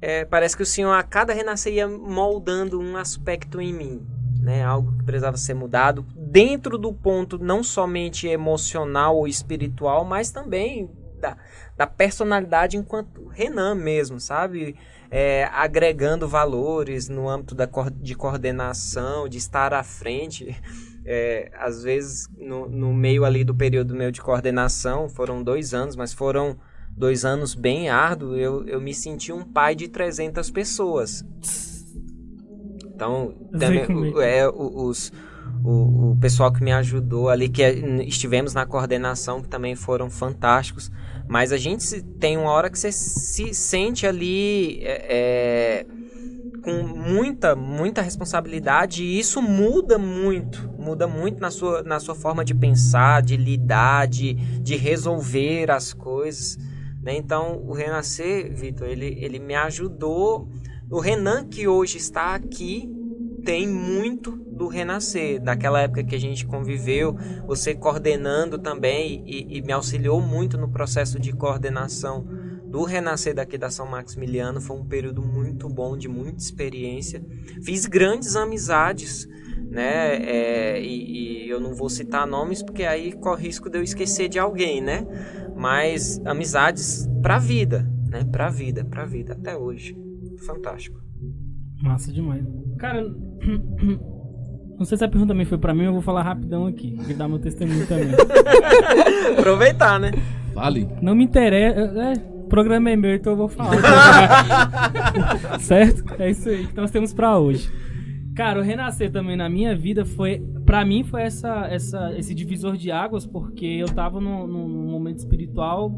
é, parece que o Senhor a cada renascer ia moldando um aspecto em mim né? Algo que precisava ser mudado dentro do ponto não somente emocional ou espiritual mas também da, da personalidade enquanto Renan mesmo, sabe? É, agregando valores no âmbito da, de coordenação, de estar à frente. É, às vezes, no, no meio ali do período meu de coordenação, foram dois anos, mas foram dois anos bem árduos, eu, eu me senti um pai de 300 pessoas. Então, também, é. o- é, os, o, o pessoal que me ajudou ali, que é- estivemos na coordenação, que também foram fantásticos. Mas a gente tem uma hora que você se sente ali é, é, com muita, muita responsabilidade e isso muda muito. Muda muito na sua, na sua forma de pensar, de lidar, de, de resolver as coisas. né? Então, o Renascer, Vitor, ele, ele me ajudou. O Renan que hoje está aqui tem muito do Renascer, daquela época que a gente conviveu, você coordenando também e, e me auxiliou muito no processo de coordenação do Renascer daqui da São Maximiliano. Foi um período muito bom, de muita experiência. Fiz grandes amizades, né? É, e, e eu não vou citar nomes porque aí corre risco de eu esquecer de alguém, né? Mas amizades pra vida, né? Pra vida, pra vida, até hoje. Fantástico. Massa demais. Cara, não sei se a pergunta também foi pra mim, eu vou falar rapidão aqui. Vou dar meu testemunho também. Aproveitar, né? Vale. Não me interessa. É, o programa é meu, então eu vou falar. certo? É isso aí que nós temos pra hoje. Cara, o renascer também na minha vida foi. Pra mim foi essa, essa, esse divisor de águas, porque eu tava num momento espiritual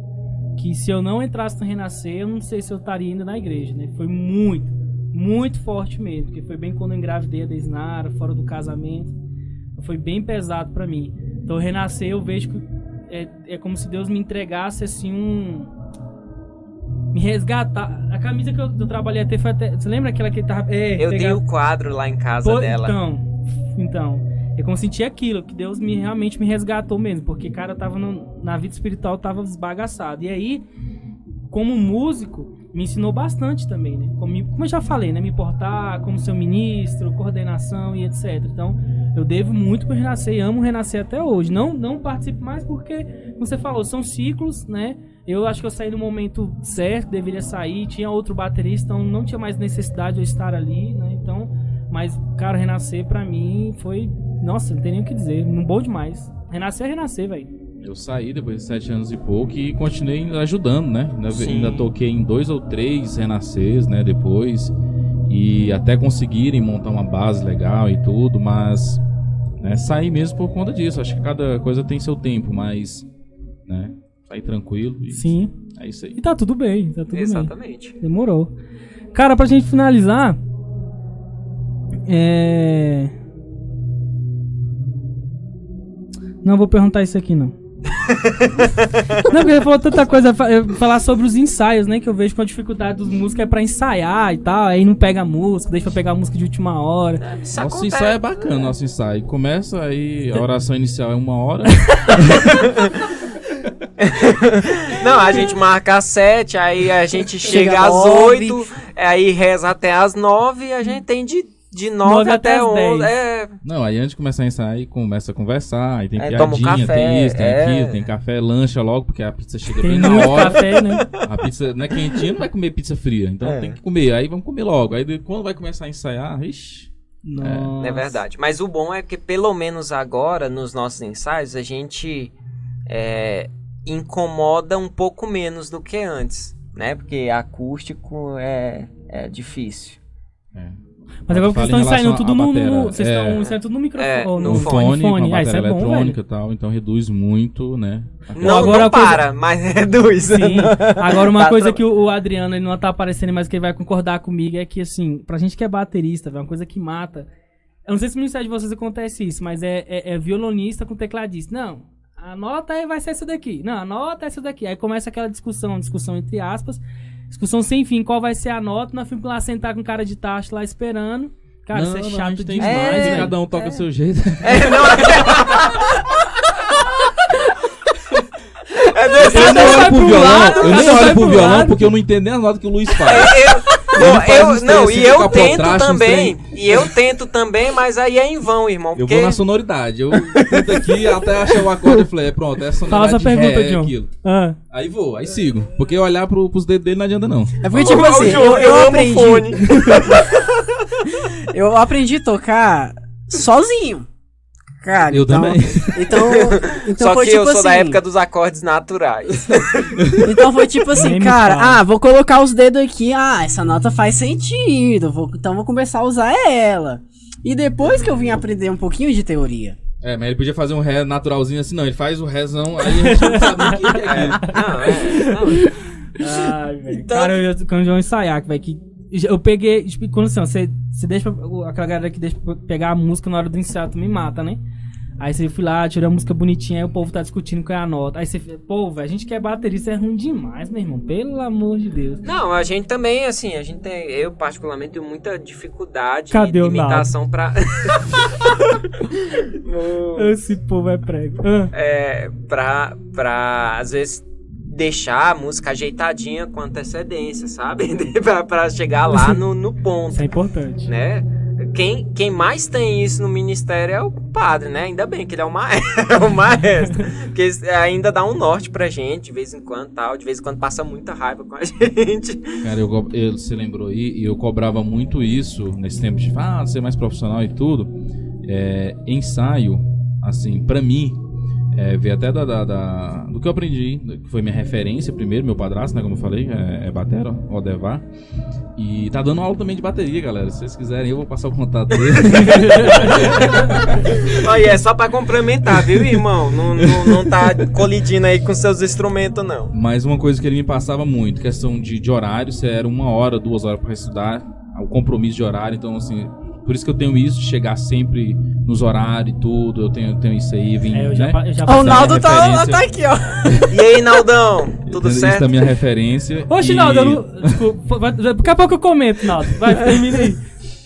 que se eu não entrasse no renascer, eu não sei se eu estaria ainda na igreja, né? Foi muito, muito forte mesmo. Porque foi bem quando eu engravidei a Desnara, fora do casamento. Foi bem pesado pra mim. Então, renascer eu vejo que é, é como se Deus me entregasse assim um. Me resgatar. A camisa que eu, eu trabalhei até foi até. Você lembra aquela que tava. É, Eu tenho o quadro lá em casa Pô, dela. Então, então. É como sentir aquilo, que Deus me realmente me resgatou mesmo. Porque, cara, eu tava no- na vida espiritual, eu tava desbagaçado. E aí, como músico, me ensinou bastante também, né? Como, como eu já falei, né? Me portar como seu ministro, coordenação e etc. Então, eu devo muito pro Renascer e amo Renascer até hoje. Não, não participo mais porque, como você falou, são ciclos, né? Eu acho que eu saí no momento certo, deveria sair. Tinha outro baterista, então não tinha mais necessidade de eu estar ali, né? Então, mas, cara, Renascer pra mim foi. Nossa, não tem nem o que dizer. Bom demais. Renascer é renascer, velho. Eu saí depois de sete anos e pouco e continuei ajudando, né? Ainda, Sim. ainda toquei em dois ou três renascers, né? Depois. E até conseguirem montar uma base legal e tudo, mas né, saí mesmo por conta disso. Acho que cada coisa tem seu tempo, mas. Né? Saí tranquilo e Sim. é isso aí. E tá tudo bem, tá tudo bem. Exatamente. Demorou. Cara, pra gente finalizar. É. Não vou perguntar isso aqui não. Não, porque ele falou tanta coisa, falar sobre os ensaios, né? Que eu vejo com a dificuldade dos músicos é pra ensaiar e tal. Aí não pega a música, deixa pra pegar a música de última hora. Isso Nosso acontece. ensaio é bacana, nosso ensaio. Começa aí, a oração inicial é uma hora. Não, a gente marca às sete, aí a gente chega, Chega às oito, aí reza até às nove e a gente tem de, de nove, Nove até, até às onze. dez. É, Não, aí antes de começar a ensaiar, aí começa a conversar, aí tem É, um piadinha, café, tem isso, tem é. aquilo, tem café, lancha logo, porque a pizza chega Tem bem na hora. café, né? A pizza não é quentinha, não vai comer pizza fria. Então É. tem que comer. Aí vamos comer logo. Aí quando vai começar a ensaiar, ixi. Nossa. é verdade. Mas o bom é que pelo menos agora, nos nossos ensaios, a gente é, incomoda um pouco menos do que antes, né? Porque acústico é, é difícil. Mas agora vocês estão ensaiando tudo no, batera. no- Vocês É. estão ensaiando tudo no microfone. É, ou no No fone, fone, com a Ah, isso é bom, velho. e tal. Então reduz muito, né? Não, agora não a coisa- para, mas reduz. Sim. Agora, uma Tá coisa tra- que o o Adriano ele não tá aparecendo, mas que ele vai concordar comigo é que, assim, pra gente que é baterista, velho, uma coisa que mata. Eu não sei se no ministério de vocês acontece isso, mas é, é, é violonista com tecladista. Não, a nota aí vai ser essa daqui. Não, a nota é essa daqui. Aí começa aquela discussão, discussão entre aspas, discussão sem fim, qual vai ser a nota. Nós fomos lá sentar com cara de tacho lá esperando. Cara, Não, isso é não, a chato gente tem demais, É, velho. Cada um toca o seu jeito. É, não, é desse Eu nem olho pro violão, lado, eu nem olho pro violão porque eu não entendo nem as notas que o Luiz faz. Eu, Eu- não, e eu tento também. E eu tento também, mas aí é em vão, irmão. Eu Porque vou na sonoridade. Eu tento aqui até achar o acorde e falei, é, pronto, essa Fala sonoridade essa pergunta, ré, é John. aquilo. Ah, Aí vou, aí sigo. Porque olhar pro, pros dedos dele não adianta não. É porque, tipo assim, eu, eu aprendi. fone. Eu aprendi a tocar sozinho. Cara, Eu então, também. Então, então Só foi que tipo eu sou assim. da época dos acordes naturais. Então foi tipo assim, cara, fala. ah, vou colocar os dedos aqui, ah, essa nota faz sentido, vou, então vou começar a usar ela. E depois que eu vim aprender um pouquinho de teoria. É, mas ele podia fazer um ré naturalzinho assim, não. Ele faz o rézão, aí a gente não sabe o que que é aquilo. Não, é, não. Ai, velho. Então- Cara, eu, quando eu ensaiar, velho, que eu peguei, tipo, quando assim, você, você deixa, aquela galera que deixa pra pegar a música na hora do ensaio, tu me mata, né? Aí você fui lá, tirou a música bonitinha, aí o povo tá discutindo qual é a nota. Aí você, pô, velho, a gente que é baterista é ruim demais, meu irmão, pelo amor de Deus. Não, a gente também, assim, a gente tem. Eu, particularmente, tenho muita dificuldade Cadê de imitação pra. Esse povo é prego. Ah, é, pra, pra, às vezes, deixar a música ajeitadinha com antecedência, sabe? pra, pra chegar lá no, no ponto, isso é importante. né? Quem, quem mais tem isso no ministério é o padre, né? Ainda bem que ele é o maestro, o maestro. Porque ainda dá um norte pra gente, de vez em quando tal. De vez em quando passa muita raiva com a gente. Cara, eu, eu- você lembrou aí, e eu cobrava muito isso nesse tempo de ah, ser mais profissional e tudo. É, ensaio, assim, pra mim, é, veio até da, da- da- do que eu aprendi, que foi minha referência primeiro, meu padrasto, né, como eu falei, é, é batera, Odevar. E tá dando aula também de bateria, galera. Se vocês quiserem, eu vou passar o contato dele. Olha, é só pra complementar, viu, irmão? Não, não, não tá colidindo aí com seus instrumentos, não. Mas uma coisa que ele me passava muito, questão de, de horário, se era uma hora, duas horas para estudar, o compromisso de horário, então assim, por isso que eu tenho isso de chegar sempre nos horários e tudo, eu tenho, tenho isso aí, vim, É, eu já, né? eu já o Naldo tá, referência. tá aqui, ó. E aí, Naldão? Tudo Isso certo? é a minha referência. Oxe, e, Naldo, eu não... Desculpa, vai- daqui a pouco eu comento, Naldo. Vai, termina aí.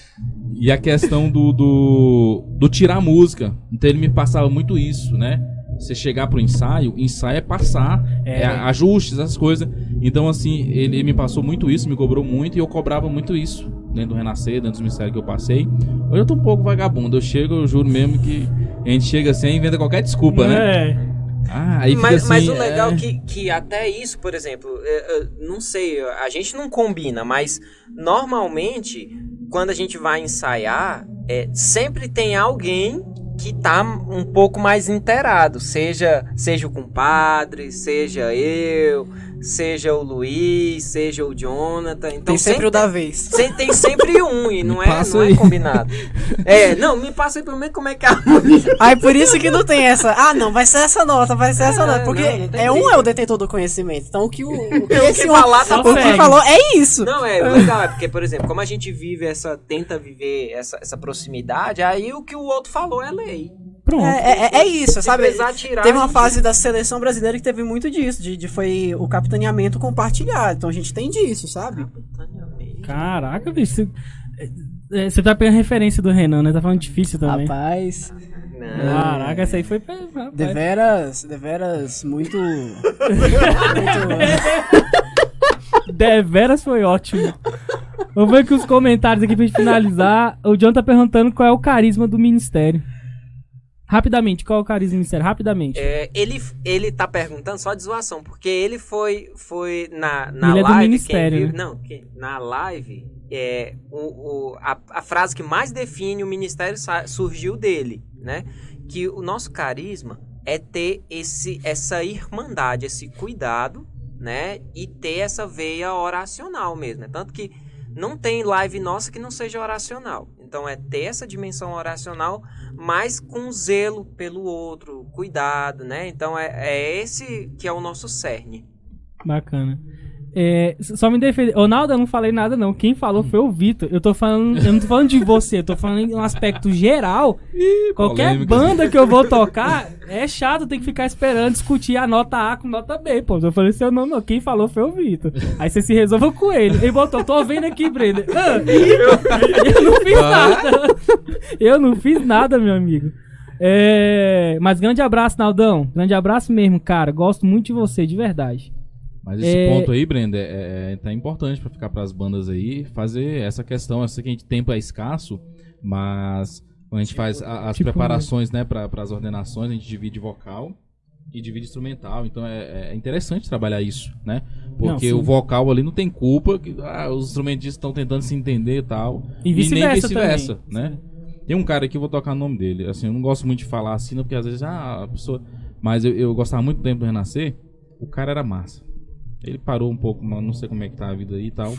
e a questão do, do, do tirar a música. Então ele me passava muito isso, né? Você chegar pro ensaio, ensaio é passar, É. é, ajustes, essas coisas. Então, assim, ele me passou muito isso, me cobrou muito, e eu cobrava muito isso dentro do Renascer, dentro dos mistérios que eu passei. Hoje eu tô um pouco vagabundo, eu chego, eu juro mesmo que a gente chega assim e inventa qualquer desculpa, né? É. Ah, aí fica mas, assim, mas o legal é... é que, que até isso, por exemplo, é, é, não sei, a gente não combina, mas normalmente, quando a gente vai ensaiar, é, sempre tem alguém que tá um pouco mais inteirado, seja, seja o compadre, seja eu, seja o Luiz, seja o Jonathan. Então Tem sempre o da vez. Sem- tem sempre um e não, é, não é combinado. É, não, me passa aí pelo menos como é que é a Aí por isso que não tem essa. Ah, não, vai ser essa nota, vai ser essa É, nota. Porque não, não é um é o detentor do conhecimento. Então o que o, o que O que esse falar tá o que falou é isso. Não, é legal, é porque, por exemplo, como a gente vive essa, tenta viver essa, essa proximidade, aí o que o outro falou é lei. Pronto. É, é, é isso, sabe? teve a uma fase da seleção brasileira que teve muito disso, de, de foi o capitaneamento compartilhado. Então a gente tem disso, sabe? Caraca, bicho. Você, é, você tá pegando referência do Renan, né? Tá falando difícil também. Rapaz, Não. Caraca, essa aí foi. rapaz. deveras, deveras muito. muito Deveras foi ótimo. Vamos ver aqui os comentários aqui pra gente finalizar. O John tá perguntando qual é o carisma do ministério. Rapidamente, qual é o carisma ministério? Rapidamente. É, ele, ele tá perguntando só de zoação, porque ele foi, foi na, na Ele é do live. quem ministério, viu- né? Não, na live, é, o, o- a, a frase que mais define o ministério surgiu dele, né? Que o nosso carisma é ter esse, essa irmandade, esse cuidado, né? E ter essa veia oracional mesmo. né? Tanto que não tem live nossa que não seja oracional. Então é ter essa dimensão oracional, mas com zelo pelo outro, cuidado, né? Então é, é esse que é o nosso cerne. Bacana. É, só me defender. Ronaldo, eu não falei nada, não. Quem falou foi o Vitor. Eu tô falando. Eu não tô falando de você, eu tô falando em um aspecto geral. Qualquer polêmicas. banda que eu vou tocar é chato, tem que ficar esperando discutir a nota A com nota B, pô. Eu falei seu nome, não. Quem falou foi o Vitor. Aí você se resolva com ele. Ele botou, tô vendo aqui, Brenda. Ah, eu não fiz nada. Eu não fiz nada, meu amigo. É, mas grande abraço, Naldão. Grande abraço mesmo, cara. Gosto muito de você, de verdade. Mas esse É- ponto aí, Brenda, é, é tá importante pra ficar pras bandas aí fazer essa questão. Eu sei que a gente tempo é escasso, mas quando a gente faz a- as tipo, preparações, né, para as ordenações, a gente divide vocal e divide instrumental. Então é, é interessante trabalhar isso, né? Porque Não, o vocal ali não tem culpa, que ah, os instrumentistas estão tentando se entender e tal. E vice-versa também. né? Tem um cara aqui, eu vou tocar o nome dele. Assim, eu não gosto muito de falar assim, não, porque às vezes ah, a pessoa. Mas eu, eu gostava muito do tempo do Renascer. O cara era massa. Ele parou um pouco, mas não sei como é que tá a vida aí e tal.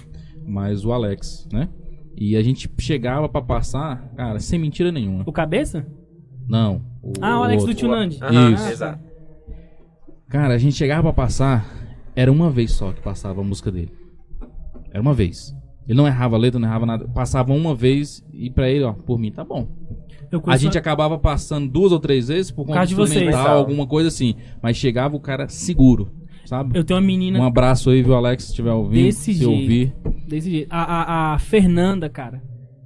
Mas o Alex, né? E a gente chegava pra passar, cara, sem mentira nenhuma. O cabeça? Não. O, Ah, o Alex do outro. Tio Nandi. Aham, Isso. Exato. Cara, a gente chegava pra passar, era uma vez só que passava a música dele. Era uma vez. Ele não errava a letra, não errava nada. Passava uma vez e pra ele, ó, por mim tá bom. Eu A gente acabava passando duas ou três vezes por conta de instrumental, alguma coisa assim. Mas chegava o cara seguro, sabe? Eu tenho uma menina Um abraço aí, viu, Alex, se estiver ouvindo. Desse se jeito. ouvir. desse jeito. A, a, a Fernanda, cara,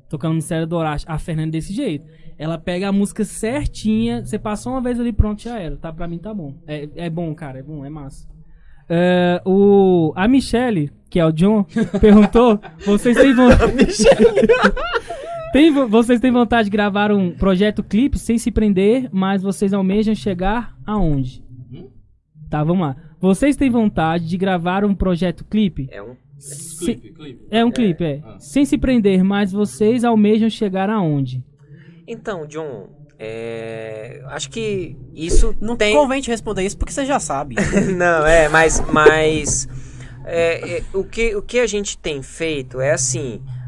tocando no Ministério do Horácio. A Fernanda é desse jeito. Ela pega a música certinha, você passou uma vez ali, pronto, já era. Tá, pra mim tá bom. É, é bom, cara, é bom, é massa. É, o, a Michelle, que é o John, perguntou: vocês têm vontade. Tem vocês têm vontade de gravar um projeto clipe sem se prender, mas vocês almejam chegar aonde? Tá, vamos lá. Vocês têm vontade de gravar um projeto clipe? É um Se- é um clipe, é. Sem se prender, mas vocês almejam chegar aonde? Então, John, é, acho que isso Não tem. convém te responder isso porque você já sabe. Não, é, mas, mas é, é, o, que, o que a gente tem feito é assim, ah,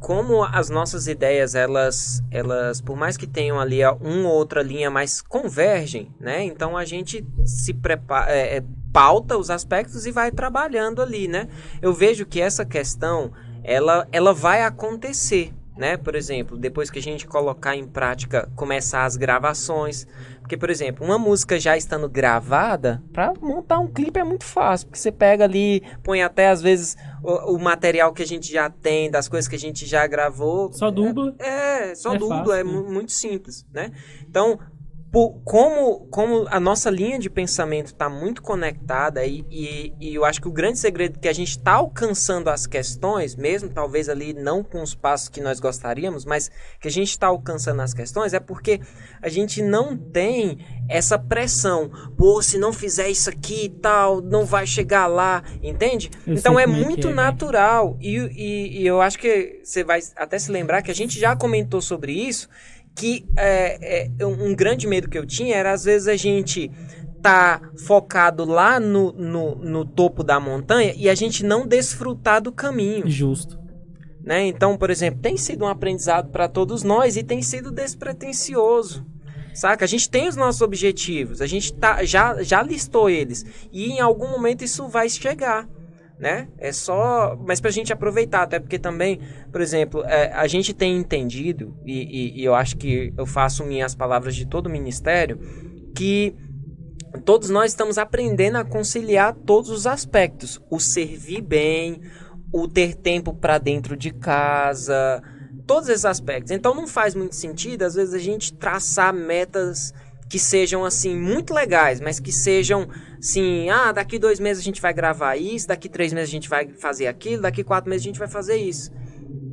como as nossas ideias, elas, elas, por mais que tenham ali uma ou outra linha, mas convergem, né? Então a gente se prepara, é, é, pauta os aspectos e vai trabalhando ali, né? Eu vejo que essa questão, ela, ela vai acontecer, né? Por exemplo, depois que a gente colocar em prática, começar as gravações, porque, por exemplo, uma música já estando gravada, pra montar um clipe é muito fácil, porque você pega ali, põe até às vezes o, o material que a gente já tem, das coisas que a gente já gravou. Só dubla. É, só É dubla, fácil, é né? mu- muito simples, né? Então, po- como, como a nossa linha de pensamento está muito conectada e, e, e eu acho que o grande segredo é que a gente está alcançando as questões, mesmo talvez ali não com os passos que nós gostaríamos, mas que a gente está alcançando as questões é porque a gente não tem essa pressão. Pô, se não fizer isso aqui e tal, não vai chegar lá, entende? Eu então é é muito é, natural e, e, e eu acho que você vai até se lembrar que a gente já comentou sobre isso que é, é, um grande medo que eu tinha era às vezes a gente tá focado lá no, no, no topo da montanha e a gente não desfrutar do caminho, Justo. né? Então, por exemplo, tem sido um aprendizado para todos nós e tem sido despretensioso. Saca? A gente tem os nossos objetivos, a gente tá, já, já listou eles. E em algum momento isso vai chegar. Né? É só. Mas pra gente aproveitar, até porque também, por exemplo, é, a gente tem entendido, e, e- e eu acho que eu faço minhas palavras de todo o ministério, que todos nós estamos aprendendo a conciliar todos os aspectos. O servir bem, o ter tempo para dentro de casa, todos esses aspectos. Então não faz muito sentido, às vezes, a gente traçar metas que sejam assim muito legais, mas que sejam assim, ah, daqui dois meses a gente vai gravar isso, daqui três meses a gente vai fazer aquilo, daqui quatro meses a gente vai fazer isso.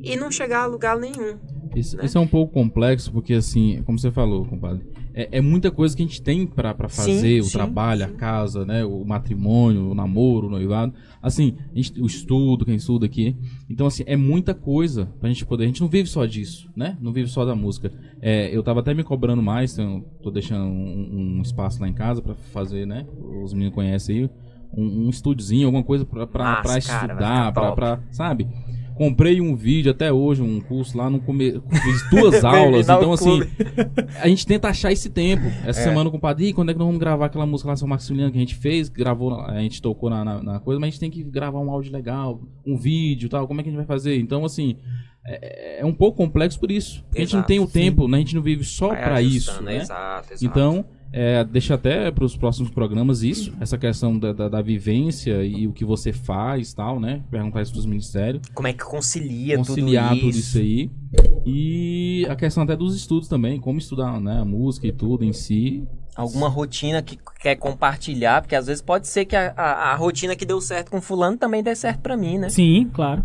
E não chegar a lugar nenhum. Isso, né? isso é um pouco complexo, porque assim, como você falou, compadre, é, é muita coisa que a gente tem pra, pra fazer, Sim, o sim, trabalho, a casa, né, o matrimônio, o namoro, o noivado, assim, gente- o estudo, quem estuda aqui, então assim, é muita coisa pra gente poder, a gente não vive só disso, né, não vive só da música, É, eu tava até me cobrando mais, então, tô deixando um, um espaço lá em casa pra fazer, né, os meninos conhecem aí, um, um estúdiozinho, alguma coisa pra, pra, Massa, pra cara, estudar, ficar pra, pra, sabe... Comprei um vídeo até hoje, um curso lá, no come... fiz duas aulas, então assim, a gente tenta achar esse tempo. Essa É. semana com o Padre, "Ih, quando é que nós vamos gravar aquela música lá, São Maximiliano, que a gente fez, gravou, a gente tocou na, na, na coisa, mas a gente tem que gravar um áudio legal, um vídeo e tal, como é que a gente vai fazer? Então, assim, é, é um pouco complexo por isso. Porque a gente não Exato, tem o tempo, né? A gente não vive só Vai pra isso, né? Exato, exato. Então, é, deixa até para os próximos programas isso, essa questão da, da, da vivência e o que você faz tal, né? Perguntar isso pros ministérios Como é que concilia, conciliar tudo tudo isso? isso aí. E a questão até dos estudos também, como estudar né, a música e tudo em si. Alguma rotina que quer compartilhar, porque às vezes pode ser que a, a, a rotina que deu certo com fulano também dê certo pra mim, né? Sim, claro,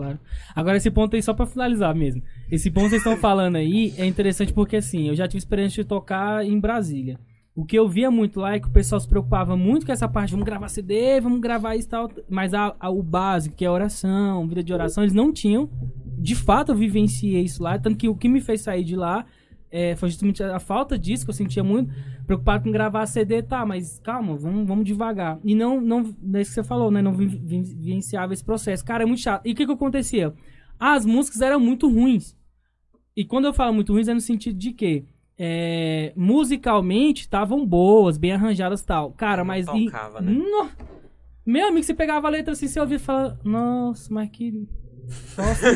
claro. Agora esse ponto aí só pra finalizar mesmo. Esse ponto que vocês estão falando aí é interessante porque assim, eu já tive experiência de tocar em Brasília. O que eu via muito lá é que o pessoal se preocupava muito com essa parte, vamos gravar CD, vamos gravar isso e tal, mas a, a- o básico, que é oração, vida de oração, eles não tinham. De fato, eu vivenciei isso lá, tanto que o que me fez sair de lá é, foi justamente a falta disso que eu sentia muito, preocupado com gravar CD, tá, mas calma, vamos, vamos devagar. E não, não, é isso que você falou, né, não vi- vi- vivenciava esse processo. Cara, é muito chato. E o que que acontecia? As músicas eram muito ruins. E quando eu falo muito ruins é no sentido de que é, musicalmente estavam boas, bem arranjadas e tal. Cara, mas... e- tocava, né? No- Meu amigo, você pegava a letra assim, você ouvia e falava, nossa, mas que... Nossa,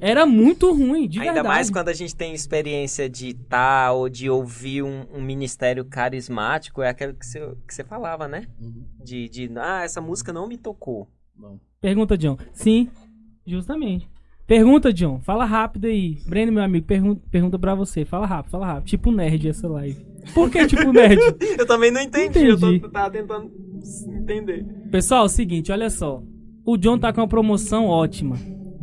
era muito ruim, de Ainda verdade. mais quando a gente tem experiência de estar ou de ouvir um, um ministério carismático, é aquilo que você, que você falava, né? De, de, ah, essa música não me tocou. Pergunta, John. Sim, justamente. Pergunta, John. Fala rápido aí. Breno, meu amigo, pergunta, pergunta pra você. Fala rápido, fala rápido. Tipo nerd essa live. Por que tipo nerd? Eu também não entendi, Entendi. eu tô, tava tentando entender. Pessoal, é o seguinte, olha só. O John tá com uma promoção ótima.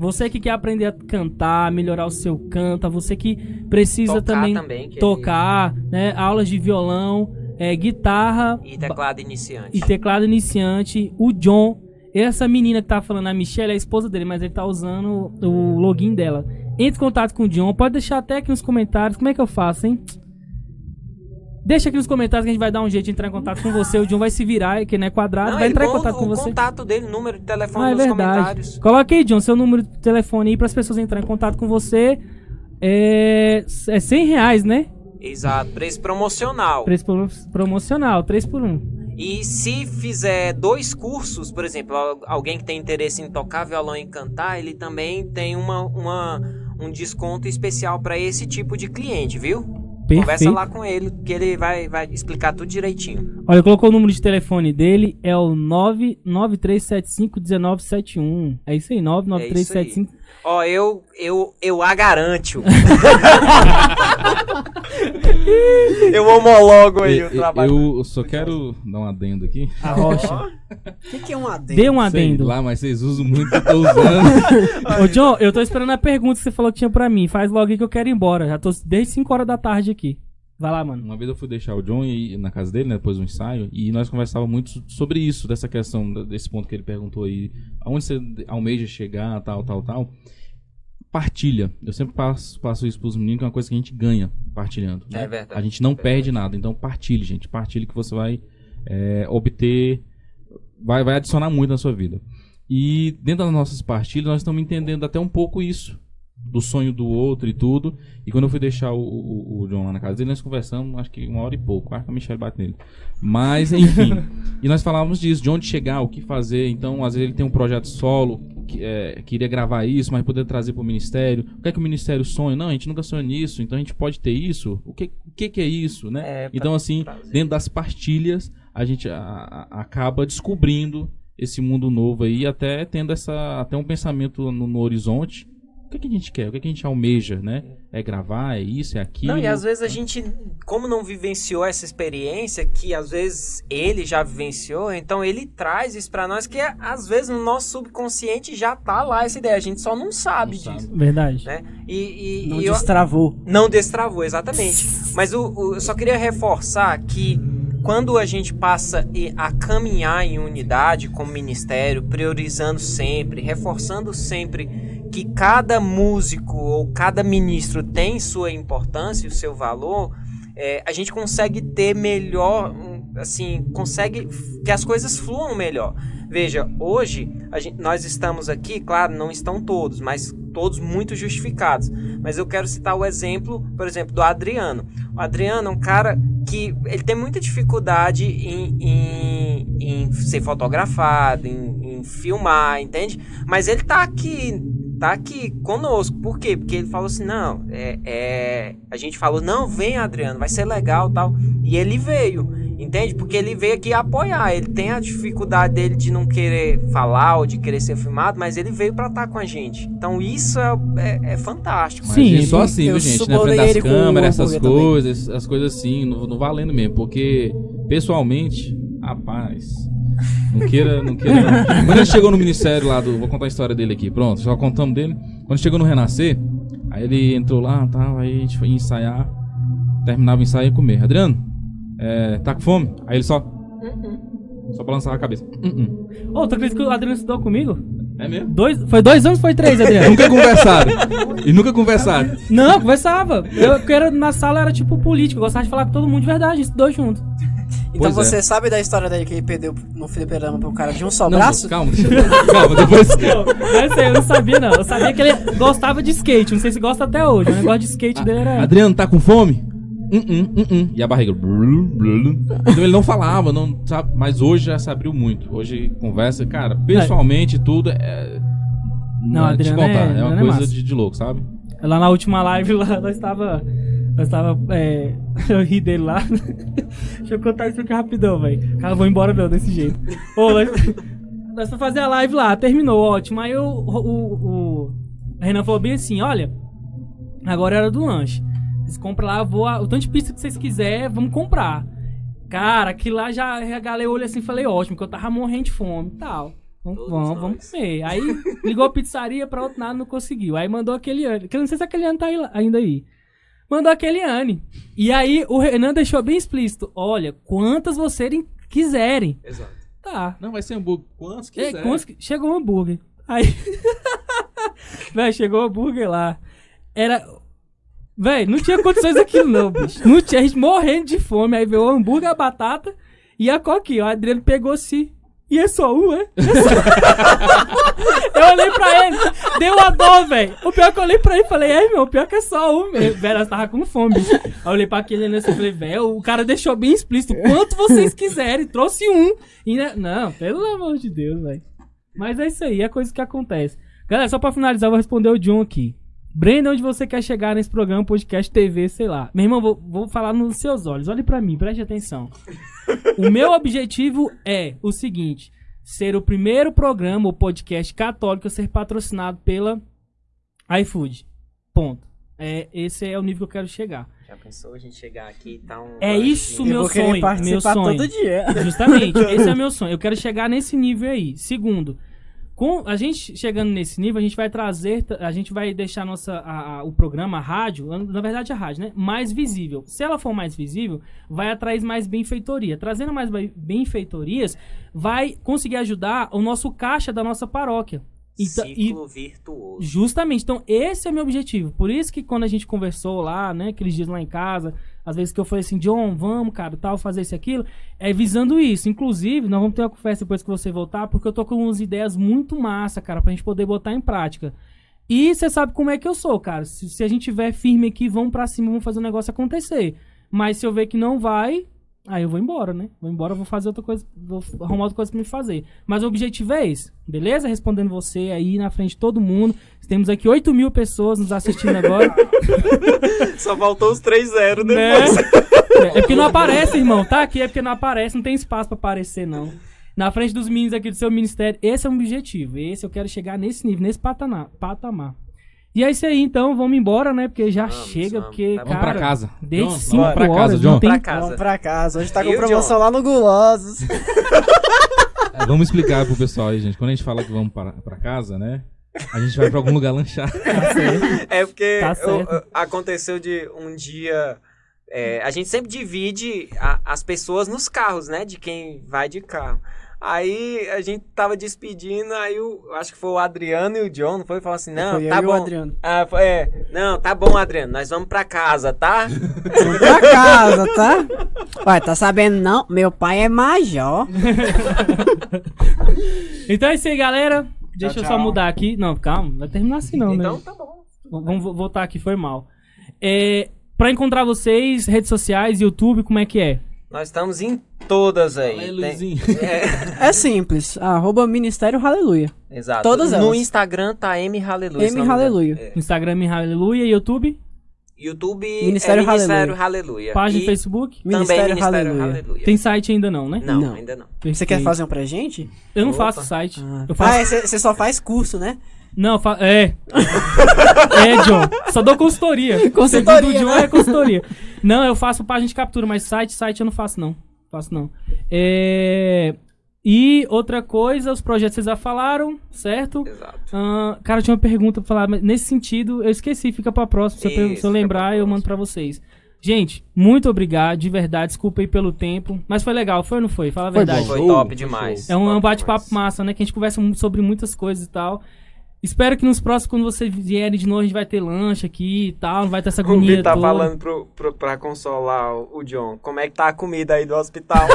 Você que quer aprender a cantar, melhorar o seu canto, você que precisa Tocar também, também, que tocar, né? Aulas de violão, é, guitarra E teclado iniciante. e teclado iniciante. O John, essa menina que tá falando, a Michelle, é a esposa dele, mas ele tá usando o login dela. Entre em contato com o John, pode deixar até aqui nos comentários. Como é que eu faço, hein? Deixa aqui nos comentários que a gente vai dar um jeito de entrar em contato com você. O John vai se virar, que não é quadrado, Não, vai entrar em contato o com você. contato dele, número de telefone Ah, é nos verdade. comentários. Coloque aí, John, seu número de telefone aí para as pessoas entrarem em contato com você. É, é 100 reais, né? Exato, preço promocional. Preço pro- promocional, 3 por 1. E se fizer dois cursos, por exemplo, al- alguém que tem interesse em tocar violão e cantar, ele também tem uma, uma- um desconto especial para esse tipo de cliente, viu? Conversa Perfeito. lá com ele, que ele vai, vai explicar tudo direitinho. Olha, colocou o número de telefone dele, é o 993751971. É isso aí, 99375. Ó, eu, eu, eu a garanto. eu homologo aí E- o trabalho. eu só quero dar um adendo aqui. A rocha. O que, que é um adendo? Dê um Sei adendo. lá, mas vocês usam muito eu tô usando. Ô, John, eu tô esperando a pergunta que você falou que tinha pra mim. Faz logo aí que eu quero ir embora. Já tô desde 5 horas da tarde aqui. Vai lá, mano. Uma vez eu fui deixar o John e- na casa dele, né, depois do ensaio, e nós conversávamos muito so- sobre isso, dessa questão, desse ponto que ele perguntou aí, aonde você almeja chegar, tal, tal, tal. Partilha. Eu sempre passo, passo isso pros meninos, que é uma coisa que a gente ganha partilhando. né? É verdade. A gente não perde nada, então partilhe, gente. Partilhe que você vai é, obter, vai, vai adicionar muito na sua vida. E dentro das nossas partilhas, nós estamos entendendo até um pouco isso. Do sonho do outro e tudo. E quando eu fui deixar o, o, o John lá na casa dele, nós conversamos, acho que uma hora e pouco. Quase que a Michelle bate nele. Mas, enfim. e nós falávamos disso, de onde chegar, o que fazer. Então, às vezes ele tem um projeto solo, que, é, queria gravar isso, mas poder trazer para o ministério. O que é que o ministério sonha? Não, a gente nunca sonha nisso, então a gente pode ter isso. O que, o que, que é isso, né? É, então, assim, trazer. dentro das partilhas, a gente a- a- acaba descobrindo esse mundo novo aí, até tendo essa, até um pensamento no, no horizonte. Que, que a gente quer? O que, que a gente almeja, né? É gravar, é isso, é aquilo. Não, e às vezes a gente, como não vivenciou essa experiência, que às vezes ele já vivenciou, então ele traz isso pra nós, que é, às vezes no nosso subconsciente já tá lá essa ideia, a gente só não sabe Não disso. Verdade. Né? E, e- Não e eu- destravou. Não destravou, exatamente. Mas o, o- eu só queria reforçar que quando a gente passa e- a caminhar em unidade como ministério, priorizando sempre, reforçando sempre que cada músico ou cada ministro tem sua importância o seu valor, é, a gente consegue ter melhor, assim, consegue que as coisas fluam melhor. Veja, hoje gente- nós estamos aqui, claro, não estão todos, mas todos muito justificados. Mas eu quero citar o exemplo, por exemplo, do Adriano. O Adriano é um cara que ele tem muita dificuldade em, em- em ser fotografado, em, em filmar, entende? Mas ele tá aqui, tá aqui conosco. Por quê? Porque ele falou assim, não, é, é- a gente falou, não, vem Adriano, vai ser legal, tal. E ele veio. Entende? Porque ele veio aqui apoiar. Ele tem a dificuldade dele de não querer falar ou de querer ser filmado, mas ele veio pra estar com a gente. Então isso é, é- é fantástico. Mas Sim, é só assim, viu, gente? Na frente das câmeras, essas hambúrguer também. coisas, as coisas assim, não, não valendo mesmo. Porque, pessoalmente, rapaz, não queira, não queira. não. Quando ele chegou no ministério lá do. Vou contar a história dele aqui, pronto, só contamos dele. Quando chegou no Renascer, aí ele entrou lá tal, aí a gente foi ensaiar, terminava o ensaio e comer. Adriano, é, tá com fome? Aí ele só. Só balançava a cabeça. "Uh-uh." Ô, tu acredita que o Adriano estudou comigo? É mesmo? Dois, foi dois anos, foi três, Adriano? Nunca conversaram. E nunca conversaram. Não, conversava. Eu, porque era, na sala era tipo político, eu gostava de falar com todo mundo de verdade, estudou junto. Então Pois é. você sabe da história dele que ele perdeu no fliperama pro cara de um só Não, braço? calma, deixa eu... Calma, depois. Não, não sei, eu não sabia não. Eu sabia que ele gostava de skate, não sei se gosta até hoje. O negócio de skate dele era... Adriano, tá com fome? Uh -uh, uh -uh. E a barriga. Então ele não falava, não sabe, mas hoje já se abriu muito. Hoje conversa, cara, pessoalmente tudo é. Não, é, te Adriano contar, é- é, uma Adriano é coisa massa. de, de louco, sabe? Lá na última live, lá, nós tava. Nós tava. É, eu ri dele lá. Deixa eu contar isso aqui rapidão, velho. Cara, vou embora não, desse jeito. Ô, nós, nós fomos fazer a live lá, terminou, ótimo. Aí o, o, o Renan falou bem assim: olha, agora é hora do lanche. Vocês compram lá, vou, o tanto de pizza que vocês quiserem, vamos comprar. Cara, aquilo lá já regalei o olho assim e falei, ótimo, que eu tava morrendo de fome e tal. Vamos, vamos, vamos comer. Aí ligou a pizzaria pra outro lado, não conseguiu. Aí mandou aquele ano. Que eu não sei se aquele ano tá ainda aí. Mandou aquele ano. E aí o Renan deixou bem explícito: olha, quantas vocês quiserem. Exato. Tá. Não, vai ser hambúrguer. Quantos É, quiser. quantos Chegou o hambúrguer. Aí. Véi, chegou o hambúrguer lá. Era. Véi, não tinha condições daquilo, não, bicho. Não tinha, a gente morrendo de fome. Aí veio o hambúrguer, a batata e a coquinha. O Adriano pegou assim. E é só um, é? É só- eu olhei pra ele, deu a dor, velho. O pior que eu olhei pra ele e falei, é, meu, o pior que é só um, velho. Velho, tava com fome. Aí eu olhei pra aquele assim e falei, velho, o cara deixou bem explícito. Quanto vocês quiserem, trouxe um. E, né, não, pelo amor de Deus, velho. Mas é isso aí, é coisa que acontece. Galera, só pra finalizar, eu vou responder o John aqui. Brenda, onde você quer chegar nesse programa, podcast, TV, sei lá. Meu irmão, vou, vou falar nos seus olhos. Olhe pra mim, preste atenção. O meu objetivo é o seguinte: ser o primeiro programa ou podcast católico a ser patrocinado pela iFood. Ponto. É, esse é o nível que eu quero chegar. Já pensou a gente chegar aqui e tá um. É isso, Eu meu sonho. Meu participar sonho. todo dia. Justamente, esse é meu sonho. Eu quero chegar nesse nível aí. Segundo, com a gente chegando nesse nível, a gente vai trazer, a gente vai deixar nossa, a- a- o programa, a rádio, na verdade a rádio, né? Mais visível. Se ela for mais visível, vai atrair mais benfeitoria. Trazendo mais be- benfeitorias, vai conseguir ajudar o nosso caixa da nossa paróquia. Então, e- Ciclo virtuoso. Justamente, então esse é meu objetivo. Por isso que quando a gente conversou lá, né, aqueles dias lá em casa, às vezes que eu falei assim, John, vamos, cara, tal, fazer isso e aquilo, é visando isso. Inclusive, nós vamos ter uma conversa depois que você voltar, porque eu tô com umas ideias muito massa, cara, pra gente poder botar em prática. E você sabe como é que eu sou, cara. Se, se a gente tiver firme aqui, vamos pra cima, vamos fazer o negócio acontecer. Mas se eu ver que não vai, aí eu vou embora, né? Vou embora, vou fazer outra coisa, vou arrumar outra coisa pra me fazer. Mas o objetivo é esse, beleza? Respondendo você aí na frente de todo mundo. Temos aqui 8 mil pessoas nos assistindo agora. Só faltou os 3-0 né? depois. É porque não aparece, irmão. Tá aqui é porque não aparece, não tem espaço pra aparecer, não. Na frente dos meninos aqui do seu ministério, esse é o objetivo. Esse eu quero chegar nesse nível, nesse patamar. E é isso aí, então, vamos embora, né? Porque já Vamos, chega, vamos. porque, Tá cara... Vamos pra casa. Desde John, 5 vamos pra horas, casa, não John. tem... Pra casa. Vamos pra casa. Hoje tá com promoção John? lá no Gulosos. É, Vamos explicar pro pessoal aí, gente. Quando a gente fala que vamos para, pra casa, né? A gente vai pra algum lugar lanchar. É porque Tá eu- certo. eu- aconteceu de um dia. é, a gente sempre divide a- as pessoas nos carros, né? De quem vai de carro. Aí a gente tava despedindo, aí o, eu acho que foi o Adriano e o John, não foi? Falou assim: não, Foi tá o bom. Adriano. Ah, foi, é, não, tá bom, Adriano, nós vamos pra casa, tá? Vamos pra casa, tá? Ué, tá sabendo não? Meu pai é major. Então é isso aí, galera. Deixa eu só tchau. mudar aqui. Não, calma, não vai terminar assim não, Então né? tá bom. Vamos vo- voltar aqui, foi mal. É, pra encontrar vocês, redes sociais, YouTube, como é que é? Nós estamos em todas aí. Tem- é, É simples. Arroba Ministério Aleluia. exato. Todas No elas. Instagram tá M Hallelujah. se M. É. Instagram, Aleluia, YouTube, YouTube Ministério é Ministério Hallelujah. página E no Facebook. Também Ministério Ministério Aleluia. Hallelujah. Tem site ainda não, né? Não, Não. ainda não. Você quer fazer um pra gente? Eu não Opa. faço site. Ah, Eu faço... Ah, é, você só faz curso, né? Não, fa... é. é, John. Só dou consultoria. Consultoria, Segundo o John né? é consultoria. Não, eu faço página de captura, mas site, site eu não faço não. Faço não. É... E outra coisa, os projetos vocês já falaram, certo? Exato. Ah, cara, tinha uma pergunta pra falar, mas nesse sentido, eu esqueci, fica pra próxima. Se eu, se eu lembrar, eu mando pra vocês. Gente, muito obrigado, de verdade. Desculpa aí pelo tempo. Mas foi legal, foi ou não foi? Fala a Foi verdade. bom. Foi top demais. É um, Top bate-papo massa, né? Que a gente conversa sobre muitas coisas e tal. Espero que nos próximos, quando vocês vierem de novo, a gente vai ter lanche aqui e tal. Não vai ter essa O agonia Vitor tá toda. falando pro, pro, pra consolar o, o John. Como é que tá a comida aí do hospital?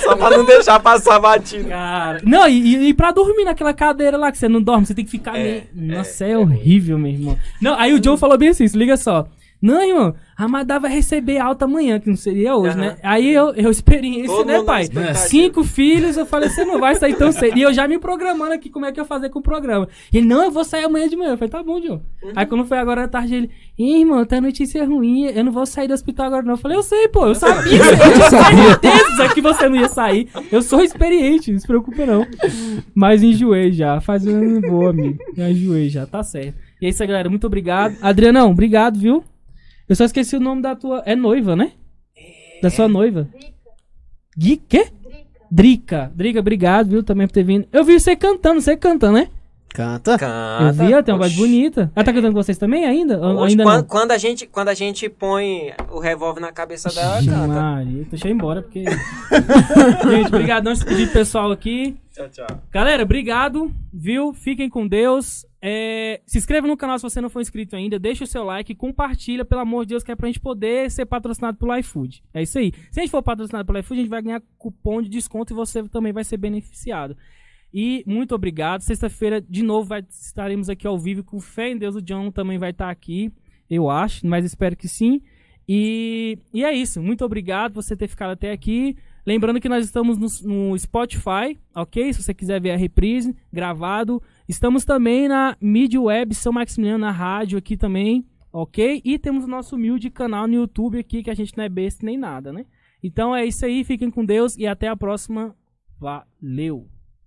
Só pra não deixar passar batido. Cara, não, e, e, pra dormir naquela cadeira lá que você não dorme, você tem que ficar É, meio... Nossa, é, é horrível, meu irmão. Não, aí o John falou bem assim, se liga só. Não, irmão, a Madá vai receber alta amanhã, que não seria hoje, Aham. né? Aí eu, eu experiência, Todo né, pai? Cinco filhos, eu falei, você não vai sair tão cedo. E eu já me programando aqui como é que eu ia fazer com o programa. Ele, não, eu vou sair amanhã de manhã. Eu falei, tá bom, John. Uhum. Aí quando foi agora à tarde, ele, Ih, irmão, tá notícia ruim, eu não vou sair do hospital agora não. Eu falei, eu sei, pô, eu sabia, eu tinha certeza que você não ia sair. Eu sou experiente, não se preocupe não. Mas enjoei já, faz um ano boa, amigo. Já enjoei já, tá certo. E é isso aí, galera, muito obrigado. Adrianão, obrigado, viu? Eu só esqueci o nome da tua... É noiva, né? Da sua noiva. Gui, quê? Drica. Drica, obrigado, viu, também por ter vindo. Eu vi você cantando, você canta, né? Canta. Eu Canta. vi, ela tem uma voz bonita. Ela tá cantando com vocês também ainda? Ou Oxe, ainda quando, não? quando a gente, quando a gente põe o revólver na cabeça dela, ela canta. Maria, deixa eu ir embora, porque... Gente, obrigadão, despedir pessoal aqui. Tchau, tchau. Galera, obrigado, viu? Fiquem com Deus. É, se inscreva no canal se você não for inscrito ainda. Deixa o seu like, compartilha, pelo amor de Deus, que é pra gente poder ser patrocinado pelo iFood. É isso aí. Se a gente for patrocinado pelo iFood, a gente vai ganhar cupom de desconto e você também vai ser beneficiado. E muito obrigado. Sexta-feira, de novo, vai- estaremos aqui ao vivo com fé em Deus. O John também vai estar aqui, eu acho, mas espero que sim. E, e é isso. Muito obrigado por você ter ficado até aqui. Lembrando que nós estamos no, no Spotify, ok? Se você quiser ver a reprise gravado. Estamos também na Mídia Web São Maximiliano, na rádio aqui também, ok? E temos o nosso humilde canal no YouTube aqui, que a gente não é besta nem nada, né? Então é isso aí, fiquem com Deus e até a próxima. Valeu!